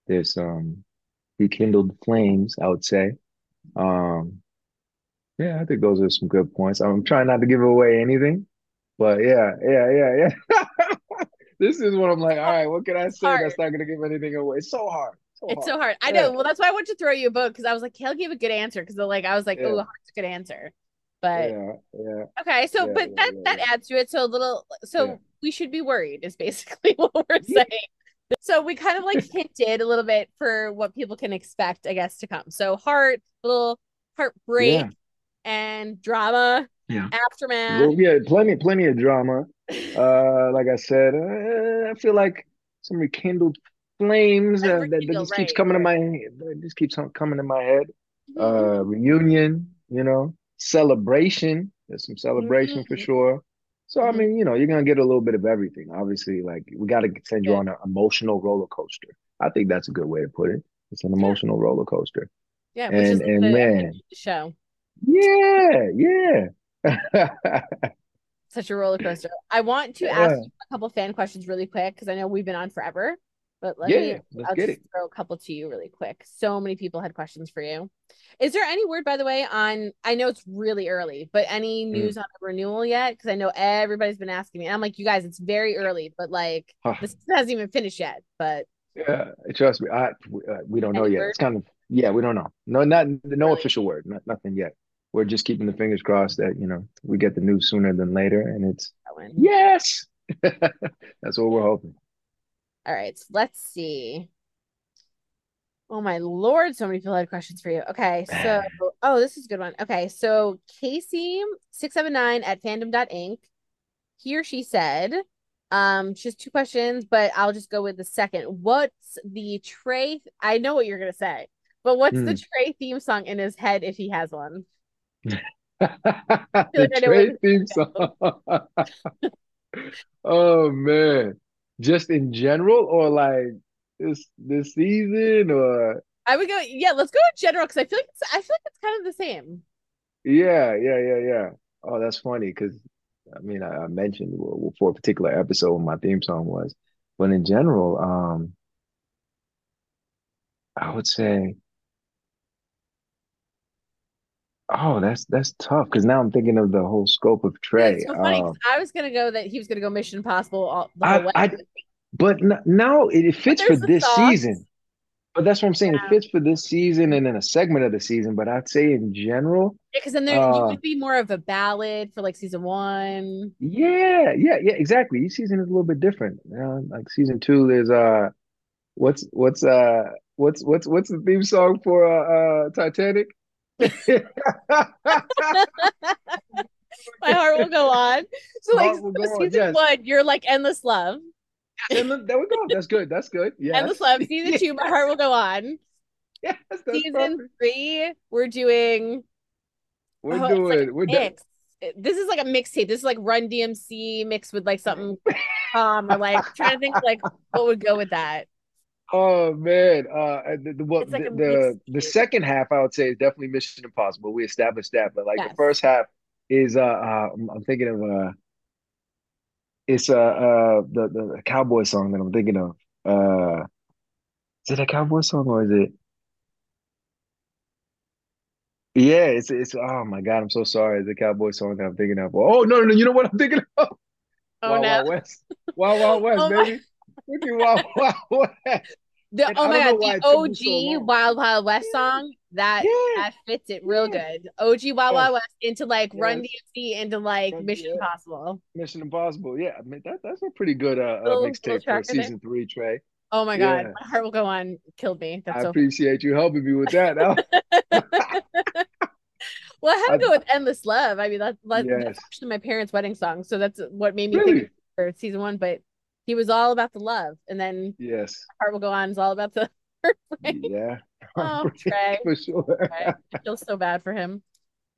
There's some rekindled flames. I would say. Um, yeah, I think those are some good points. I'm trying not to give away anything, but yeah, yeah, yeah, yeah. This is what I'm like. All right, what can I say hard. that's not gonna give anything away? It's so hard. So It's hard. so hard. I Yeah. know. Well, that's why I wanted to throw you a book because I was like, Kale gave a good answer because like I was like, Yeah. oh, heart's a good answer. But Yeah, yeah, okay, so Yeah, but that that adds to it. So a little so we should be worried is basically what we're saying. So we kind of like hinted a little bit for what people can expect, I guess, to come. So heart, little heartbreak and drama, Yeah. aftermath. Well, yeah, plenty, plenty of drama. Uh, like I said, uh, I feel like some rekindled flames uh, that, that rekindle, just keeps right, coming to my head. That just keeps coming to my head. Mhm. Uh, reunion, you know, celebration. There's some celebration for Mhm. sure. So I Mhm. mean, you know, you're gonna get a little bit of everything. Obviously, like we got to send you Good. on an emotional roller coaster. I think that's a good way to put it. It's an emotional roller coaster. Yeah, which is And and the man, show. yeah, yeah. Such a roller coaster. I want to ask Yeah, you a couple fan questions really quick because I know we've been on forever. But let me, let's I'll get just it. throw a couple to you really quick. So many people had questions for you. Is there any word, by the way, on, I know it's really early, but any Mm. news on the renewal yet? Because I know everybody's been asking me. And I'm like, you guys, it's very early, but like Huh. this hasn't even finished yet. But Yeah, trust me, I we, uh, we don't know any yet. word? It's kind of yeah, we don't know. No, not no Really? official word, not, nothing yet. We're just keeping the fingers crossed that, you know, we get the news sooner than later, and it's yes. That's what we're hoping. All right, so let's see. Oh my Lord, so many people had questions for you. Okay, so oh, this is a good one. Okay, so Casey679 at fandom.inc, he or she said, um, she has two questions, but I'll just go with the second. What's the Trey? I know what you're gonna say, but what's the Hmm. Trey theme song in his head if he has one? The Trey theme song. Oh man. Just in general or like this this season or I would go, yeah, let's go in general because I feel like it's I feel like it's kind of the same. yeah, yeah, yeah, yeah. Oh, that's funny because I mean I, I mentioned well, for a particular episode what my theme song was. But in general, um, I would say, oh, that's that's tough because now I'm thinking of the whole scope of Yeah, Trey. so Um, I was gonna go that he was gonna go Mission Impossible all, the I way. I but n now it, it fits for this songs. season. But that's what I'm saying. It fits for this season and then a segment of the season. But I'd say in general, yeah, because then there you uh, would be more of a ballad for like season one. yeah, yeah, yeah, exactly. Each season is a little bit different. You know, like season two, there's uh, what's what's uh, what's what's what's the theme song for uh, uh Titanic? My heart will go on. So like Heart will on. season Yes, one, you're like endless love. and there we go. That's good. That's good. Yeah. Endless love. Season two, my heart will go on. yes, Season three, we're doing We're oh, it's like doing. We're mix. This is like a mixtape. This is like Run DMC mixed with like something calm or like trying to think like what would go with that. Oh man, uh, the, the, well, like the the the second half I would say is definitely Mission Impossible. We established that, but like the first half is uh, uh I'm, thinking of uh it's uh uh the the cowboy song that I'm thinking of. Uh, is it a cowboy song or is it? Yeah, it's it's oh my God, I'm so sorry. It's a cowboy song that I'm thinking of. Oh no no no, you know what I'm thinking of? Oh Wild no. Wild West, Wild Wild West, Oh my baby. Freaking Wild Wild West. the And oh my god, the me so OG. Wild Wild West song that yeah, that fits it real yeah. good. OG Wild Wild West into like Run. DMC into like Run, Mission. Impossible. Mission Impossible. Yeah, I mean that that's a pretty good uh, uh mixtape for season three, Trey. Oh my god, my heart will go on. Killed me. That's I That's so appreciate you helping me with that. Well, I had I, to go with Endless Love. I mean, that, that that's yes, actually my parents' wedding song. So that's what made me think for season one. But he was all about the love. And then yes, Heart Will Go On is all about the yeah, Oh, Trey. for sure. Trey. I feel so bad for him.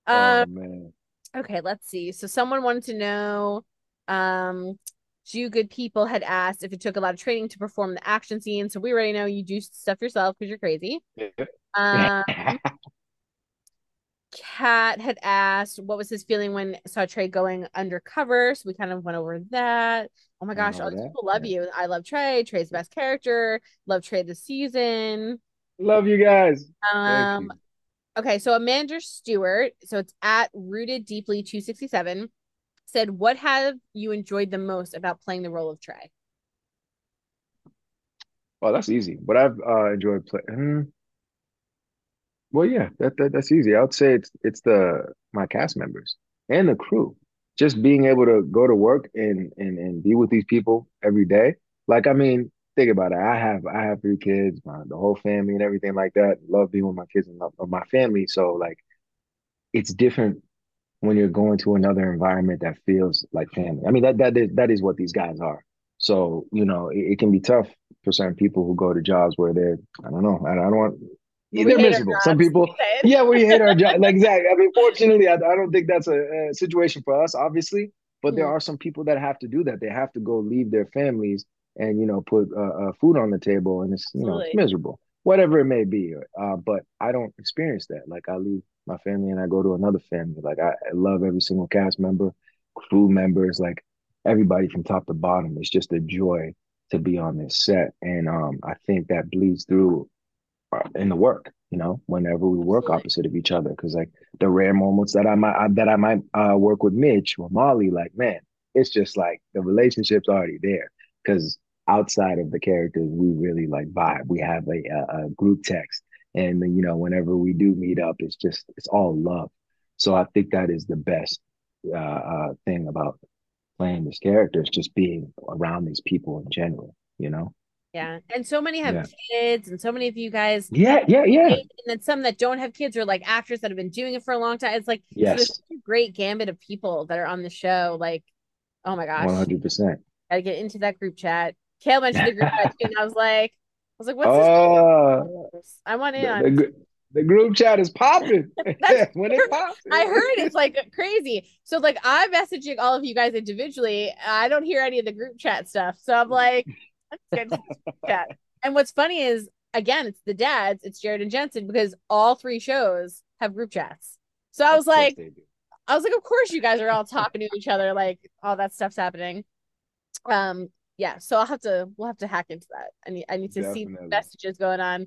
Oh Um, man, okay, let's see. So someone wanted to know, um, do good people had asked if it took a lot of training to perform the action scene. So we already know you do stuff yourself because you're crazy. Um, Kat had asked what was his feeling when saw Trey going undercover. So we kind of went over that. Oh my gosh, all these people love Yeah. you. I love Trey. Trey's the best character. Love Trey this season. Love you guys. Um, you. okay, so Amanda Stewart, so it's at Rooted Deeply 267, said, What have you enjoyed the most about playing the role of Trey? Well, that's easy. But I've uh, enjoyed playing. Well, yeah, that, that that's easy. I would say it's it's the my cast members and the crew. Just being able to go to work and and and be with these people every day. Like, I mean, think about it. I have I have three kids, my the whole family and everything like that. Love being with my kids and love, my family. So like it's different when you're going to another environment that feels like family. I mean, that that is that is what these guys are. So, you know, it, it can be tough for certain people who go to jobs where they're, I don't know, I, I don't want they're miserable. Some people, We say it. yeah, we hate our job. Like exactly. I mean, fortunately, I, I don't think that's a, a situation for us, obviously. But there Mhm. are some people that have to do that. They have to go leave their families and you know put uh, uh, food on the table, and it's you know it's miserable. whatever it may be. Uh, but I don't experience that. Like I leave my family and I go to another family. Like I, I love every single cast member, crew members, like everybody from top to bottom. It's just a joy to be on this set, and um, I think that bleeds through in the work. You know, whenever we work Absolutely. opposite of each other, because like the rare moments that I might that I might uh, work with Mitch or Molly, like man, it's just like the relationship's already there. Because outside of the characters, we really like vibe. We have a, a, a group text, and you know, whenever we do meet up, it's just it's all love. So I think that is the best uh, uh, thing about playing this character is just being around these people in general. You know? Yeah. And so many have Yeah. kids, and so many of you guys, Yeah. Yeah. Yeah. and then some that don't have kids are like actors that have been doing it for a long time. It's like, so Yes. such a great gambit of people that are on the show. Like, oh my gosh, hundred percent. gotta get into that group chat. Kale mentioned the group chat too, and I was like, I was like, what's Oh, this? I want in the, on the the group chat is popping when it pops. I heard it's like crazy. So like I'm messaging all of you guys individually. I don't hear any of the group chat stuff. So I'm like, let's get into the group chat. And what's funny is again, it's the dads, it's Jared and Jensen, because all three shows have group chats. So I was like. I was like, of course you guys are all talking to each other, like all that stuff's happening. Um, yeah, so I'll have to we'll have to hack into that. I need I need to see the messages going on.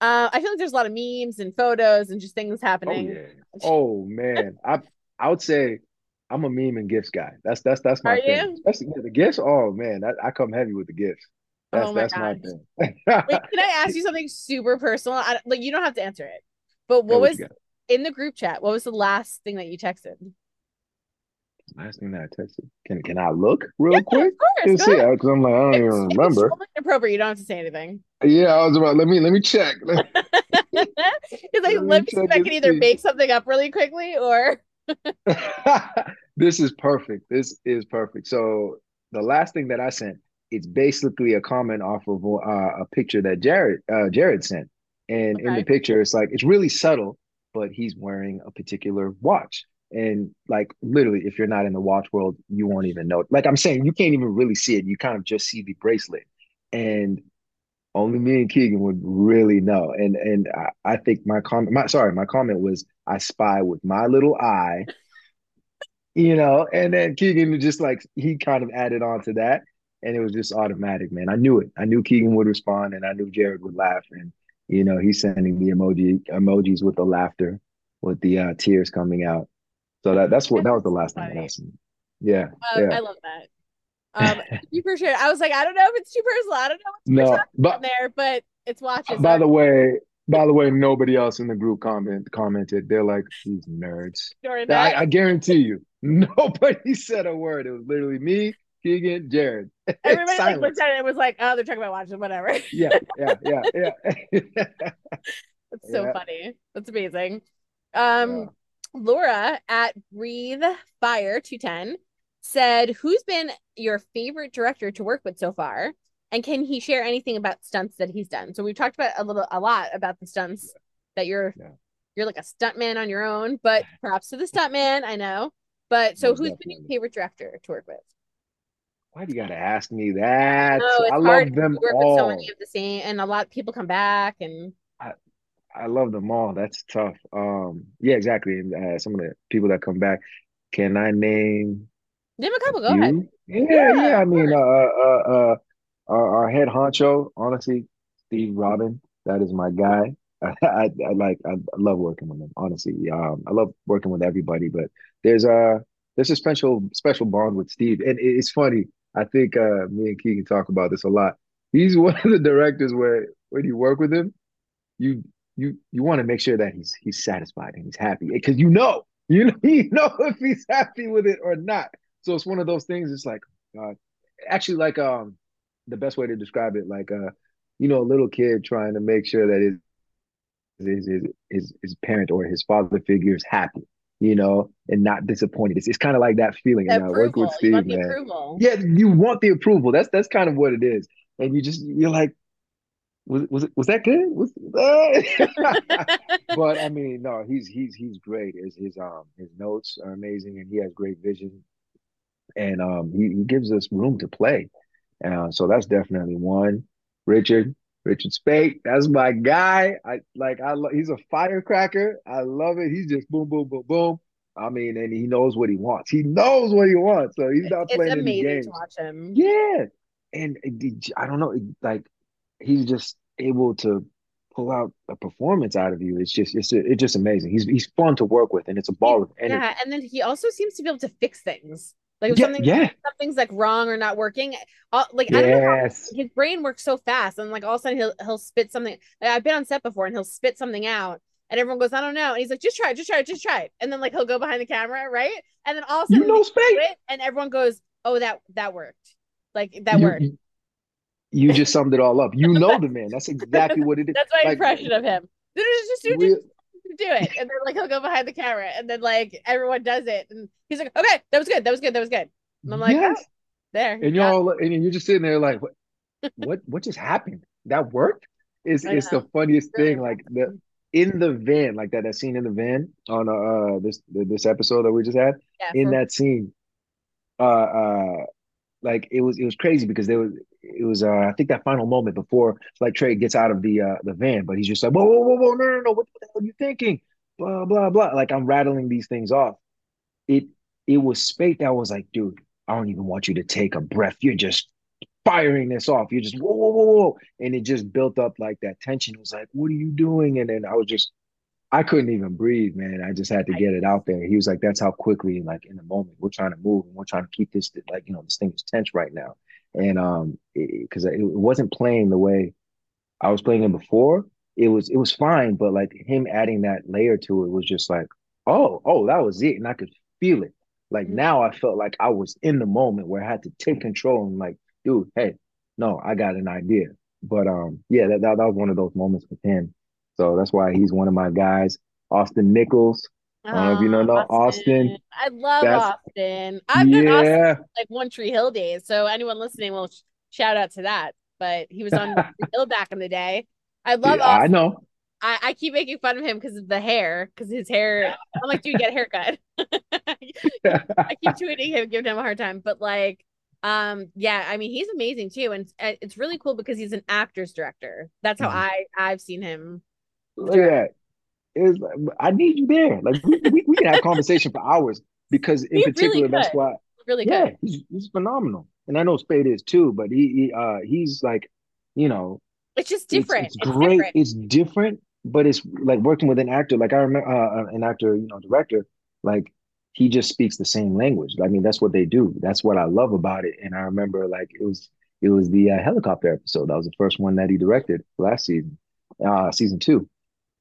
Uh, I feel like there's a lot of memes and photos and just things Oh happening. yeah. Oh man. I I would say I'm a meme and gifts guy. That's that's that's my Are thing. you? Especially yeah, the gifts. Oh man, that, I come heavy with the gifts. Oh that's Oh my that's my thing. Wait, can I ask you something super personal? I, like you don't have to answer it. But what what was in the group chat? What was the last thing that you texted? Last thing that I texted. Can can I look Yeah, real of quick course. and Go see? Because I'm like I don't even it's, it's remember. inappropriate, you don't have to say anything. Yeah, I was about. Let me let me check. Let, It's like let me let me see if I can either see. make something up really quickly or This is perfect. This is perfect. So the last thing that I sent, it's basically a comment off of uh, a picture that Jared uh, Jared sent, and in the picture, it's like it's really subtle, but he's wearing a particular watch, and like literally, if you're not in the watch world, you won't even know. Like I'm saying, you can't even really see it. You kind of just see the bracelet, and only me and Keegan would really know. And and I, I think my comment, my sorry, my comment was I spy with my little eye you know, and then Keegan just like he kind of added on to that, and it was just automatic, man. I knew it. I knew Keegan would respond, and I knew Jared would laugh, and you know, he's sending the emoji emojis with the laughter, with the uh, tears coming out. So that that's what that was the last time I seen. Yeah, Um, yeah. I love that. Um, you for sharing. I was like, I don't know if it's too personal. I don't know what we're No, but there, but it's watches. By the way, by the way, nobody else in the group comment commented. They're like these nerds. I. I guarantee you, nobody said a word. It was literally me, Keegan, Jared. Everybody like looked at it and was like, oh, they're talking about watches, whatever. Yeah, yeah, yeah, yeah. That's so Yeah, funny. That's amazing. yeah. Um, Laura at Breathe Fire 210 said, Who's been your favorite director to work with so far? And can he share anything about stunts that he's done? So we've talked about a little a lot about the stunts that you're Yeah, you're like a stuntman on your own, but props to the stuntman, I know. But so most who's been your favorite director to work with? Why do you gotta ask me that? No, I it's hard love them with so many of the same and a lot of people come back and I, I love them all. That's tough. Um, yeah, exactly. And uh, some of the people that come back, can I name name a a couple, go ahead. Yeah, Yeah, yeah. I mean, uh, uh, uh, our, our head honcho, honestly, Steve Robin. That is my guy. I, I, like. I love working with him. Honestly, um, I love working with everybody. But there's a there's a special special bond with Steve, and it's funny. I think uh, me and Keegan talk about this a lot. He's one of the directors where when you work with him, you you you want to make sure that he's he's satisfied and he's happy because you know you know you know if he's happy with it or not. So it's one of those things. It's like uh, actually like um the best way to describe it like uh you know a little kid trying to make sure that his his his his, his parent or his father figure is happy you know and not disappointed. It's, it's kind of like that feeling The and with approval. You want steve the man. approval. yeah you want the approval. That's that's kind of what it is. And you just you're like was was was that good? Was but i mean no he's he's he's great. His his um his notes are amazing and he has great vision. And um he, he gives us room to play. Uh, so that's definitely one. Richard Richard Speight, that's my guy. I like I lo- he's a firecracker. I love it. He's just boom, boom, boom, boom. I mean, and he knows what he wants. He knows what he wants, so he's not It's playing any amazing games. to watch him. Yeah, and I don't know, like he's just able to pull out a performance out of you. It's just it's it's just amazing. He's he's fun to work with, and it's a ball of energy. Yeah, and then he also seems to be able to fix things. Like Yeah, something yeah, something's like wrong or not working, uh, like I don't know his brain works so fast, and like all of a sudden he'll he'll spit something. Like, I've been on set before, and he'll spit something out, and everyone goes, "I don't know," and he's like, "Just try it, just try it, just try it," and then like he'll go behind the camera, right? And then all of a you sudden know they do Spade. it, and everyone goes, "Oh, that that worked, like that You worked." you just summed it all up. You know the man. That's exactly what it is. That's my Like impression of him. Just, just, just, do it, and then like he'll go behind the camera, and then like everyone does it, and he's like, "Okay, that was good, that was good, that was good." And I'm like, yes, "Oh, there." and y'all and you're just sitting there like, what what what just happened? That worked? Is it's the funniest thing. Like the in the van, like that that scene in the van on uh this this episode that we just had. Yeah, In that scene, uh uh like it was it was crazy because there was it was uh I think that final moment before like Trey gets out of the uh the van, but he's just like whoa whoa whoa whoa no no no what the hell are you thinking? Blah blah blah. Like I'm rattling these things off. It it was Speight that was like, dude, I don't even want you to take a breath. You're just firing this off. You're just whoa whoa whoa whoa, and it just built up like that tension. It was like, what are you doing? And then I was just I couldn't even breathe, man. I just had to get it out there. He was like, "That's how quickly, like in the moment, we're trying to move and we're trying to keep this, like you know, this thing is tense right now." And um, because it, it, wasn't playing the way I was playing it before, it was it was fine, but like him adding that layer to it was just like, oh, oh, that was it, and I could feel it. Like Mhm. now, I felt like I was in the moment where I had to take control and like, dude, hey, no, I got an idea. But um, yeah, that, that that was one of those moments with him. So that's why he's one of my guys. Austin Nichols. I don't know if you know, Oh, no Austin. I love That's Austin. I've done Austin like One Tree Hill days, so anyone listening will sh- shout out to that. But he was on Hill back in the day. I love Yeah, I know. I, I keep making fun of him because of the hair, because his hair. I'm like, dude, get a haircut. I keep tweeting him, giving him a hard time, but like, um, yeah, I mean, he's amazing too, and it's, it's really cool because he's an actor's director. That's how Mhm. I I've seen him. Look at that. It's, I need you there. Like we, we, we can have conversation for hours because in really particular, that's why. Really Yeah, good. he's he's phenomenal, and I know Speight is too. But he, he uh he's like, you know, It's just it's different. it's It's great. different. It's different, but it's like working with an actor. Like I remember uh, an actor, you know, director. Like he just speaks the same language. I mean, that's what they do. That's what I love about it. And I remember like it was it was the uh, helicopter episode. That was the first one that he directed last season, uh, season two.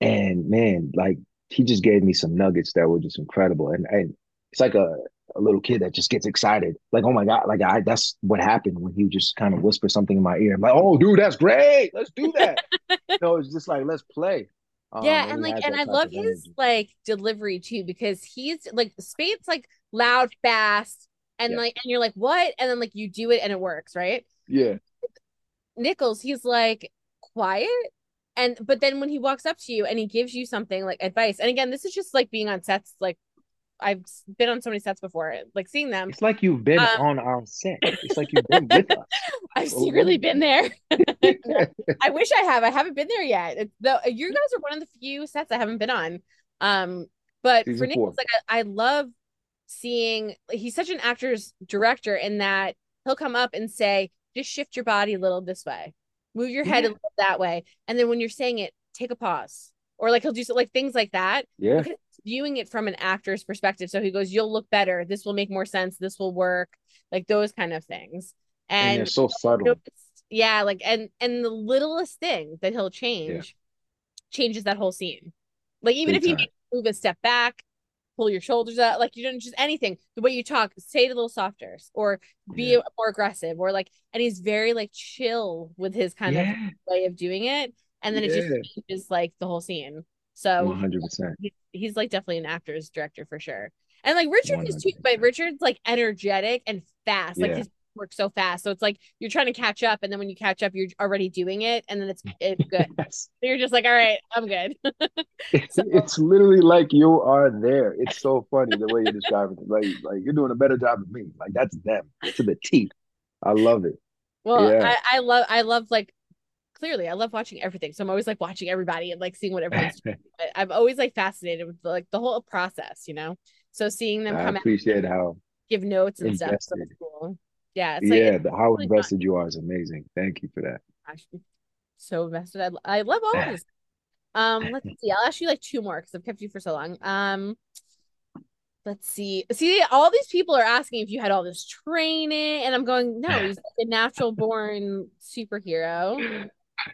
And man, like he just gave me some nuggets that were just incredible. And and it's like a a little kid that just gets excited. Like, oh my God, like I that's what happened when he just kind of whispered something in my ear. I'm like, oh dude, that's great. Let's do that. you know, it's just like let's play. Um, Yeah, and and like, and I love his energy. like delivery too because he's like Speight's like loud, fast, and Yeah. like, and you're like, what? And then like you do it and it works, right? Yeah. Nichols, he's like quiet. And but then when he walks up to you and he gives you something like advice, and again, this is just like being on sets. Like I've been on so many sets before, like seeing them. It's like you've been Um, on our set. It's like you've been with us. I've secretly been there. I wish I have. I haven't been there yet. It's the you guys are one of the few sets I haven't been on. Um, but for Season Nichols, four. like I, I love seeing he's such an actor's director in that he'll come up and say, just shift your body a little this way, move your head a Yeah. little that way, and then when you're saying it, take a pause, or like he'll do so, like things like that. Yeah. Viewing it from an actor's perspective. So he goes, "You'll look better. This will make more sense. This will work." Like those kind of things. And And so subtle. noticed- yeah, like and and the littlest thing that he'll change changes that whole scene. Like even Big if he time. move a step back, pull your shoulders out, like you don't just anything. The way you talk, say it a little softer, or be Yeah. more aggressive, or like. And he's very like chill with his kind of way of doing it, and then it just changes like the whole scene. So 100%. he, he's like definitely an actor's director for sure. And like Richard is too, but Richard's like energetic and fast. Like Yeah. his work so fast. So it's like you're trying to catch up, and then when you catch up, you're already doing it, and then it's it's good. Yes. So you're just like, all right, I'm good. It's, So- it's literally like you are there. It's so funny the way you describe it. Like, like you're doing a better job than me. Like that's them to the T. I love it. Well, Yeah. I, I love I love like clearly I love watching everything. So I'm always like watching everybody and like seeing what everyone's doing. But I'm always like fascinated with like the whole process, you know. So seeing them I come out, appreciate how give notes and stuff, so cool. Yeah, it's Yeah, it's the, how really fun. invested you are is amazing. Thank you for that. Gosh, so invested. I, I love all of this. Um, let's see. I'll ask you like two more because I've kept you for so long. Um, let's see. See, all these people are asking if you had all this training, and I'm going, no, he's like a natural born superhero.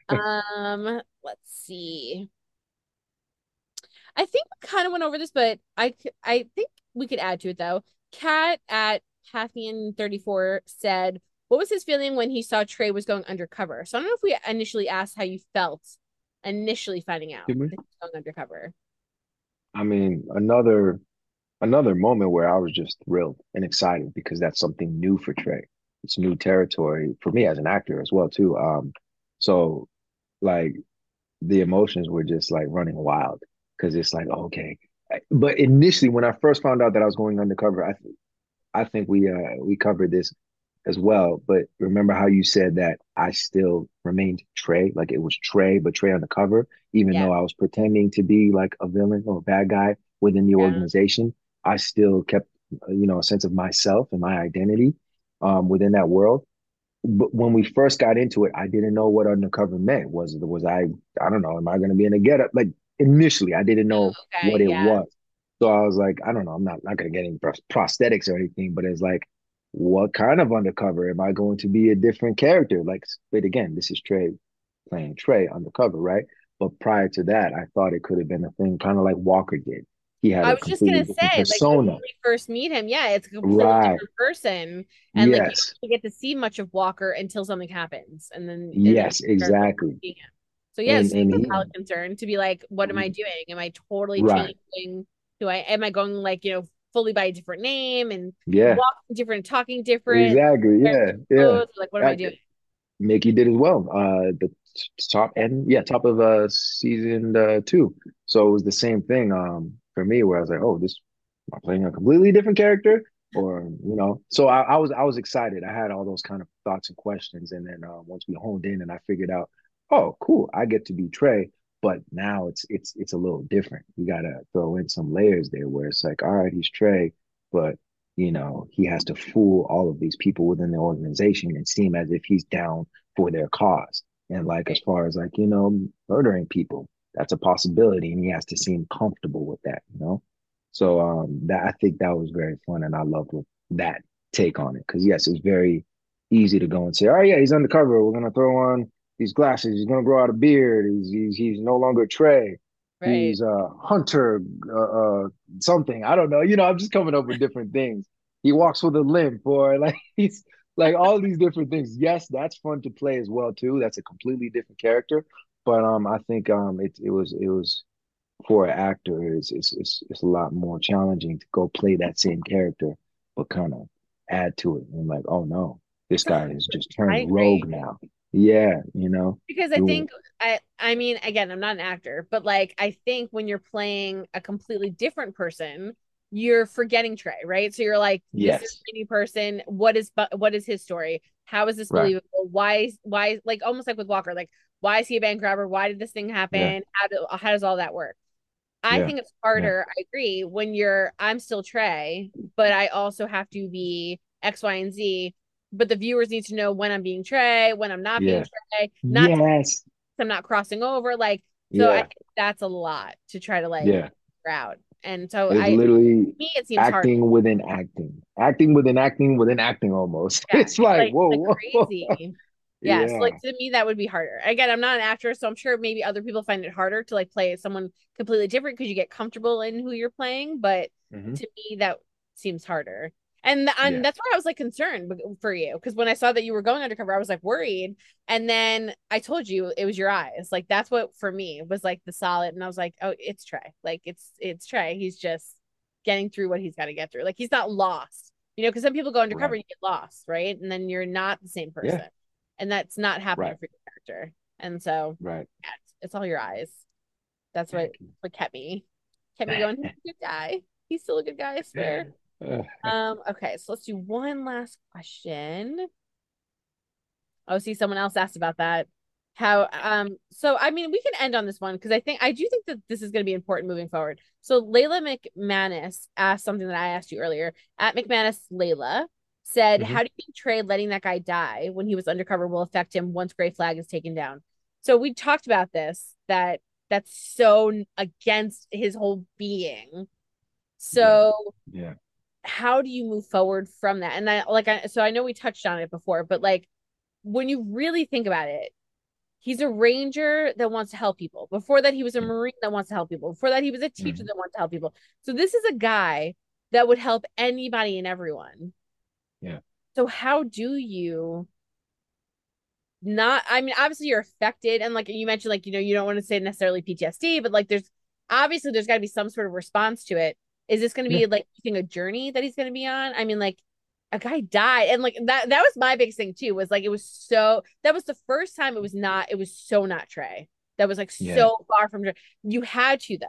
Um, let's see. I think we kind of went over this, but I I think we could add to it though. Kat at Pathian34 said, What was his feeling when he saw Trey was going undercover? So I don't know if we initially asked how you felt initially finding out that he was going undercover. I mean, another another moment where I was just thrilled and excited because that's something new for Trey. It's new territory for me as an actor as well too. Um, so like the emotions were just like running wild because it's like okay. But initially, when I first found out that I was going undercover, I I think we uh we covered this as well. But remember how you said that I still remained Trey, like it was Trey, but Trey on the cover, even Yeah. though I was pretending to be like a villain or a bad guy within the Yeah. organization. I still kept, uh, you know, a sense of myself and my identity um, within that world. But when we first got into it, I didn't know what undercover meant. Was was I? I don't know. Am I going to be in a getup? Like initially, I didn't know Okay, what it yeah. was. So I was like, I don't know. I'm not not going to get any prosthetics or anything. But it's like, what kind of undercover? Am I going to be a different character? Like, but again, this is Trey playing Trey undercover, right? But prior to that, I thought it could have been a thing kind of like Walker did. He had I a was just gonna say, like persona. when we first meet him, yeah, it's a completely Right. different person, and like you get to see much of Walker until something happens, and then and Yes, exactly. So yeah, And and a he valid concern to be like, what am I mm. doing? Am I totally right. changing? Do I am I going like you know fully by a different name and Yeah. walking different, talking different, Exactly. Yeah. Yeah. clothes? Like what am I I, doing? Micki did as well. Uh, the top end, yeah, top of uh season uh, two. So it was the same thing. Um, for me, where I was like, oh, this I'm playing a completely different character, or you know. So I, I was I was excited. I had all those kind of thoughts and questions, and then uh, once we honed in, and I figured out, oh, cool, I get to be Trey. But now it's it's it's a little different. You gotta throw in some layers there, where it's like, all right, he's Trey, but you know, he has to fool all of these people within the organization and seem as if he's down for their cause. And like as far as like, you know, murdering people, that's a possibility. And he has to seem comfortable with that, you know? So um that I think that was very fun and I loved that take on it. Cause yes, it's very easy to go and say, Oh yeah, he's undercover. We're gonna throw on these glasses, he's gonna grow out a beard, he's he's, he's no longer Trey. Right. He's a hunter, uh, uh, something. I don't know. You know, I'm just coming up with different things. He walks with a limp, or like he's like all these different things. Yes, that's fun to play as well too. That's a completely different character. But um, I think um, it it was it was for an actor. It's it's it's, it's a lot more challenging to go play that same character, but kind of add to it. And like, oh no, this guy is just turned rogue now. Yeah, you know. Because I think I I mean again I'm not an actor but like I think when you're playing a completely different person you're forgetting Trey right? So you're like this Yes. is a new person. What is but what is his story? How is this Right. believable? Why why like almost like with Walker like why is he a bank robber? Why did this thing happen? How do how does all that work? I Yeah. think it's harder I agree when you're I'm still Trey but I also have to be X Y and Z but the viewers need to know when I'm being Trey when I'm not being Trey not yes. I'm not crossing over. Like, so I Yeah. think that's a lot to try to like Yeah. figure out. And so It's I, literally me, it seems hard. acting within acting, acting within acting within acting almost. Yeah, It's like, whoa, like whoa, crazy. Yeah, so like to me that would be harder. Again, I'm not an actor, so I'm sure maybe other people find it harder to like play someone completely different because you get comfortable in who you're playing. But Mhm. to me, that seems harder. And, and Yeah. that's why I was like concerned for you because when I saw that you were going undercover, I was like worried. And then I told you it was your eyes. Like that's what for me was like the solid. And I was like, oh, it's Trey. Like it's it's Trey. He's just getting through what he's got to get through. Like he's not lost. You know, because some people go undercover, Right. you get lost, right? And then you're not the same person. And that's not happening Right. for your character. And so Right. yeah, it's, all your eyes. That's what you. what kept me kept me going. He's a good guy. He's still a good guy, I swear. Um, okay, so let's do one last question. Oh, see, someone else asked about that. how um so I mean we can end on this one because I think I do think that this is going to be important moving forward. So Layla McManus asked something that I asked you earlier. At McManus Layla said, Mhm. "How do you think Trey letting that guy die when he was undercover will affect him once Grey Flag is taken down?" So we talked about this that that's so against his whole being. So Yeah. How do you move forward from that? And I like I so I know we touched on it before, but like when you really think about it, he's a ranger that wants to help people. Before that, he was a Mhm. marine that wants to help people. Before that, he was a teacher Mhm. that wants to help people. So this is a guy that would help anybody and everyone. Yeah. So how do you not I mean obviously you're affected and like you mentioned like you know you don't want to say necessarily PTSD but like there's obviously there's got to be some sort of response to it. Is this going to be Yeah. like a journey that he's going to be on? I mean like a guy died and like that that was my biggest thing too was like it was so that was the first time it was not it was so not Trey. That was like Yeah. so far from Trey. You had to though.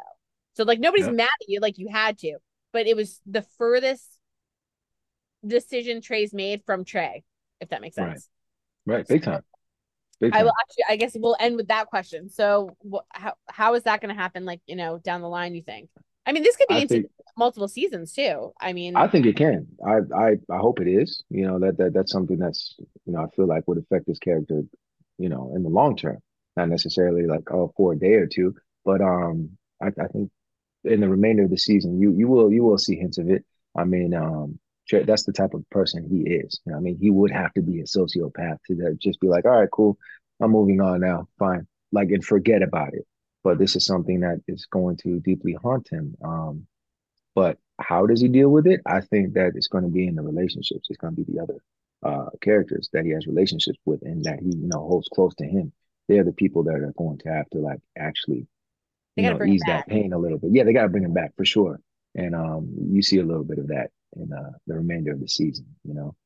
So like nobody's Yeah. mad at you like you had to. But it was the furthest decision Trey's made from Trey, if that makes Right. sense. Right. Big time. Big I time. will actually. I guess we'll end with that question. So, wh- how how is that going to happen? Like you know, down the line, you think? I mean, this could be I into think multiple seasons too. I mean, I think it can. I I I hope it is. You know that that that's something that's you know I feel like would affect his character, you know, in the long term. Not necessarily like oh for a day or two, but um I I think in the remainder of the season you you will you will see hints of it. I mean um that's the type of person he is. You know, I mean he would have to be a sociopath to just be like all right cool I'm moving on now fine like and forget about it. But this is something that is going to deeply haunt him. Um but how does he deal with it? I think that it's going to be in the relationships. It's going to be the other uh, characters that he has relationships with and that he, you know, holds close to him. They're the people that are going to have to like actually, you know, ease that pain a little bit. Yeah, they got to bring him back for sure. And um, you see a little bit of that in uh, the remainder of the season, you know.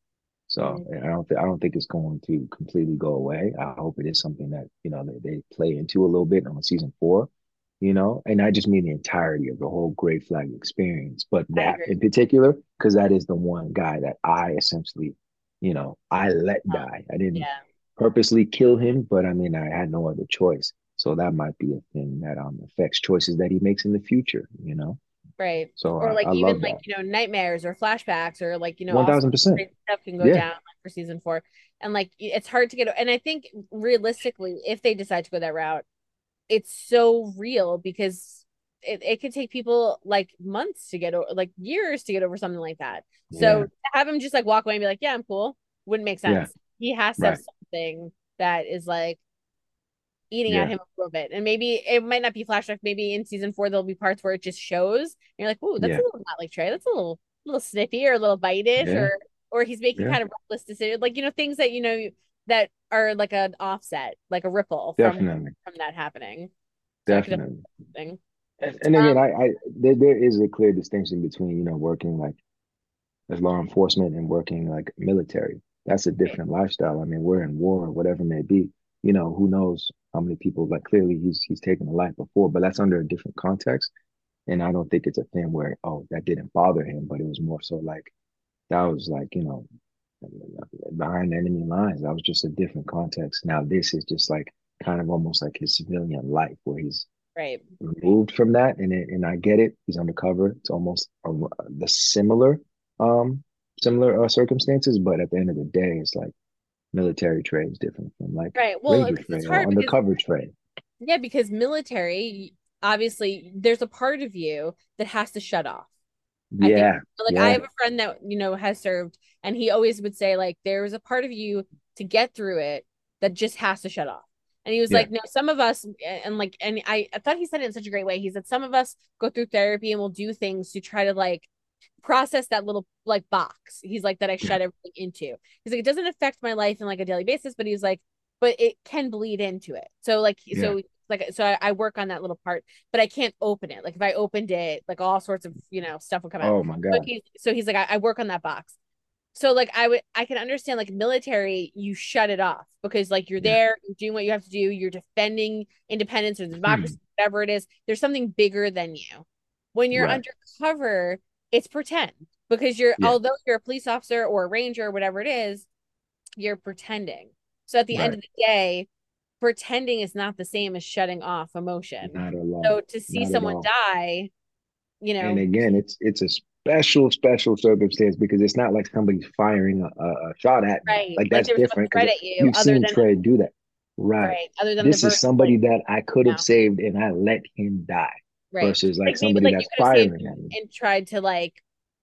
So I don't think I don't think it's going to completely go away. I hope it is something that you know they, they play into a little bit on season four, you know. And I just mean the entirety of the whole Grey Flag experience, but that in particular because that is the one guy that I essentially, you know, I let die. I didn't yeah, purposely kill him, but I mean I had no other choice. So that might be a thing that um affects choices that he makes in the future, you know. right. So Or like I even like that. you know nightmares or flashbacks or like you know One all sorts thousand of percent. stuff can go Yeah. down like for season four. And like it's hard to get. And I think realistically, if they decide to go that route, it's so real because it, it could take people like months to get over, like years to get over something like that. So Yeah. to have him just like walk away and be like, yeah, I'm cool, wouldn't make Yeah. sense. He has to have something that is like eating at him a little bit. And maybe it might not be flashback. Maybe in season four, there'll be parts where it just shows. And you're like, ooh, that's Yeah. a little not like Trey. That's a little, little snippy or a little bite-ish Yeah. or, or he's making Yeah. kind of reckless decisions. Like, you know, things that, you know, that are like an offset, like a ripple from, Definitely. from that happening. So I could Definitely. And, and again, Um, I, I there, there is a clear distinction between, you know, working like as law enforcement and working like military. That's a different lifestyle. I mean, we're in war whatever it may be. You know, who knows how many people like clearly he's he's taken a life before, but that's under a different context. And I don't think it's a thing where, oh, that didn't bother him, but it was more so like that was like, you know, behind enemy lines. That was just a different context. Now this is just like kind of almost like his civilian life where he's right. removed from that and it, and I get it he's undercover it's almost a, the similar um similar uh, circumstances but at the end of the day it's like military Trey is different from like Right. Well, ranger it's Trey or hard because undercover Trey yeah, because military, obviously, there's a part of you that has to shut off. I think yeah like I have a friend that you know has served and he always would say like there was a part of you to get through it that just has to shut off. And he was Yeah. like, no, some of us and like and I, I thought he said it in such a great way. He said some of us go through therapy and we'll do things to try to like process that little like box. He's like that I shut everything into. He's like, it doesn't affect my life in like a daily basis, but he's like, but it can bleed into it. So like so like so I, I work on that little part, but I can't open it. Like if I opened it, like all sorts of you know stuff would come out. oh my So god he's so he's like, I, I work on that box. So like I would I can understand like military, you shut it off because like you're Yeah. there, you're doing what you have to do, you're defending independence or hmm. democracy, whatever it is. There's something bigger than you. When you're Right. undercover, it's pretend because you're Yeah. although you're a police officer or a ranger or whatever it is, you're pretending. So at the end of the day, pretending is not the same as shutting off emotion. Not at all. So to see Not someone die, you know, And again, it's it's a special, special circumstance because it's not like somebody's firing a, a, shot at me. right? Like that's no different. at you You've other seen than Trey do that. Right. right, other than This is somebody like, that I could have No. saved and I let him die right. versus like, Like, maybe, somebody like, that's could have saved firing at me. and tried to like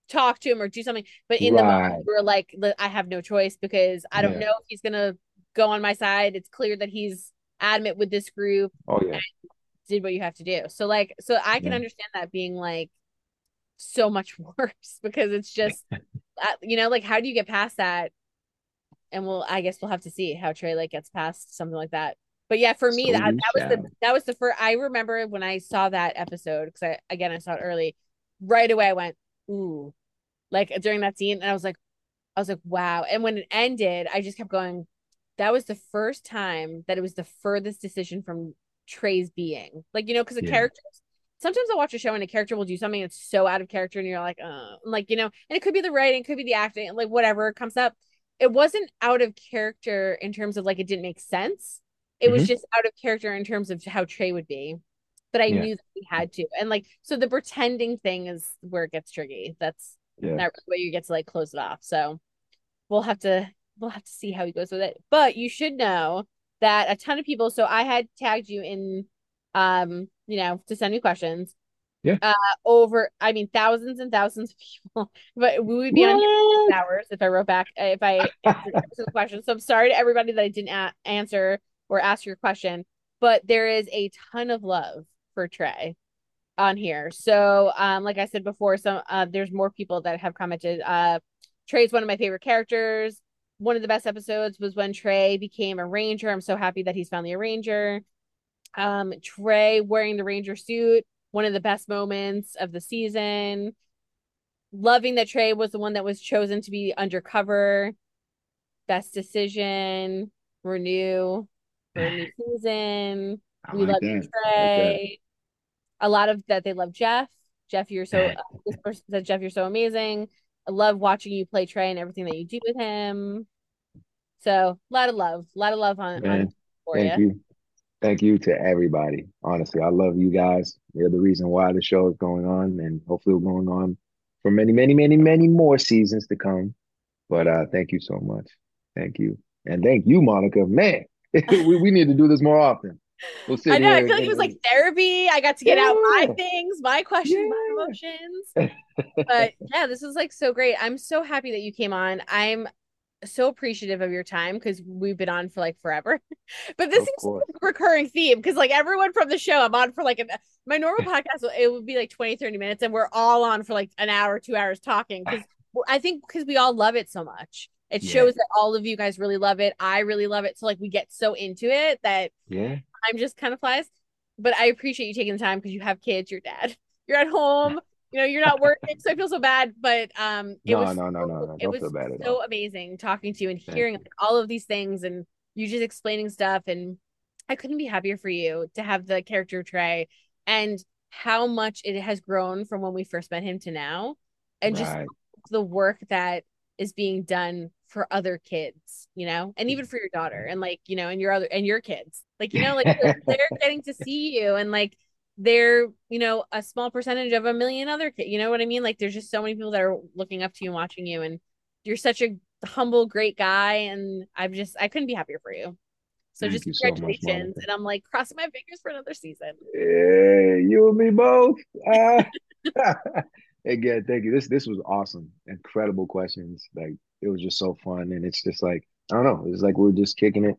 talk to him or do something. But in the moment, we're like, I have no choice because I don't Yeah. know if he's gonna go on my side. It's clear that he's adamant with this group. Oh yeah. Did what you have to do. So like, so I can Yeah. understand that being like so much worse because it's just, uh, you know, like how do you get past that? And we'll, I guess we'll have to see how Trey like gets past something like that. But yeah, for me, So that that was the that was the first. I remember when I saw that episode because I again I saw it early. Right away, I went ooh, like during that scene, and I was like, I was like, wow. And when it ended, I just kept going. That was the first time that it was the furthest decision from Trey's being. Like you know, because the Yeah. characters. Sometimes I'll watch a show and a character will do something that's so out of character, and you're like, uh, like you know, and it could be the writing, it could be the acting, like whatever comes up. It wasn't out of character in terms of like it didn't make sense. It was Mhm. just out of character in terms of how Trey would be. But I Yeah. knew that we had to, and like so the pretending thing is where it gets tricky. That's Yeah. not really where you get to like close it off. So we'll have to we'll have to see how he goes with it. But you should know that a ton of people. So I had tagged you in, um, you know, to send me questions. Yeah. Uh, over, I mean, thousands and thousands of people. But we would be on here What? six hours if I wrote back if I answered the question. So I'm sorry to everybody that I didn't a- answer or ask your question. But there is a ton of love for Trey on here. So, um, like I said before, some uh, there's more people that have commented. Uh, Trey's one of my favorite characters. One of the best episodes was when Trey became a ranger. I'm so happy that he's finally a ranger. Um, Trey wearing the ranger suit, one of the best moments of the season. Loving that Trey was the one that was chosen to be undercover. Best decision, renew for a new season. I We like love that. I like. Trey. A lot of that they love Jeff. Jeff, you're so this person said Jeff, you're so amazing. I love watching you play Trey and everything that you do with him. So a lot of love, a lot of love on, on for thank you. you. Thank you to everybody. Honestly, I love you guys. You're the reason why the show is going on and hopefully we're going on for many, many, many, many more seasons to come. But uh thank you so much. Thank you. And thank you, Monica. Man, we, we need to do this more often. We'll sit I know. I feel like it was like therapy. I got to get out my things, my questions, my emotions. But yeah, this was like so great. I'm so happy that you came on. I'm so appreciative of your time because we've been on for like forever. But this is like a recurring theme because like everyone from the show, I'm on for like an, my normal podcast, it would be like 20, 30 minutes, and we're all on for like an hour, two hours talking because I think because we all love it so much. It Yeah. shows that all of you guys really love it. I really love it. So like we get so into it that Yeah. I'm just kind of flies. But I appreciate you taking the time because you have kids, you're dad, you're at home, you know, you're not working, so I feel so bad. But um, it No, was no, no, no, no. it was feel bad so amazing talking to you and hearing like, all of these things and you just explaining stuff. And I couldn't be happier for you to have the character Trey and how much it has grown from when we first met him to now, and just the work that is being done for other kids, you know, and even for your daughter and like, you know, and your other and your kids. Like, you know, like they're getting to see you and like they're, you know, a small percentage of a million other kids. You know what I mean? Like there's just so many people that are looking up to you and watching you and you're such a humble, great guy. And I'm just I couldn't be happier for you. So Thank just you so much, congratulations. And I'm like crossing my fingers for another season. Hey, you and me both. Uh, again, thank you. This this was awesome. Incredible questions. Like it was just so fun, and it's just like I don't know. It's like we are just kicking it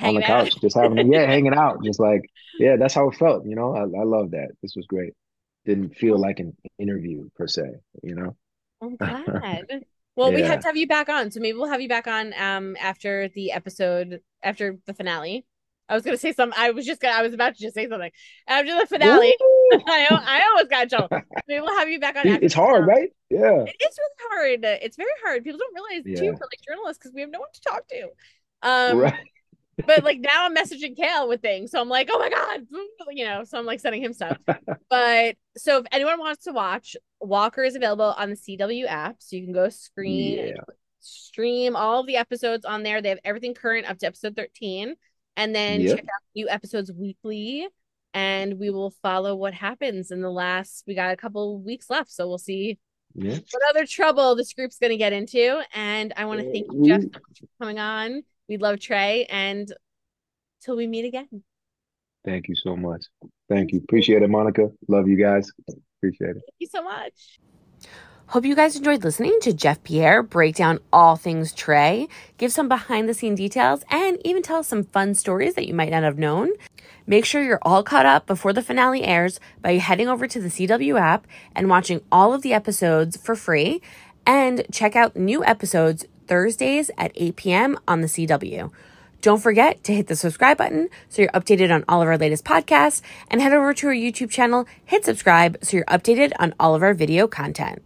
on the out. couch, just having yeah, hanging out, just like yeah, that's how it felt. You know, I I love that. This was great. Didn't feel like an interview per se. You know. I'm glad. Well, we have to have you back on, so maybe we'll have you back on um after the episode after the finale. I was gonna say something. I was just gonna. I was about to just say something after the finale. I I almost got in trouble. Maybe we'll have you back on. After It's hard, right? Yeah. It is really hard. It's very hard. People don't realize too for like journalists because we have no one to talk to. Um, Right. But like now I'm messaging Kale with things, so I'm like, oh my god, you know. So I'm like sending him stuff. But so if anyone wants to watch, Walker is available on the CW app, so you can go screen Yeah. stream all of the episodes on there. They have everything current up to episode 13. and then Yep. check out new episodes weekly. And we will follow what happens in the last. We got a couple weeks left, so we'll see Yeah. what other trouble this group's going to get into. And I want to uh, thank you, Jeff, for coming on. We love Trey, and till we meet again. Thank you so much. Thank you. Appreciate it, Monica. Love you guys. Appreciate it. Thank you so much. Hope you guys enjoyed listening to Jeff Pierre break down all things Trey, give some behind the scene details, and even tell some fun stories that you might not have known. Make sure you're all caught up before the finale airs by heading over to the CW app and watching all of the episodes for free. And check out new episodes Thursdays at 8 p.m. on the CW. Don't forget to hit the subscribe button so you're updated on all of our latest podcasts and head over to our YouTube channel, hit subscribe so you're updated on all of our video content.